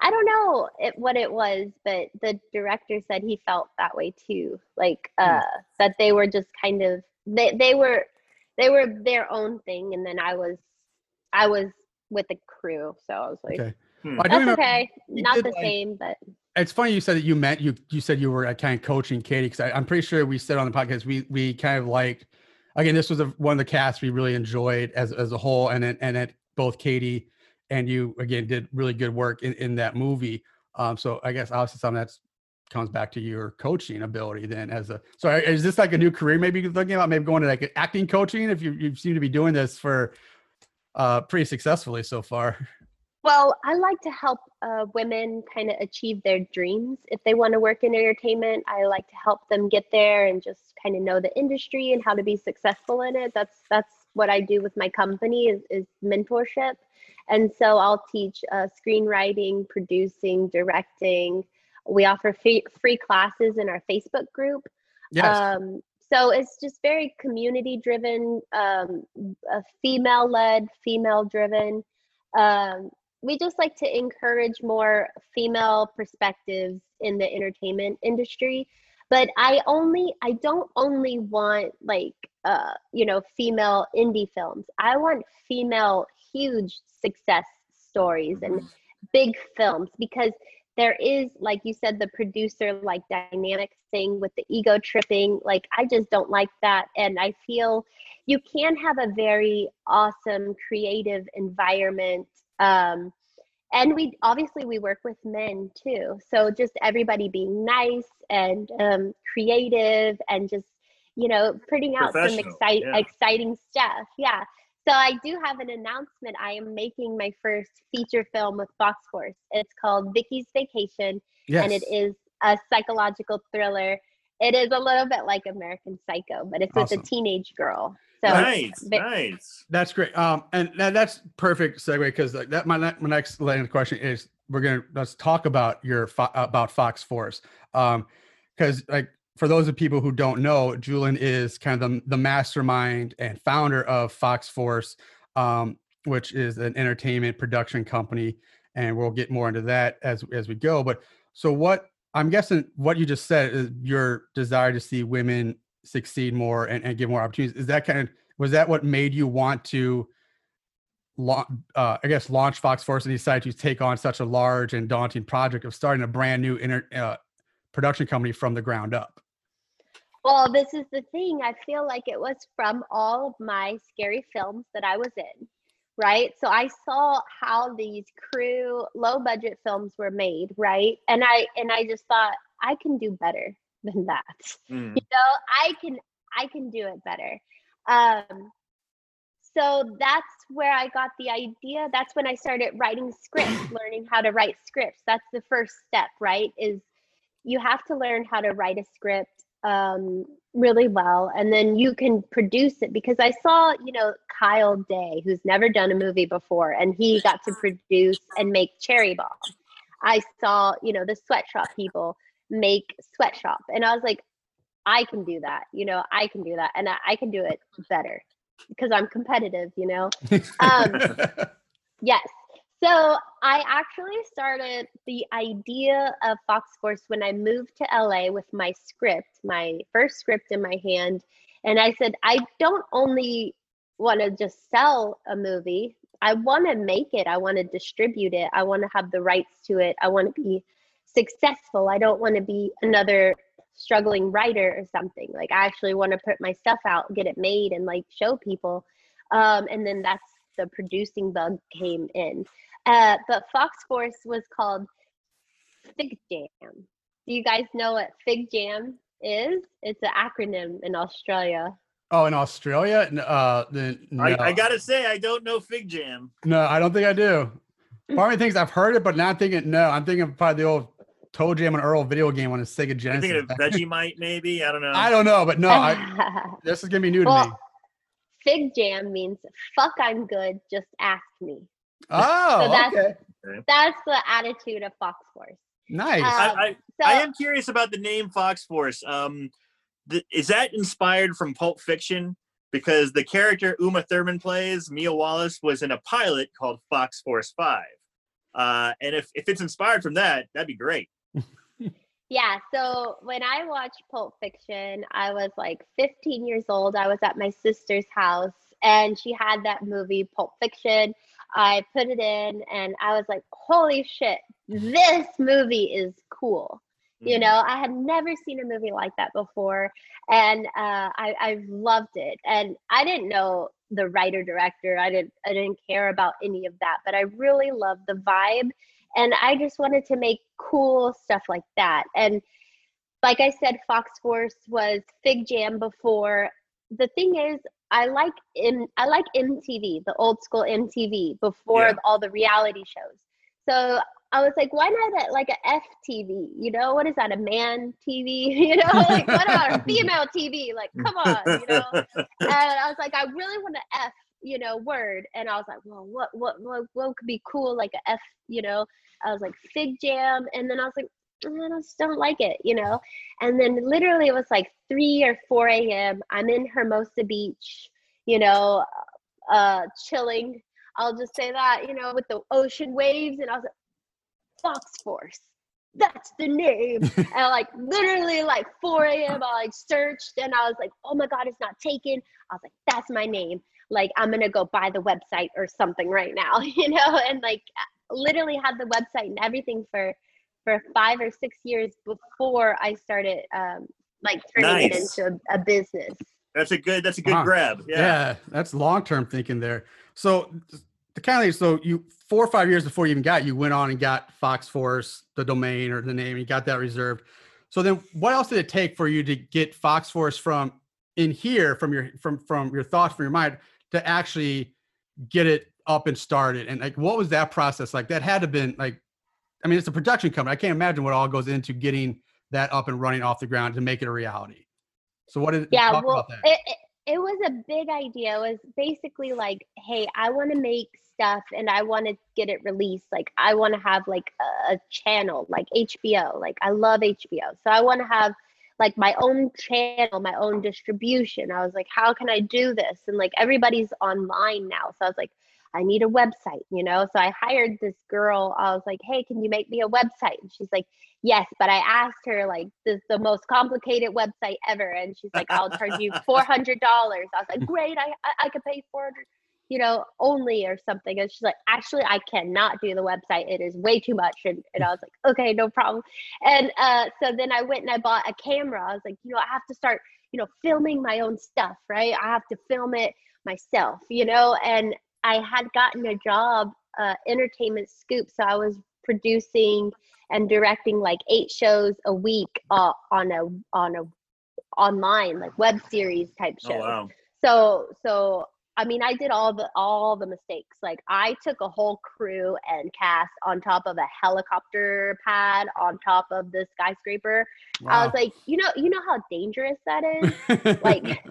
I don't know it, what it was, but the director said he felt that way too, like uh, that they were just kind of they they were they were their own thing, and then I was I was with the crew, so I was like. Okay. Hmm. I That's remember- okay. Not the like- same, but It's funny you said that you meant you you said you were uh, kind of coaching Katie because I'm pretty sure we said on the podcast we we kind of liked again this was a, one of the casts we really enjoyed as as a whole and it, and it both Katie and you again did really good work in, in that movie. Um, so I guess obviously some that comes back to your coaching ability then as a so is this like a new career maybe you're thinking about maybe going to like acting coaching if you you seem to be doing this for uh pretty successfully so far. Well, I like to help uh, women kind of achieve their dreams. If they want to work in entertainment, I like to help them get there and just kind of know the industry and how to be successful in it. That's that's what I do with my company is, is mentorship. And so I'll teach uh, screenwriting, producing, directing. We offer free, free classes in our Facebook group. Yes. Um, so it's just very community driven, um, female led, female driven. Um, we just like to encourage more female perspectives in the entertainment industry. But I only, I don't only want like, uh, you know, female indie films. I want female huge success stories and big films because there is like you said the producer like dynamic thing with the ego tripping like i just don't like that and i feel you can have a very awesome creative environment um, and we obviously we work with men too so just everybody being nice and um, creative and just you know putting out some excite- yeah. exciting stuff yeah so I do have an announcement. I am making my first feature film with Fox Force. It's called Vicky's Vacation, yes. and it is a psychological thriller. It is a little bit like American Psycho, but it's with a teenage girl. So nice, but- nice. That's great. Um, and that, that's perfect segue because like that my ne- my next line question is we're gonna let's talk about your fo- about Fox Force. Um, because like for those of people who don't know, Julin is kind of the, the mastermind and founder of Fox Force, um, which is an entertainment production company, and we'll get more into that as as we go. But so what I'm guessing what you just said is your desire to see women succeed more and, and get more opportunities. Is that kind of was that what made you want to uh, i guess launch fox force and decide to take on such a large and daunting project of starting a brand new inter, uh, production company from the ground up Well, this is the thing. I feel like it was from all of my scary films that I was in, right? So I saw how these crew low budget films were made, right? And I and I just thought I can do better than that. Mm. You know, I can I can do it better. Um so that's where I got the idea. That's when I started writing scripts, learning how to write scripts. That's the first step, right? Is you have to learn how to write a script um, really well, and then you can produce it. Because I saw, you know, Kyle Day, who's never done a movie before, and he got to produce and make Cherry Bomb. I saw, you know, the sweatshop people make sweatshop, and I was like, I can do that. You know, I can do that, and I, I can do it better because I'm competitive. You know. Um, Yes. So I actually started the idea of Fox Force when I moved to LA with my script, my first script in my hand. And I said, I don't only want to just sell a movie, I want to make it, I want to distribute it, I want to have the rights to it, I want to be successful. I don't want to be another struggling writer or something. Like, I actually want to put my stuff out, get it made, and like show people. Um, and then that's the producing bug came in. Uh, but Fox Force was called Fig Jam. Do you guys know what Fig Jam is? It's an acronym in Australia. Oh, in Australia? Uh, then no. I, I gotta say, I don't know Fig Jam. no, I don't think I do. Part of me thinks I've heard it, but not thinking no. I'm thinking probably the old Toe Jam and Earl video game on a Sega I'm Genesis. thinking of Vegemite, maybe. I don't know. I don't know, but no, I, this is gonna be new to me. Well, Fig Jam means fuck, I'm good. Just ask me. Oh, so that's- okay, That's the attitude of Fox Force. nice. I, Um, I, So I am curious about the name Fox Force. Um, th- is that inspired from Pulp Fiction? Because the character Uma Thurman plays, Mia Wallace, was in a pilot called Fox Force Five. Uh, and if, if it's inspired from that, that'd be great. Yeah, so when I watched Pulp Fiction, I was like 15 years old. I was at my sister's house and she had that movie, Pulp Fiction. I put it in and I was like, holy shit, this movie is cool. You Mhm. know, I had never seen a movie like that before. And uh, I, I loved it. And I didn't know the writer director, I didn't, I didn't care about any of that, but I really loved the vibe and I just wanted to make cool stuff like that. And like I said, Fox Force was Fig Jam before. The thing is, I like in I like MTV, the old school MTV before Yeah. all the reality shows. So I was like, why not a, like a FTV? You know, what is that? A man TV? You know, like what about a female TV? Like, come on, you know and I was like, I really want to F, you know, word. And I was like, well, what, what, what, what could be cool like a F, you know? I was like, Fig Jam. And then I was like, "Mm, I just don't like it, you know? And then literally it was like 3 or 4 a.m. I'm in Hermosa Beach, you know, uh, chilling. I'll just say that, you know, with the ocean waves. And I was like, Fox Force. That's the name. and like literally like 4 a.m. I like searched and I was like, oh my God, it's not taken. I was like, that's my name. Like I'm gonna go buy the website or something right now, you know, and like literally had the website and everything for for five or six years before I started um like turning Nice. it into a, a business. That's a good. That's a good Wow. grab. yeah. Yeah. that's long term thinking there. So the kind of so you four or five years before you even got, you went on and got Fox Force, the domain or the name, you got that reserved. So then what else did it take for you to get Fox Force from in here from your from from your thoughts from your mind to actually get it up and started? And like what was that process like? That had to been like I mean it's a production company. I can't imagine what all goes into getting that up and running off the ground to make it a reality. So what did yeah talk well about that? It, it, it was a big idea it was basically like hey i want to make stuff and i want to get it released like i want to have like a, a channel like hbo like i love hbo so i want to have like my own channel my own distribution i was like how can i do this and like everybody's online now so i was like i need a website you know? So i hired this girl i was like hey can you make me a website? And she's like yes but i asked her like this is the most complicated website ever and she's like i'll charge you $400 i was like great i i, I could pay 400 you know only or something. And she's like actually i cannot do the website it is way too much and, and i was like okay no problem. And uh so then i went and i bought a camera. I was like you know i have to start you know filming my own stuff right? I have to film it myself you know? And i had gotten a job uh entertainment scoop so i was producing and directing like eight shows a week uh, on a on a online like web series type Oh show. wow. So so I mean I did all the all the mistakes. Like I took a whole crew and cast on top of a helicopter pad on top of the skyscraper. I was like, you know, you know how dangerous that is? like,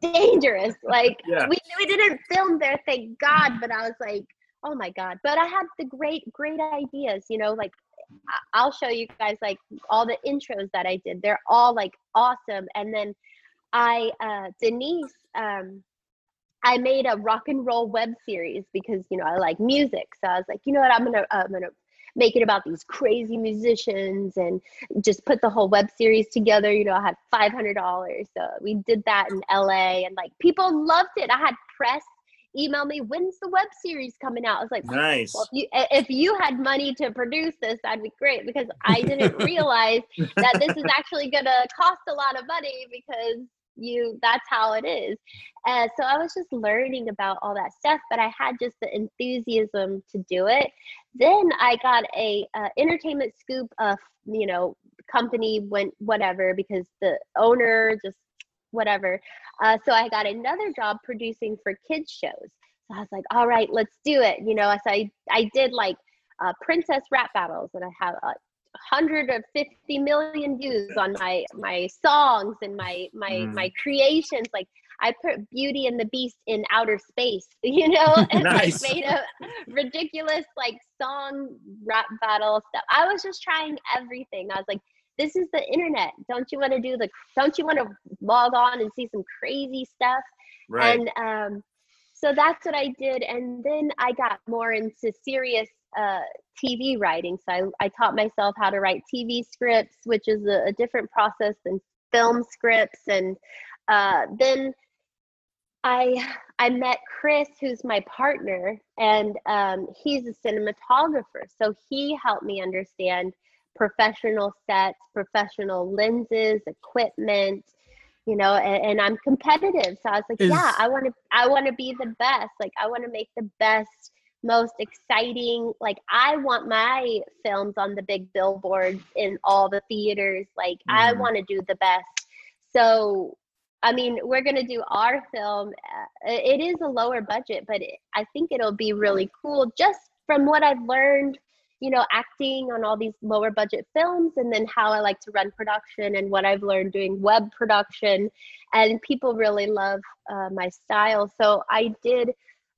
dangerous. Like Yeah. we we didn't film there, thank God. But I was like, oh my God. But I had the great great ideas. You know, like I- I'll show you guys like all the intros that I did. They're all like awesome. And then I uh, Denise. Um, I made a rock and roll web series because you know I like music. So I was like, you know what, I'm gonna I'm gonna make it about these crazy musicians and just put the whole web series together. You know, I had five hundred dollars. So we did that in LA and like people loved it. I had press email me, when's the web series coming out? I was like, Nice. well, if you if you had money to produce this, that'd be great because I didn't realize that this is actually gonna cost a lot of money because you that's how it is. Uh, so i was just learning about all that stuff but i had just the enthusiasm to do it. Then i got a uh, entertainment scoop of you know company went whatever because the owner just whatever. Uh, so i got another job producing for kids shows. So i was like all right let's do it. You know so i i did like uh, princess rap battles and i have uh, 150 million views on my my songs and my my mm. my creations like I put Beauty and the Beast in outer space, you know, and nice. like made a ridiculous like song rap battle stuff. I was just trying everything. I was like, this is the internet. Don't you want to do the don't you want to log on and see some crazy stuff? Right. And um so that's what I did. And then I got more into serious uh, TV writing. So I, I taught myself how to write TV scripts, which is a, a different process than film scripts. And uh, then I I met Chris, who's my partner, and um, he's a cinematographer. So he helped me understand professional sets, professional lenses, equipment, you know, and, and I'm competitive. So I was like, is, yeah, I want to I want to be the best. Like I want to make the best most exciting like i want my films on the big billboards in all the theaters like mm. i mm-hmm. want to do the best so i mean we're going to do our film uh, it is a lower budget but it, i think it'll be really cool just from what i've learned you know acting on all these lower budget films and then how i like to run production and what i've learned doing web production and people really love uh, my style so i did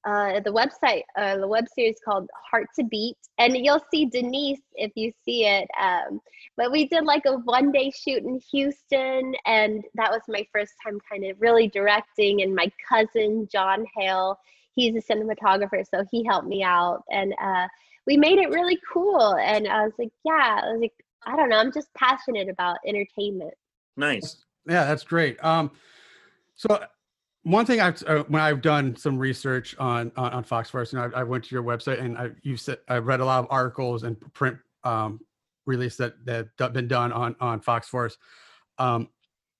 uh, the website, uh, the web series called Heart to Beat, and you'll see Denise if you see it. Um, but we did like a one day shoot in Houston, and that was my first time kind of really directing. And my cousin John Hale, he's a cinematographer, so he helped me out, and uh, we made it really cool. And I was like, yeah, I was like, I don't know, I'm just passionate about entertainment. Nice. Yeah, that's great. Um, so one thing I've uh, when I've done some research on on, on Fox Force, you know, I, I, went to your website and I you said I read a lot of articles and print um, release that that been done on on Fox Force. Um,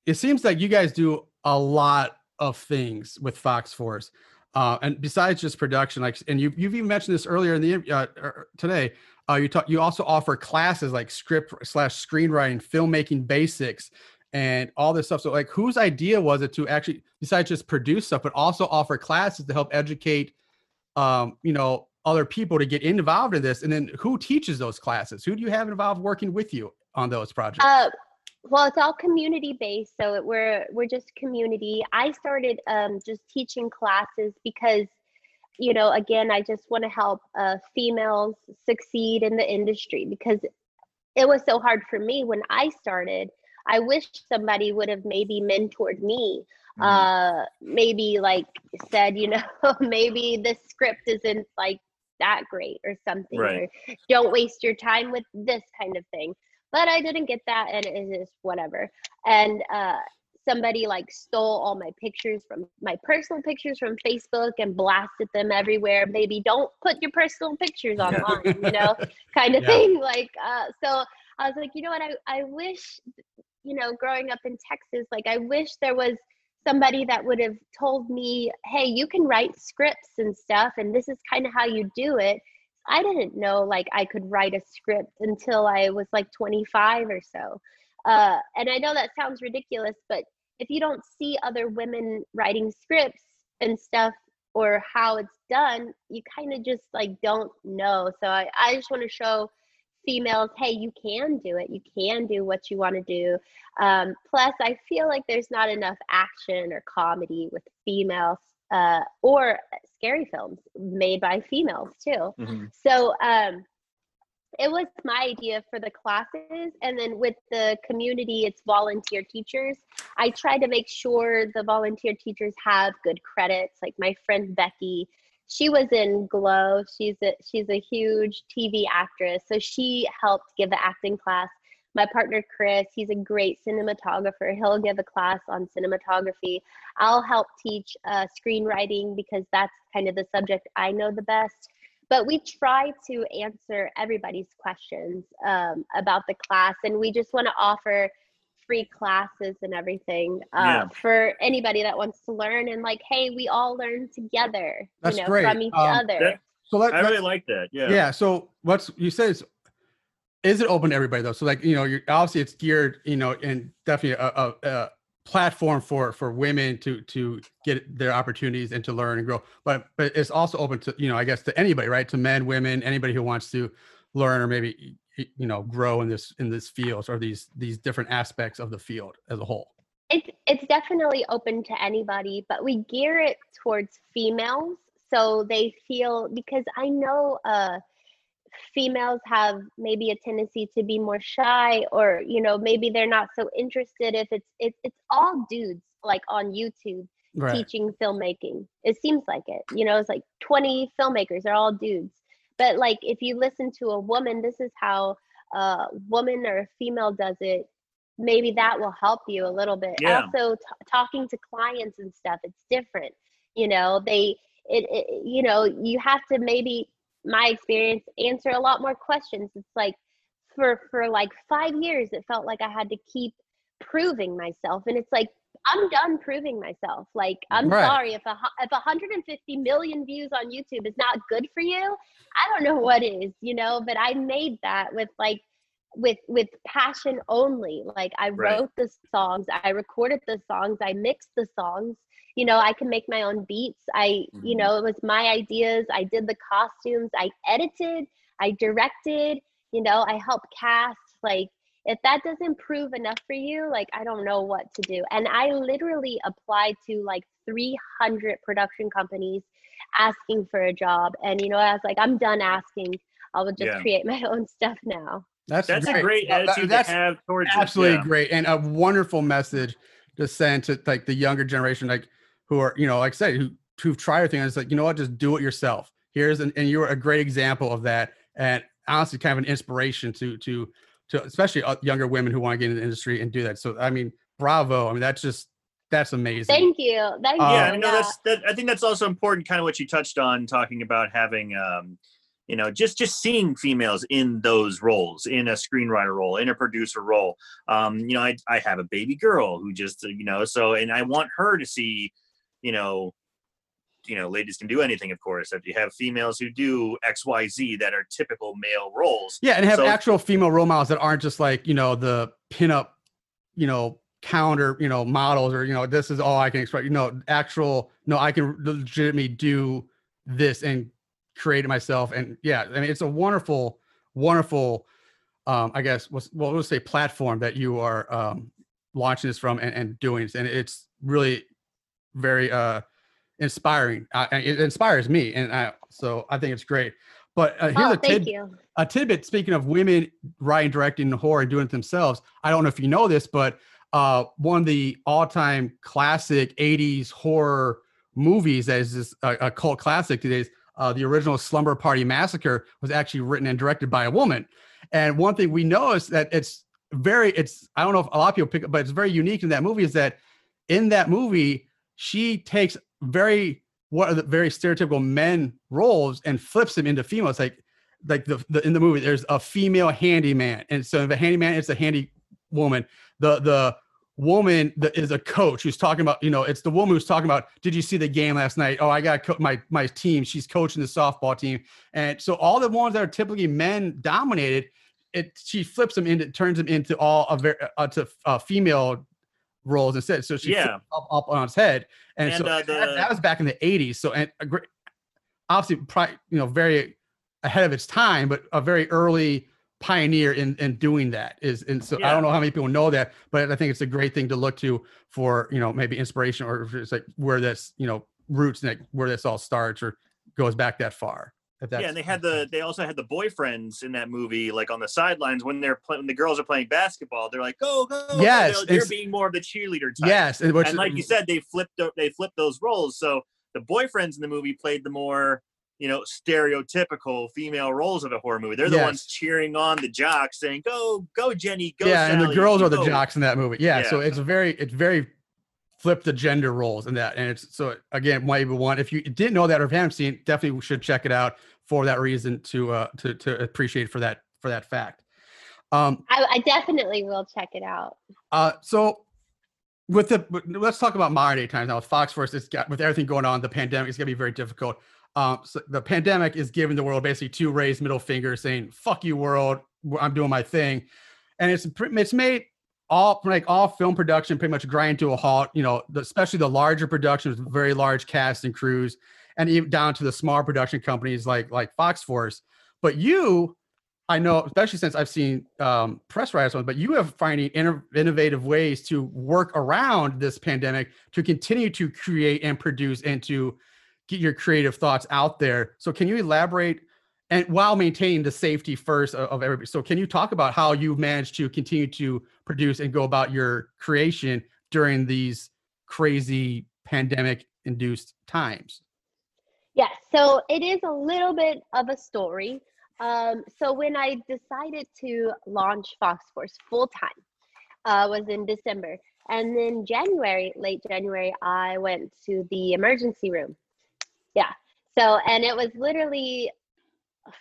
it seems like you guys do a lot of things with Fox Force, uh, and besides just production, like and you you've even mentioned this earlier in the uh, er, today. Uh, you talk you also offer classes like script slash screenwriting, filmmaking basics, and all this stuff. So, like, whose idea was it to actually, besides just produce stuff, but also offer classes to help educate, um, you know, other people to get involved in this? And then who teaches those classes? Who do you have involved working with you on those projects? Uh, well, it's all community based, so it, we're we're just community. I started um, just teaching classes because, you know, again, I just want to help uh, females succeed in the industry because it was so hard for me when I started I wish somebody would have maybe mentored me. Mm-hmm. Uh, maybe like said, you know, maybe this script isn't like that great or something, right. or don't waste your time with this kind of thing. But I didn't get that, and it is whatever. And uh, somebody like stole all my pictures from my personal pictures from Facebook and blasted them everywhere. Maybe don't put your personal pictures online, you know, kind of yeah. thing. Like, uh, so I was like, you know what? I, I wish you know, growing up in Texas, like I wish there was somebody that would have told me, hey, you can write scripts and stuff, and this is kind of how you do it. I didn't know like I could write a script until I was like 25 or so. Uh, and I know that sounds ridiculous, but if you don't see other women writing scripts and stuff or how it's done, you kind of just like don't know. So I, I just want to show females hey you can do it. You can do what you want to do. Um, plus i feel like there's not enough action or comedy with females uh, or scary films made by females too. Mm-hmm. so um, it was my idea for the classes and then with the community it's volunteer teachers. I try to make sure the volunteer teachers have good credits. Like my friend becky she was in Glow. She's a she's a huge TV actress, so she helped give the acting class. My partner Chris, he's a great cinematographer. He'll give a class on cinematography. I'll help teach uh, screenwriting because that's kind of the subject I know the best. But we try to answer everybody's questions um, about the class, and we just want to offer free classes and everything uh, Yeah. for anybody that wants to learn and like hey we all learn together That's you know great. from each Um, other that- So let, I really like that. Yeah. yeah. So what's you said is is it open to everybody though? So like you know, you're obviously it's geared, you know, and definitely a, a, a platform for for women to to get their opportunities and to learn and grow. But but it's also open to you know, I guess to anybody, right? To men, women, anybody who wants to learn or maybe y- you know grow in this in this field or these these different aspects of the field as a whole. it's it's definitely open to anybody but we gear it towards females so they feel because i know uh females have maybe a tendency to be more shy or you know maybe they're not so interested if it's it's it's all dudes like on youtube Right. teaching filmmaking it seems like it you know it's like 20 filmmakers are all dudes but like if you listen to a woman this is how a woman or a female does it. Maybe that will help you a little bit. Yeah. also t- talking to clients and stuff it's different you know? They it, it you know you have to maybe my experience answer a lot more questions. It's like for for like five years it felt like i had to keep proving myself. And it's like i'm done proving myself like i'm Right. sorry if a if 150 million views on youtube is not good for you i don't know what is you know but i made that with like with with passion only like i Right. wrote the songs i recorded the songs i mixed the songs you know i can make my own beats i you Mhm. know it was my ideas i did the costumes i edited i directed you know i helped cast like if that doesn't prove enough for you like i don't know what to do. And i literally applied to like 300 production companies asking for a job. And you know i was like i'm done asking. I will just Yeah. create my own stuff now. That's That's great. a great. Well, that- attitude that's to have towards absolutely yeah. great and a wonderful message to send to like the younger generation like who are you know like I said who who've tried everything. And it's like you know what? Just do it yourself. Here's an, and you're a great example of that. And honestly kind of an inspiration to to to especially uh, younger women who want to get into the industry and do that so i mean bravo i mean that's just that's amazing thank you thank Uh, you yeah, I know that's that. I think that's also important. Kind of what you touched on, talking about having, um, you know, just just seeing females in those roles, in a screenwriter role, in a producer role. Um, you know, I I have a baby girl who just, uh, you know, so and I want her to see, you know, you know, ladies can do anything. Of course, if you have females who do X, Y, Z that are typical male roles. Yeah, and have So- actual female role models that aren't just like you know the pinup, you know, counter, you know, models or you know this is all I can expect. You know, actual no, I can legitimately do this and create it myself. And yeah, I mean it's a wonderful, wonderful, um, I guess what's well we'll say platform that you are um launching this from and, and doing this, and it's really very uh inspiring. Uh, it inspires me, and I so I think it's great. But uh, here's oh a tid- a tidbit speaking of women writing directing horror and doing it themselves i don't know if you know this but uh one of the all-time classic 80s horror movies that is this a, a cult classic today is uh, the original slumber party massacre was actually written and directed by a woman and one thing we know is that it's very it's i don't know if a lot of people pick up but it's very unique in that movie is that in that movie she takes very what are the very stereotypical men roles and flips them into female it's like like the, the in the movie there's a female handyman. And so the handyman is a handy woman. The the woman that is a coach who's talking about you know it's the woman who's talking about did you see the game last night? Oh i got co- my my team. She's coaching the softball team. And so all the ones that are typically men dominated it she flips them into turns them into all a very uh, to uh, female roles instead. So she Yeah. up, up on its head. And, And, so uh, that, the- that was back in the 80s so and a great obviously probably you know very ahead of its time but a very early pioneer in in doing that is and so i don't know how many people know that but i think it's a great thing to look to for you know maybe inspiration or if it's like where this you know roots like where this all starts or goes back that far yeah, and they had the they also had the boyfriends in that movie, like on the sidelines when they're playing when the girls are playing basketball. They're like, "Go, go!" go," Yes, they're, they're being more of the cheerleader type. yes and, which, and like you said, they flipped they flipped those roles. So the boyfriends in the movie played the more you know stereotypical female roles of a horror movie. They're the ones cheering on the jocks, saying, "Go, go, Jenny, go!" yeah and the girls you are the jocks in that movie yeah, so it's a very it's very flip the gender roles in that and it's so again maybe one if you didn't know that or if you haven't seen it, definitely should check it out for that reason to uh to to appreciate for that for that fact Um, I, I definitely will check it out. uh, so with the let's talk about modern day times now with Fox Force. It's got with everything going on, the pandemic is gonna be very difficult. Um, so the pandemic is giving the world basically two raised middle fingers, saying "fuck you, world, I'm doing my thing," and it's it's made all like all film production pretty much grind to a halt. You know, the, especially the larger productions, very large cast and crews, and even down to the small production companies like like Fox Force. But you, I know, especially since I've seen um, press writers on, but you have finding inno- innovative ways to work around this pandemic to continue to create and produce and to get your creative thoughts out there. So, can you elaborate? And while maintaining the safety first of, of everybody, so can you talk about how you've managed to continue to produce and go about your creation during these crazy pandemic-induced times? Yes, so it is a little bit of a story. Um, so when I decided to launch Fox Force full time, uh, was in December, and then January, late January, I went to the emergency room. Yeah, so and it was literally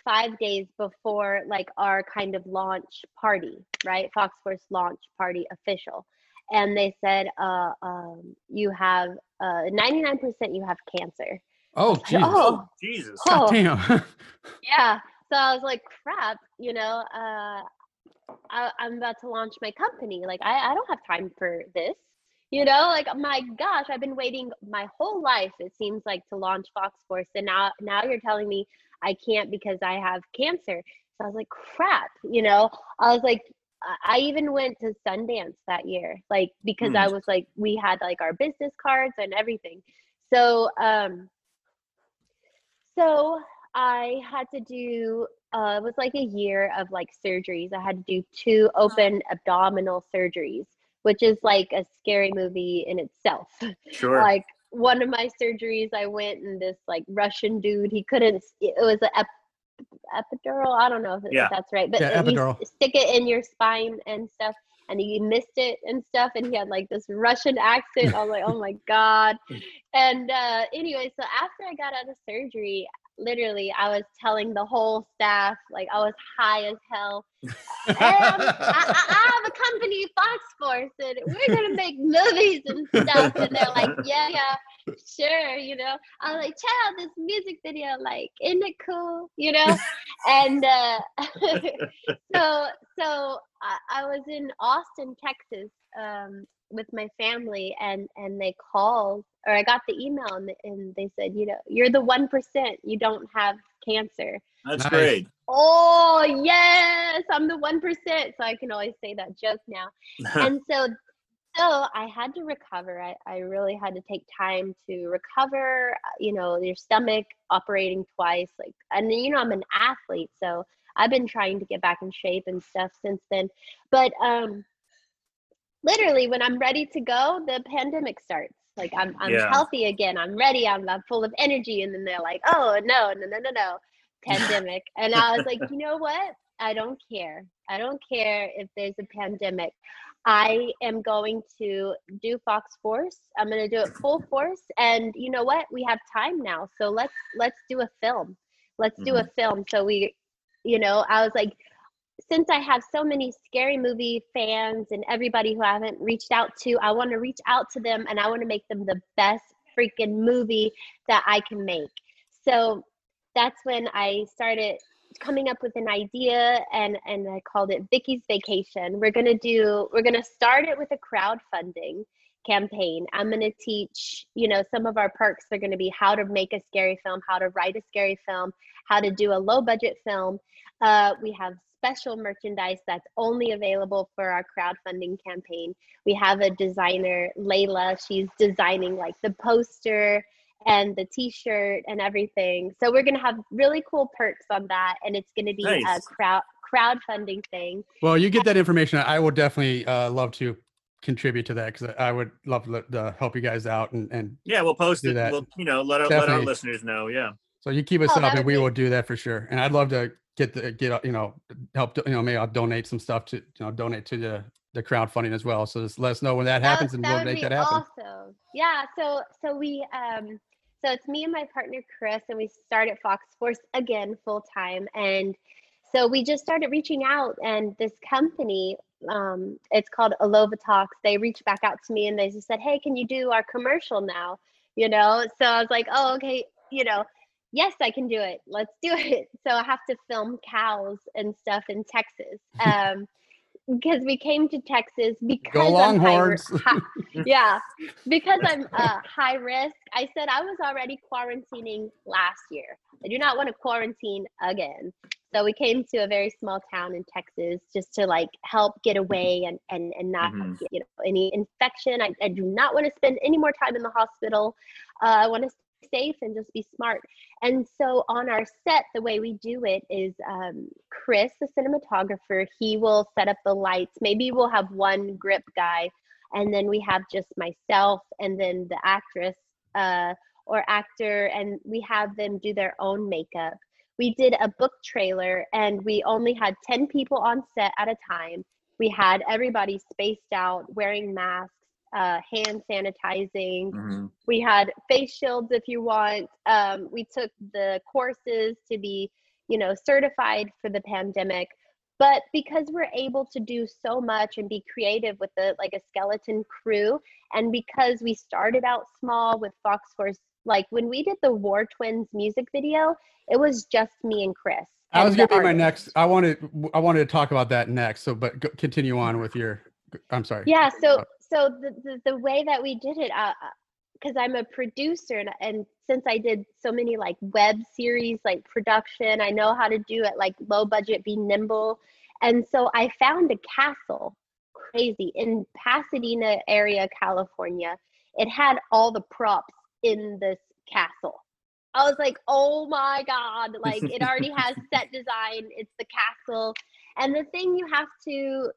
five days before like our kind of launch party, right? Fox Force launch party official, and they said, uh, um, you have uh, 99% you have cancer. Oh, Jesus. Oh, Jesus. oh. God damn. yeah so i was like crap you know uh I, i'm about to launch my company like I, I don't have time for this you know like my gosh i've been waiting my whole life it seems like to launch fox force and now now you're telling me i can't because i have cancer. So i was like crap you know? I was like I- even went to sundance that year like because i was like we had like our business cards and everything. So um so I had to do uh, it was like a year of like surgeries. I had to do two open abdominal surgeries, which is like a scary movie in itself. Sure. Like one of my surgeries, I went and this like Russian dude, he couldn't. It was an ep- epidural. I don't know if, if Yeah. that's right, but Yeah, epidural. s- stick it in your spine and stuff. And he missed it and stuff, and he had like this Russian accent. I was like, "Oh my god!" And uh, anyway, so after I got out of surgery, literally i was telling the whole staff like i was high as hell. I, I, I have a company fox force and we're gonna make movies and stuff. And they're like yeah yeah sure you know. I was like check out this music video like isn't it cool? You know? And uh so so I, I was in austin texas um with my family and and they called or I got the email and, and they said, you know, you're the 1%, you don't have cancer. That's Nice. great. Oh, yes, I'm the 1%. So I can always say that joke now. and so so I had to recover. I, I really had to take time to recover, uh, you know, your stomach operating twice like and you know I'm an athlete, so I've been trying to get back in shape and stuff since then. But um literally when I'm ready to go, the pandemic starts. Like I'm I'm Yeah. healthy again. I'm ready. I'm, I'm full of energy. And then they're like, oh no, no, no, no, no. Pandemic. and I was like, you know what? I don't care. I don't care if there's a pandemic. I am going to do Fox Force. I'm going to do it full force. And you know what? We have time now. So let's let's do a film. Let's do a mm-hmm. film. So we, you know, I was like, since I have so many scary movie fans and everybody who I haven't reached out to, I want to reach out to them and I want to make them the best freaking movie that I can make. So that's when I started coming up with an idea and and I called it Vicky's Vacation. We're going to do we're going to start it with a crowdfunding campaign. I'm going to teach, you know, some of our perks are going to be how to make a scary film, how to write a scary film, how to do a low budget film. Uh, we have special merchandise that's only available for our crowdfunding campaign. We have a designer, Layla. She's designing like the poster and the t-shirt and everything. So we're gonna have really cool perks on that, and it's gonna be Nice. a crowd crowdfunding thing. Well, you get that information. I would definitely uh, love to contribute to that because I would love to, to help you guys out and and Yeah, we'll post it. that. We'll, you know, let our, let our listeners know. Yeah. so you keep us Oh, up and we be- will do that for sure. And I'd love to get the get you know help you know maybe I'll donate some stuff to you know donate to the the crowdfunding as well. So just let us know when that happens and we'll make that happen. Awesome. Yeah. So so we um so it's me and my partner Chris, and we started Fox Force again full time. And so we just started reaching out, and this company, um, it's called Alova Talks. They reached back out to me and they just said, "Hey, can you do our commercial now?" You know, so I was like, "Oh, okay." You know, yes, I can do it. Let's do it. So I have to film cows and stuff in Texas. Um, because we came to Texas because Go I'm high, Longhorns. yeah, because I'm uh, high risk. I said I was already quarantining last year. I do not want to quarantine again. So we came to a very small town in Texas just to like help get away and and and not Mhm. get you know any infection. I, I do not want to spend any more time in the hospital. Uh, I want to safe and just be smart. And so on our set, the way we do it is um, Chris, the cinematographer, he will set up the lights. Maybe we'll have one grip guy, and then we have just myself and then the actress uh, or actor, and we have them do their own makeup. We did a book trailer, and we only had 10 people on set at a time. We had everybody spaced out, wearing masks, uh, hand sanitizing, Mhm. we had face shields if you want um, we took the courses to be you know certified for the pandemic but because we're able to do so much and be creative with the like a skeleton crew and because we started out small with fox force like when we did the war twins music video it was just me and chris I was gonna be my next. I wanted I wanted to talk about that next. So, but go, continue on with your. I'm sorry. yeah so Uh, so the, the the way that we did it uh because i'm a producer and, and since i did so many like web series like production i know how to do it like low budget be nimble. And so i found a castle crazy in pasadena area california. It had all the props in this castle. I was like oh my god like it already has set design it's the castle. And the thing you have to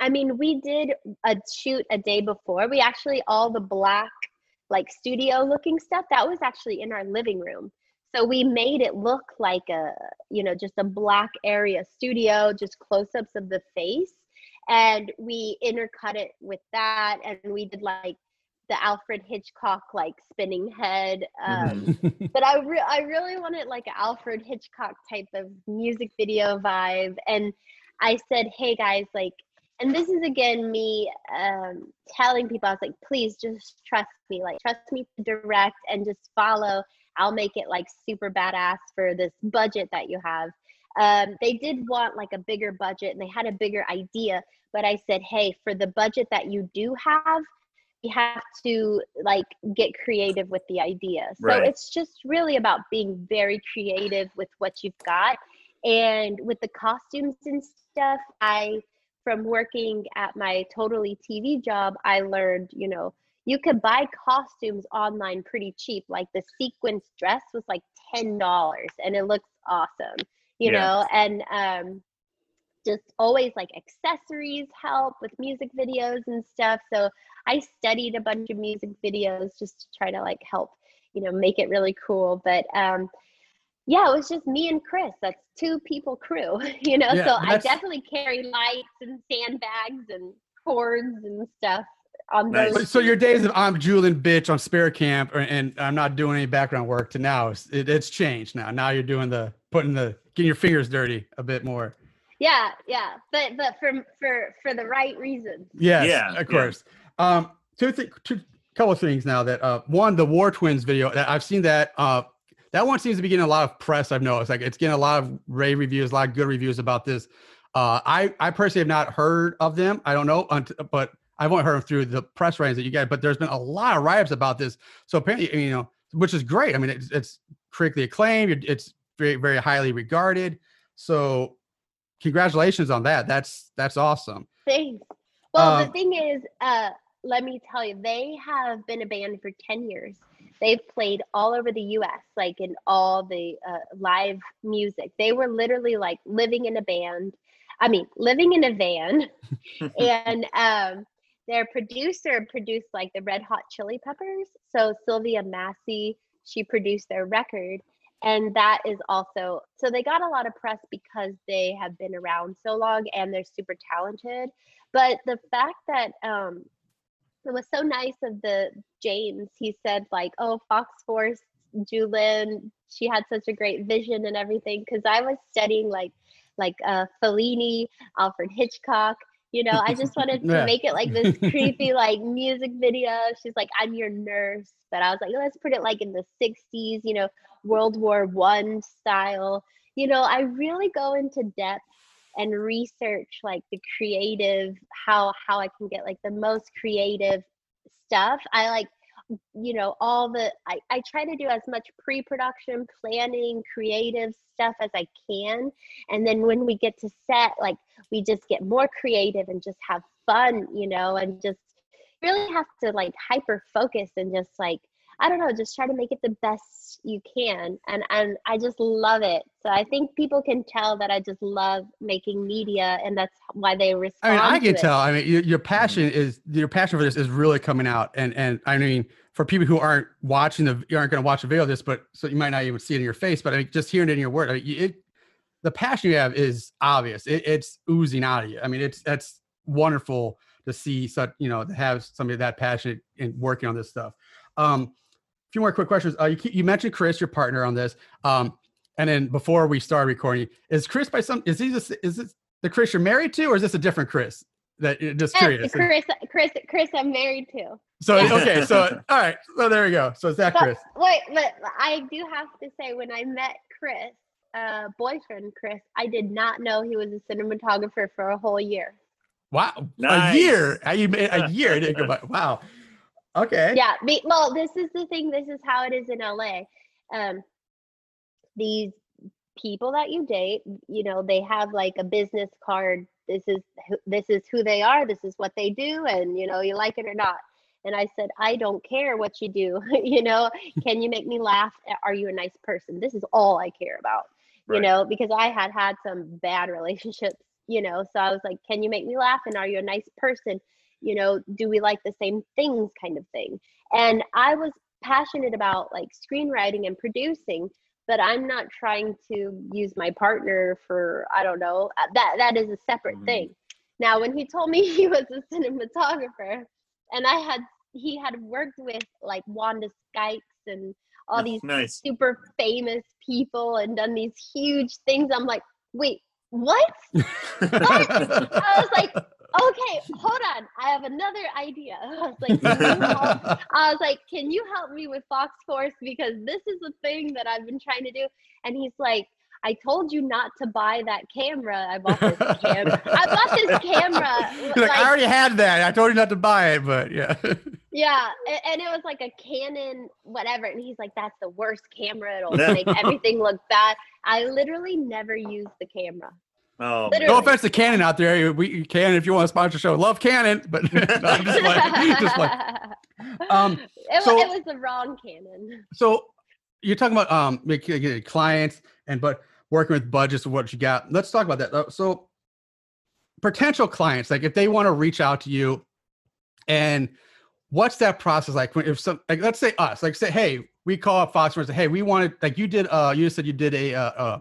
I mean, we did a shoot a day before. We actually all the black like studio looking stuff that was actually in our living room. So we made it look like a, you know, just a black area studio, just close-ups of the face and we intercut it with that and we did like the Alfred Hitchcock like spinning head um but I re- I really wanted like an Alfred Hitchcock type of music video vibe, and I said, "Hey guys, like," and this is again me um, telling people, I was like, "Please just trust me, like trust me to direct and just follow. I'll make it like super badass for this budget that you have." Um, they did want like a bigger budget, and they had a bigger idea, but I said, "Hey, for the budget that you do have." You have to like get creative with the idea. So Right. it's just really about being very creative with what you've got. And with the costumes and stuff, I, from working at my totally TV job, I learned, you know, you could buy costumes online pretty cheap. Like the sequence dress was like $10 and it looks awesome, you Yeah. know, and, um, just always like accessories help with music videos and stuff. So I studied a bunch of music videos just to try to like help, you know, make it really cool. But um yeah, it was just me and Chris. That's two people crew, you know. Yeah, so I definitely carry lights and sandbags and cords and stuff on Nice. those. So your days of I'm Julin bitch on spare camp or, and I'm not doing any background work to now it's- it, it's changed now. Now you're doing the putting the getting your fingers dirty a bit more. Yeah, yeah. But but for for for the right reasons. Yes, Yeah, of yeah. course. Um, two th- two couple of things now that uh, one the War Twins video that I've seen that uh that one seems to be getting a lot of press. I've noticed like it's getting a lot of rave reviews, a lot of good reviews about this. Uh, I I personally have not heard of them. I don't know, but I've only heard them through the press ratings that you get. But there's been a lot of write-ups about this. So apparently, you know, which is great. I mean, it's, it's critically acclaimed. It's very very highly regarded. So congratulations on that. That's that's awesome. Thanks. Well, the Um, thing is, uh, let me tell you, they have been a band for 10 years. They've played all over the US, like in all the uh, live music. They were literally like living in a band. I mean, living in a van. and um, their producer produced like the Red Hot Chili Peppers. So Sylvia Massy, she produced their record. And that is also, so they got a lot of press because they have been around so long and they're super talented. But the fact that um, it was so nice of the James, he said, like, oh, Fox Force, Julin, she had such a great vision and everything. Cause I was studying like like uh, Fellini, Alfred Hitchcock. You know, I just wanted to Yeah. make it like this creepy like music video. She's like, I'm your nurse. But I was like, let's put it like in the 60s, you know, World War One style. You know, I really go into depth and research like the creative, how how I can get like the most creative stuff. I like you know all the I, I try to do as much pre-production planning creative stuff as i can and then when we get to set like we just get more creative and just have fun you know and just really have to like hyper focus and just like i don't know just try to make it the best you can and and i just love it so i think people can tell that i just love making media and that's why they respond. I respond mean, I can tell. I mean, your, your passion is your passion for this is really coming out, and and I mean, for people who aren't watching the, you aren't going to watch a video of this, but so you might not even see it in your face, but I mean, just hearing it in your word, I mean, it, the passion you have is obvious. It, it's oozing out of you. I mean, it's that's wonderful to see such, you know, to have somebody that passionate and working on this stuff. Um, a few more quick questions. Uh, you you mentioned Chris, your partner on this. Um, and then before we start recording, is Chris by some is he just is this the Chris you're married to, or is this a different Chris? That you're just Yes, curious. chris chris chris i'm married to So okay, so all right, so there we go. So is that But Chris? wait, but I do have to say, when I met Chris, uh, boyfriend Chris, I did not know he was a cinematographer for a whole year. Wow, a year. Uh, You made a year. It didn't go by. Wow. Okay. Yeah, be, well, this is the thing. This is how it is in LA. Um, these people that you date, you know, they have like a business card. This is this is who they are. This is what they do, and you know, you like it or not. And I said, I don't care what you do. you know, can you make me laugh? Are you a nice person? This is all I care about. You know, because I had had some bad relationships. You know, so I was like, can you make me laugh? And are you a nice person? You know, do we like the same things, kind of thing. And I was passionate about like screenwriting and producing but i'm not trying to use my partner for i don't know uh, that that is a separate Mhm. thing now when he told me he was a cinematographer and i had he had worked with like Wanda Sykes and all these nice. super famous people and done these huge things i'm like wait what i was like okay hold on i have another idea i was like can you help I was like, "Can you help me with Fox Force because this is the thing that I've been trying to do." And he's like, "I told you not to buy that camera. I bought this camera. I bought this camera. You're like, I already had that. I told you not to buy it, but yeah. yeah, and it was like a Canon, whatever." And he's like, "That's the worst camera. It'll make everything look bad." I literally never used the camera. Oh, Literally. no offense to Canon out there. We Canon, if you want to sponsor the show, love Canon, but no, I'm just like, just like. Um, it, so- it was the wrong Canon. So you're talking about um making clients and but working with budgets of what you got. Let's talk about that. So potential clients, like if they want to reach out to you, and what's that process like? When if some like let's say us, like say, hey, we call up Fox and say, hey, we wanted like you did. Uh, you said you did a uh, uh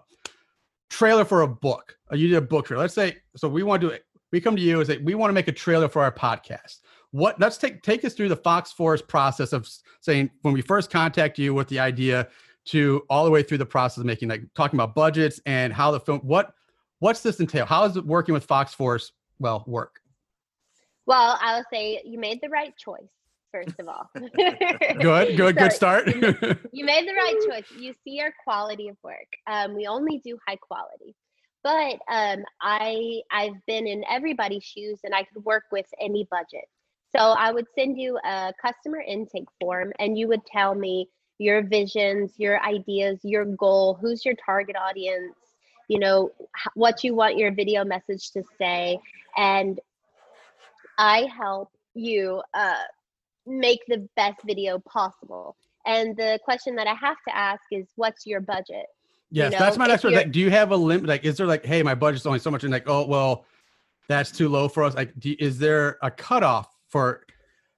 trailer for a book. Uh, you did a book trailer. Let's say so we want to do it. We come to you and say we want to make a trailer for our podcast. What? Let's take take us through the Fox Force process of saying when we first contact you with the idea to all the way through the process of making like talking about budgets and how the film what what's this entail how is it working with fox force well work Well, I will say you made the right choice, first of all. good good good start You made the right choice. You see our quality of work. Um, we only do high quality. But um, I I've been in everybody's shoes and I could work with any budget. So I would send you a customer intake form and you would tell me your visions, your ideas, your goal, who's your target audience, you know, what you want your video message to say. And I help you uh, make the best video possible. And the question that I have to ask is, what's your budget? Yes know, that's my next one. like do you have a limit? Like is there like hey my budget's only so much and like oh well that's too low for us. Like do, is there a cutoff for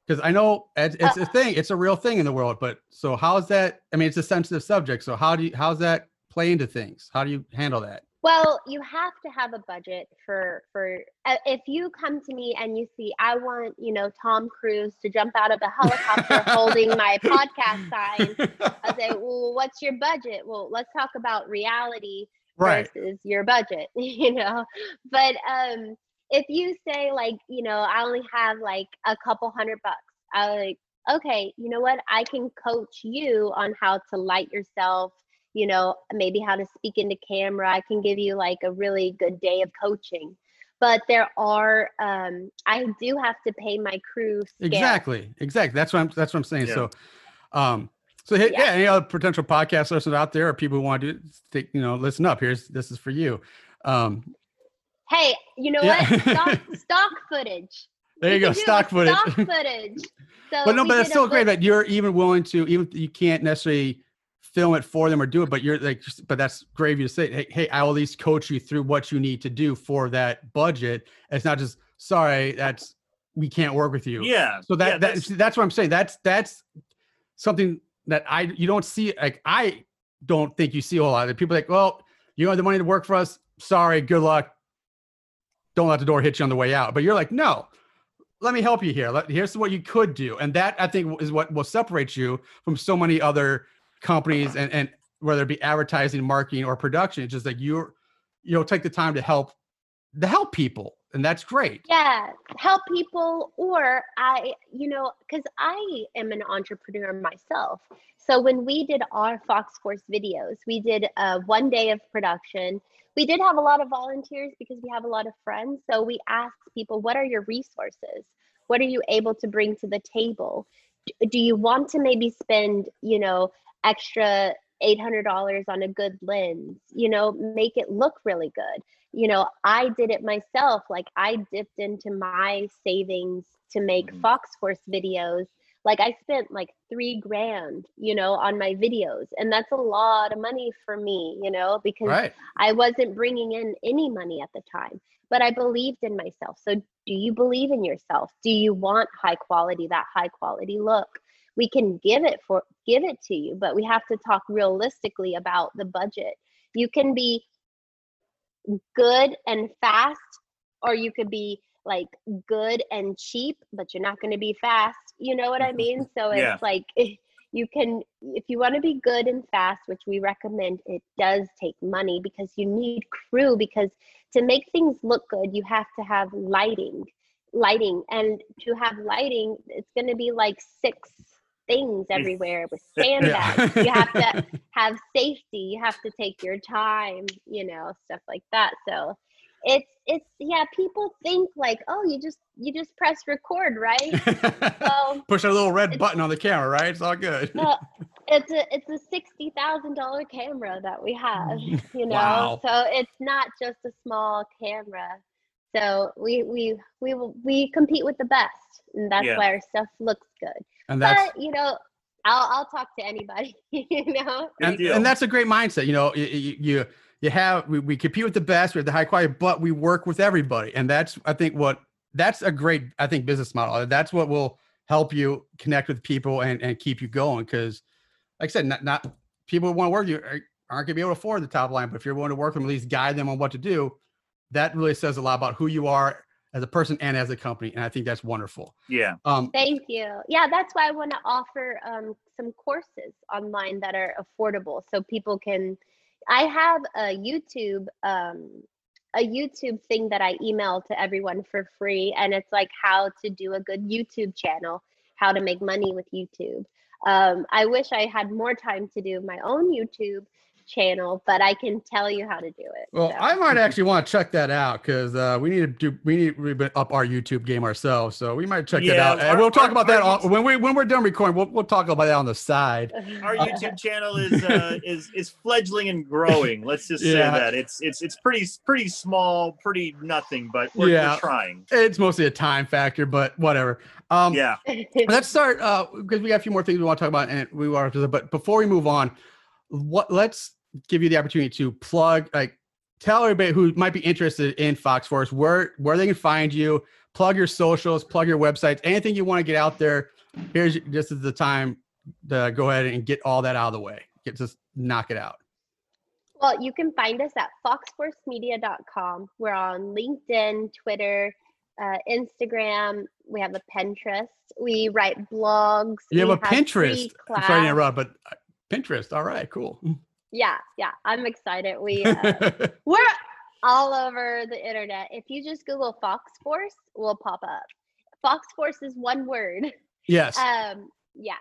because i know it's, it's Uh, a thing it's a real thing in the world but so how's that i mean it's a sensitive subject so how do you how's that play into things? How do you handle that Well, you have to have a budget for for uh, if you come to me and you see I want, you know, Tom Cruise to jump out of a helicopter holding my podcast sign. I say, "Well, what's your budget?" Well, let's talk about reality Right. versus your budget, you know. But um if you say like, you know, I only have like a couple hundred bucks, I like, okay, you know what? I can coach you on how to light yourself, you know, maybe how to speak into camera. I can give you like a really good day of coaching. But there are um I do have to pay my crew scale. Exactly. Exactly. That's what I'm that's what I'm saying. Yeah. So um so hey, yeah. Yeah. any other potential podcast listeners out there or people who want to do take, you know, listen up. Here's this is for you. Um Hey, you know Yeah. what? Stock, stock footage. there you We go, stock footage. Stock footage. So but no, but that's did still great book- that you're even willing to even you can't necessarily film it for them or do it, but you're like but that's great you to say, hey, hey, I will at least coach you through what you need to do for that budget. It's not just sorry, that's we can't work with you. Yeah. So that, yeah, that that's- that's, what I'm saying. That's that's something that I you don't see like I don't think you see a whole lot of people like, well, you don't have the money to work for us. Sorry, good luck. Don't let the door hit you on the way out. But you're like, no, let me help you here. Let, here's what you could do. And that I think is what will separate you from so many other companies and, and whether it be advertising, marketing, or production. It's just like you're you'll take the time to help to help people. And that's great. yeah help people or i you know because i am an entrepreneur myself so when we did our fox force videos we did uh, one day of production we did have a lot of volunteers because we have a lot of friends so we asked people what are your resources what are you able to bring to the table do you want to maybe spend you know extra $800 on a good lens you know make it look really good you know, I did it myself. Like I dipped into my savings to make Mhm. Fox Force videos. Like I spent like three grand, you know, on my videos. And that's a lot of money for me, you know, because Right. I wasn't bringing in any money at the time, but I believed in myself. So, do you believe in yourself? Do you want high quality, that high quality look? We can give it for give it to you, but we have to talk realistically about the budget. You can be good and fast, or you could be like good and cheap, but you're not going to be fast. You know what I mean? So it's Yeah. like you can, if you want to be good and fast, which we recommend, it does take money because you need crew. Because to make things look good, you have to have lighting, lighting, and to have lighting, it's going to be like six things everywhere with sandbags. You have to have safety you have to take your time you know stuff like that so it's it's yeah people think like oh you just you just press record right well Push a little red button on the camera, right? It's all good. no, it's a it's a sixty thousand dollar camera that we have mm. you know Wow. so it's not just a small camera so we we we will- we compete with the best and that's Yeah. why our stuff looks good And that's but you know I'll I'll talk to anybody you know and, and that's a great mindset. You know, you you, you, you have we, we compete with the best, we have the high quality, but we work with everybody, and that's I think what that's a great I think business model. That's what will help you connect with people and and keep you going. Because, like I said, not not people who want to work with you are- aren't going to be able to afford the top line, but if you're willing to work with them, at least guide them on what to do, that really says a lot about who you are as a person and as a company, and I think that's wonderful. yeah. Um, Thank you. Yeah, that's why I want to offer um, some courses online that are affordable so people can. I have a YouTube um, a YouTube thing that I email to everyone for free, and it's like how to do a good YouTube channel, how to make money with YouTube. Um, I wish I had more time to do my own YouTube channel, but I can tell you how to do it. Well, so. I might actually want to check that out because uh, we need to do we need to re- up our YouTube game ourselves. So we might check that Yeah, out, and we'll talk our- about that our on, when we when we're done recording. We'll we'll talk about that on the side. Our YouTube channel is uh, is is fledgling and growing. Let's just say that it's it's it's pretty pretty small, pretty nothing, but we're, Yeah. we're trying. It's mostly a time factor, but whatever. Um, Yeah. let's start uh, because we got a few more things we want to talk about, and we want to. But before we move on, what let's give you the opportunity to plug like tell everybody who might be interested in Fox Force where where they can find you. Plug your socials, plug your websites, anything you want to get out there. Here's this is the time to go ahead and get all that out of the way. Get just knock it out. Well, you can find us at foxforcemedia.com. We're on LinkedIn, Twitter, uh, Instagram. We have a Pinterest. We write blogs. You have we a Pinterest. sorry to interrupt, but uh, Pinterest. All right, cool. Yeah, yeah, I'm excited. We uh, we're all over the internet. If you just Google Fox Force, we'll pop up. Fox Force is one word. yes. Um, yeah.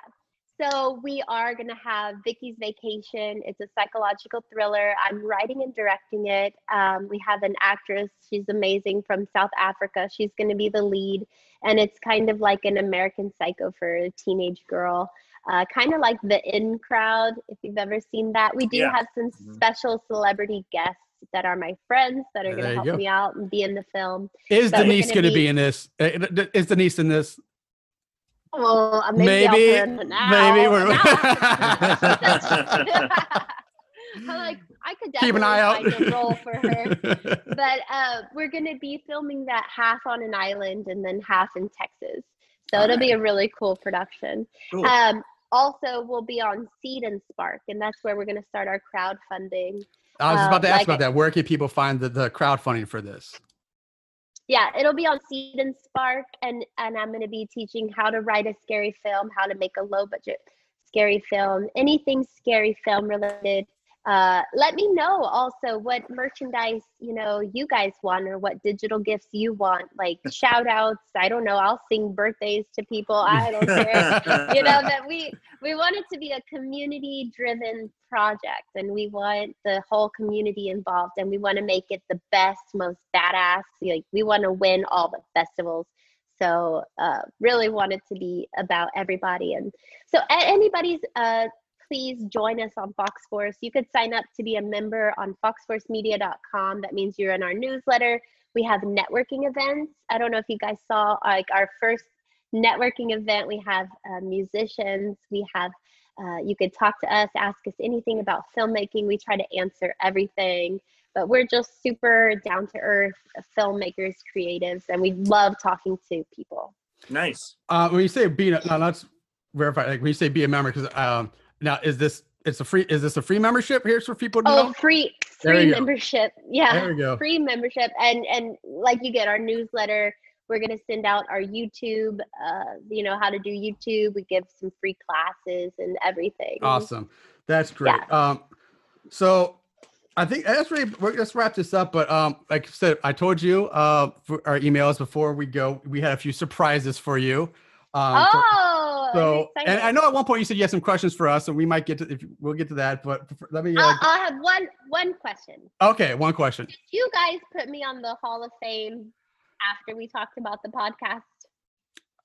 So we are gonna have Vicky's Vacation. It's a psychological thriller. I'm writing and directing it. Um, we have an actress. She's amazing from South Africa. She's gonna be the lead, and it's kind of like an American Psycho for a teenage girl. Uh, kind of like the In Crowd, if you've ever seen that. We do Yeah. have some Mhm. special celebrity guests that are my friends that are gonna help go. me out and be in the film. is but we're Denise gonna be- be in this? Uh, Is Denise in this? Well, uh, maybe, I'll Maybe- put in now. maybe we're- I'm like, I could definitely Keep an eye out. find a role for her. But uh, we're gonna be filming that half on an island and then half in Texas. So it'll be a really cool production. Cool. Um, also, we'll be on Seed and Spark, and that's where we're gonna start our crowdfunding. I was about to um, ask like about that. Where can people find the, the crowdfunding for this? Yeah, it'll be on Seed and Spark, and and I'm gonna be teaching how to write a scary film, how to make a low budget scary film, anything scary film related. Uh, let me know also what merchandise you know you guys want or what digital gifts you want, like shout outs. I don't know. I'll sing birthdays to people. I don't care. you know that we we want it to be a community driven project and we want the whole community involved and we want to make it the best most badass like we want to win all the festivals so uh, really wanted to be about everybody and so anybody's uh, please join us on fox force you could sign up to be a member on foxforcemedia.com that means you're in our newsletter. We have networking events. I don't know if you guys saw like our first networking event. We have uh, musicians. We have uh, you could talk to us ask us anything about filmmaking. We try to answer everything. But we're just super down to earth filmmakers creatives and we love talking to people. Nice. Uh, when you say be a, now let's verify. Like when you say be a member, because um, now is this it's a free is this a free membership here for people to oh know? free There free you go. membership yeah There we go. free membership and and like you get our newsletter we're going to send out our youtube uh you know how to do youtube we give some free classes and everything Awesome, that's great. Um, so I think that's really let's wrap this up. But um, like I said, I told you uh for our emails before we go, we had a few surprises for you. Um, oh so and. I know at one point you said you had some questions for us, so we might get to if we'll get to that. But let me. Uh, I'll, I'll have one one question okay, one question. Did you guys put me on the Hall of Fame after we talked about the podcast?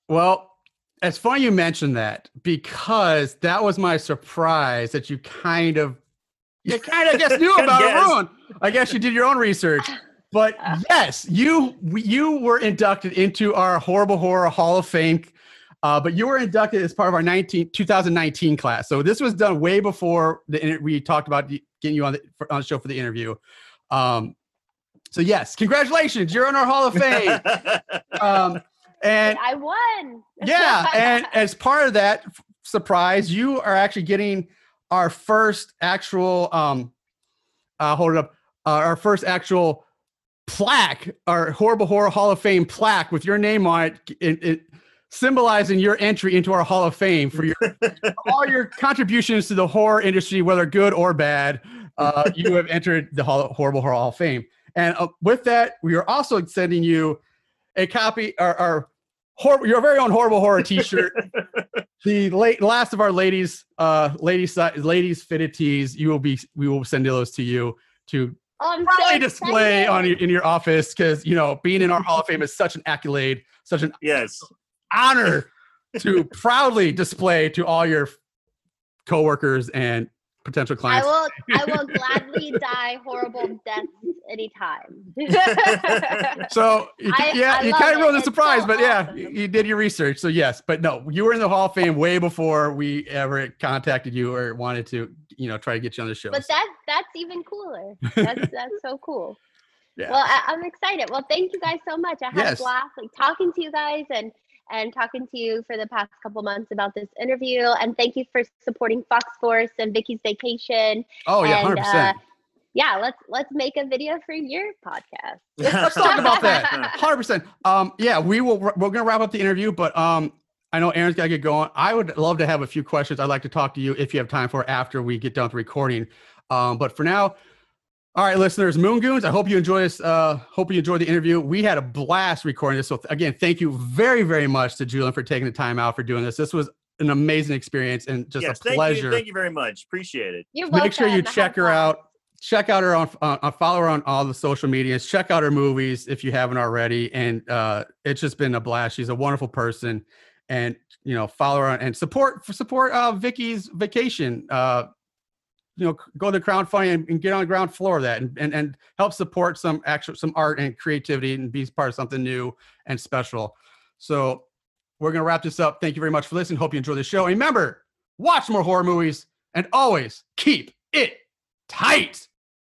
Well, it's funny you mentioned that because that was my surprise that you kind of, you kind of guess knew about it, Yes. I guess you did your own research. But yes, you you were inducted into our horrible horror Hall of Fame. Uh, but you were inducted as part of our 19, 2019 class. So this was done way before the inter- we talked about getting you on the for, on the show for the interview. Um, so yes, congratulations, you're in our Hall of Fame. Um, and I won. yeah, and as part of that f- surprise, you are actually getting our first actual um uh hold it up uh, our first actual plaque, our horrible horror Hall of Fame plaque with your name on it, it, it symbolizing your entry into our Hall of Fame for your all your contributions to the horror industry, whether good or bad. Uh, you have entered the Hall, horrible horror Hall of Fame, and uh, with that, we are also sending you a copy our, our hor- your very own horrible horror T-shirt. the late last of our ladies, uh, ladies, si- ladies fitted tees. You will be, we will send those to you to Oh, I'm so display on your, in your office because you know being in our Hall of Fame is such an accolade, such an yes. Honor to proudly display to all your coworkers and potential clients. I clients. will. I will gladly die horrible deaths anytime. So you, I- yeah, I you love kind of it. ruined the surprise, so but yeah, awesome. you, you did your research. So yes, but no, you were in the Hall of Fame way before we ever contacted you or wanted to, you know, try to get you on the show. but that that's even cooler. That's that's so cool. Yeah. Well, I, I'm excited. Well, thank you guys so much. I had Yes. a blast like talking to you guys and and talking to you for the past couple months about this interview. And thank you for supporting Fox Force and Vicky's Vacation. oh yeah, and, hundred percent. uh, yeah, let's let's make a video for your podcast. Let's talk about that. Hundred percent. Um, yeah, we will. We're gonna wrap up the interview, but um, I know Aaron's gotta get going. I would love to have a few questions. I'd like to talk to you if you have time for after we get done with the recording. Um, but for now, all right, listeners, Moon Goons. I hope you enjoy this. Uh, hope you enjoyed the interview. We had a blast recording this. So again, thank you very, very much to Julin for taking the time out for doing this. This was an amazing experience and just yes, a thank pleasure. you, thank you very much. Appreciate it. You're welcome. Make sure you check her out. Check out her on, on, on follow her on all the social medias. Check out her movies if you haven't already. And uh, it's just been a blast. She's a wonderful person, and you know follow her on, and support support uh, Vicky's vacation. Uh, you know, go to crowdfunding and, and get on the ground floor of that, and, and and help support some actual some art and creativity, and be part of something new and special. So we're gonna wrap this up. Thank you very much for listening. Hope you enjoy the show. And remember, watch more horror movies, and always keep it tight.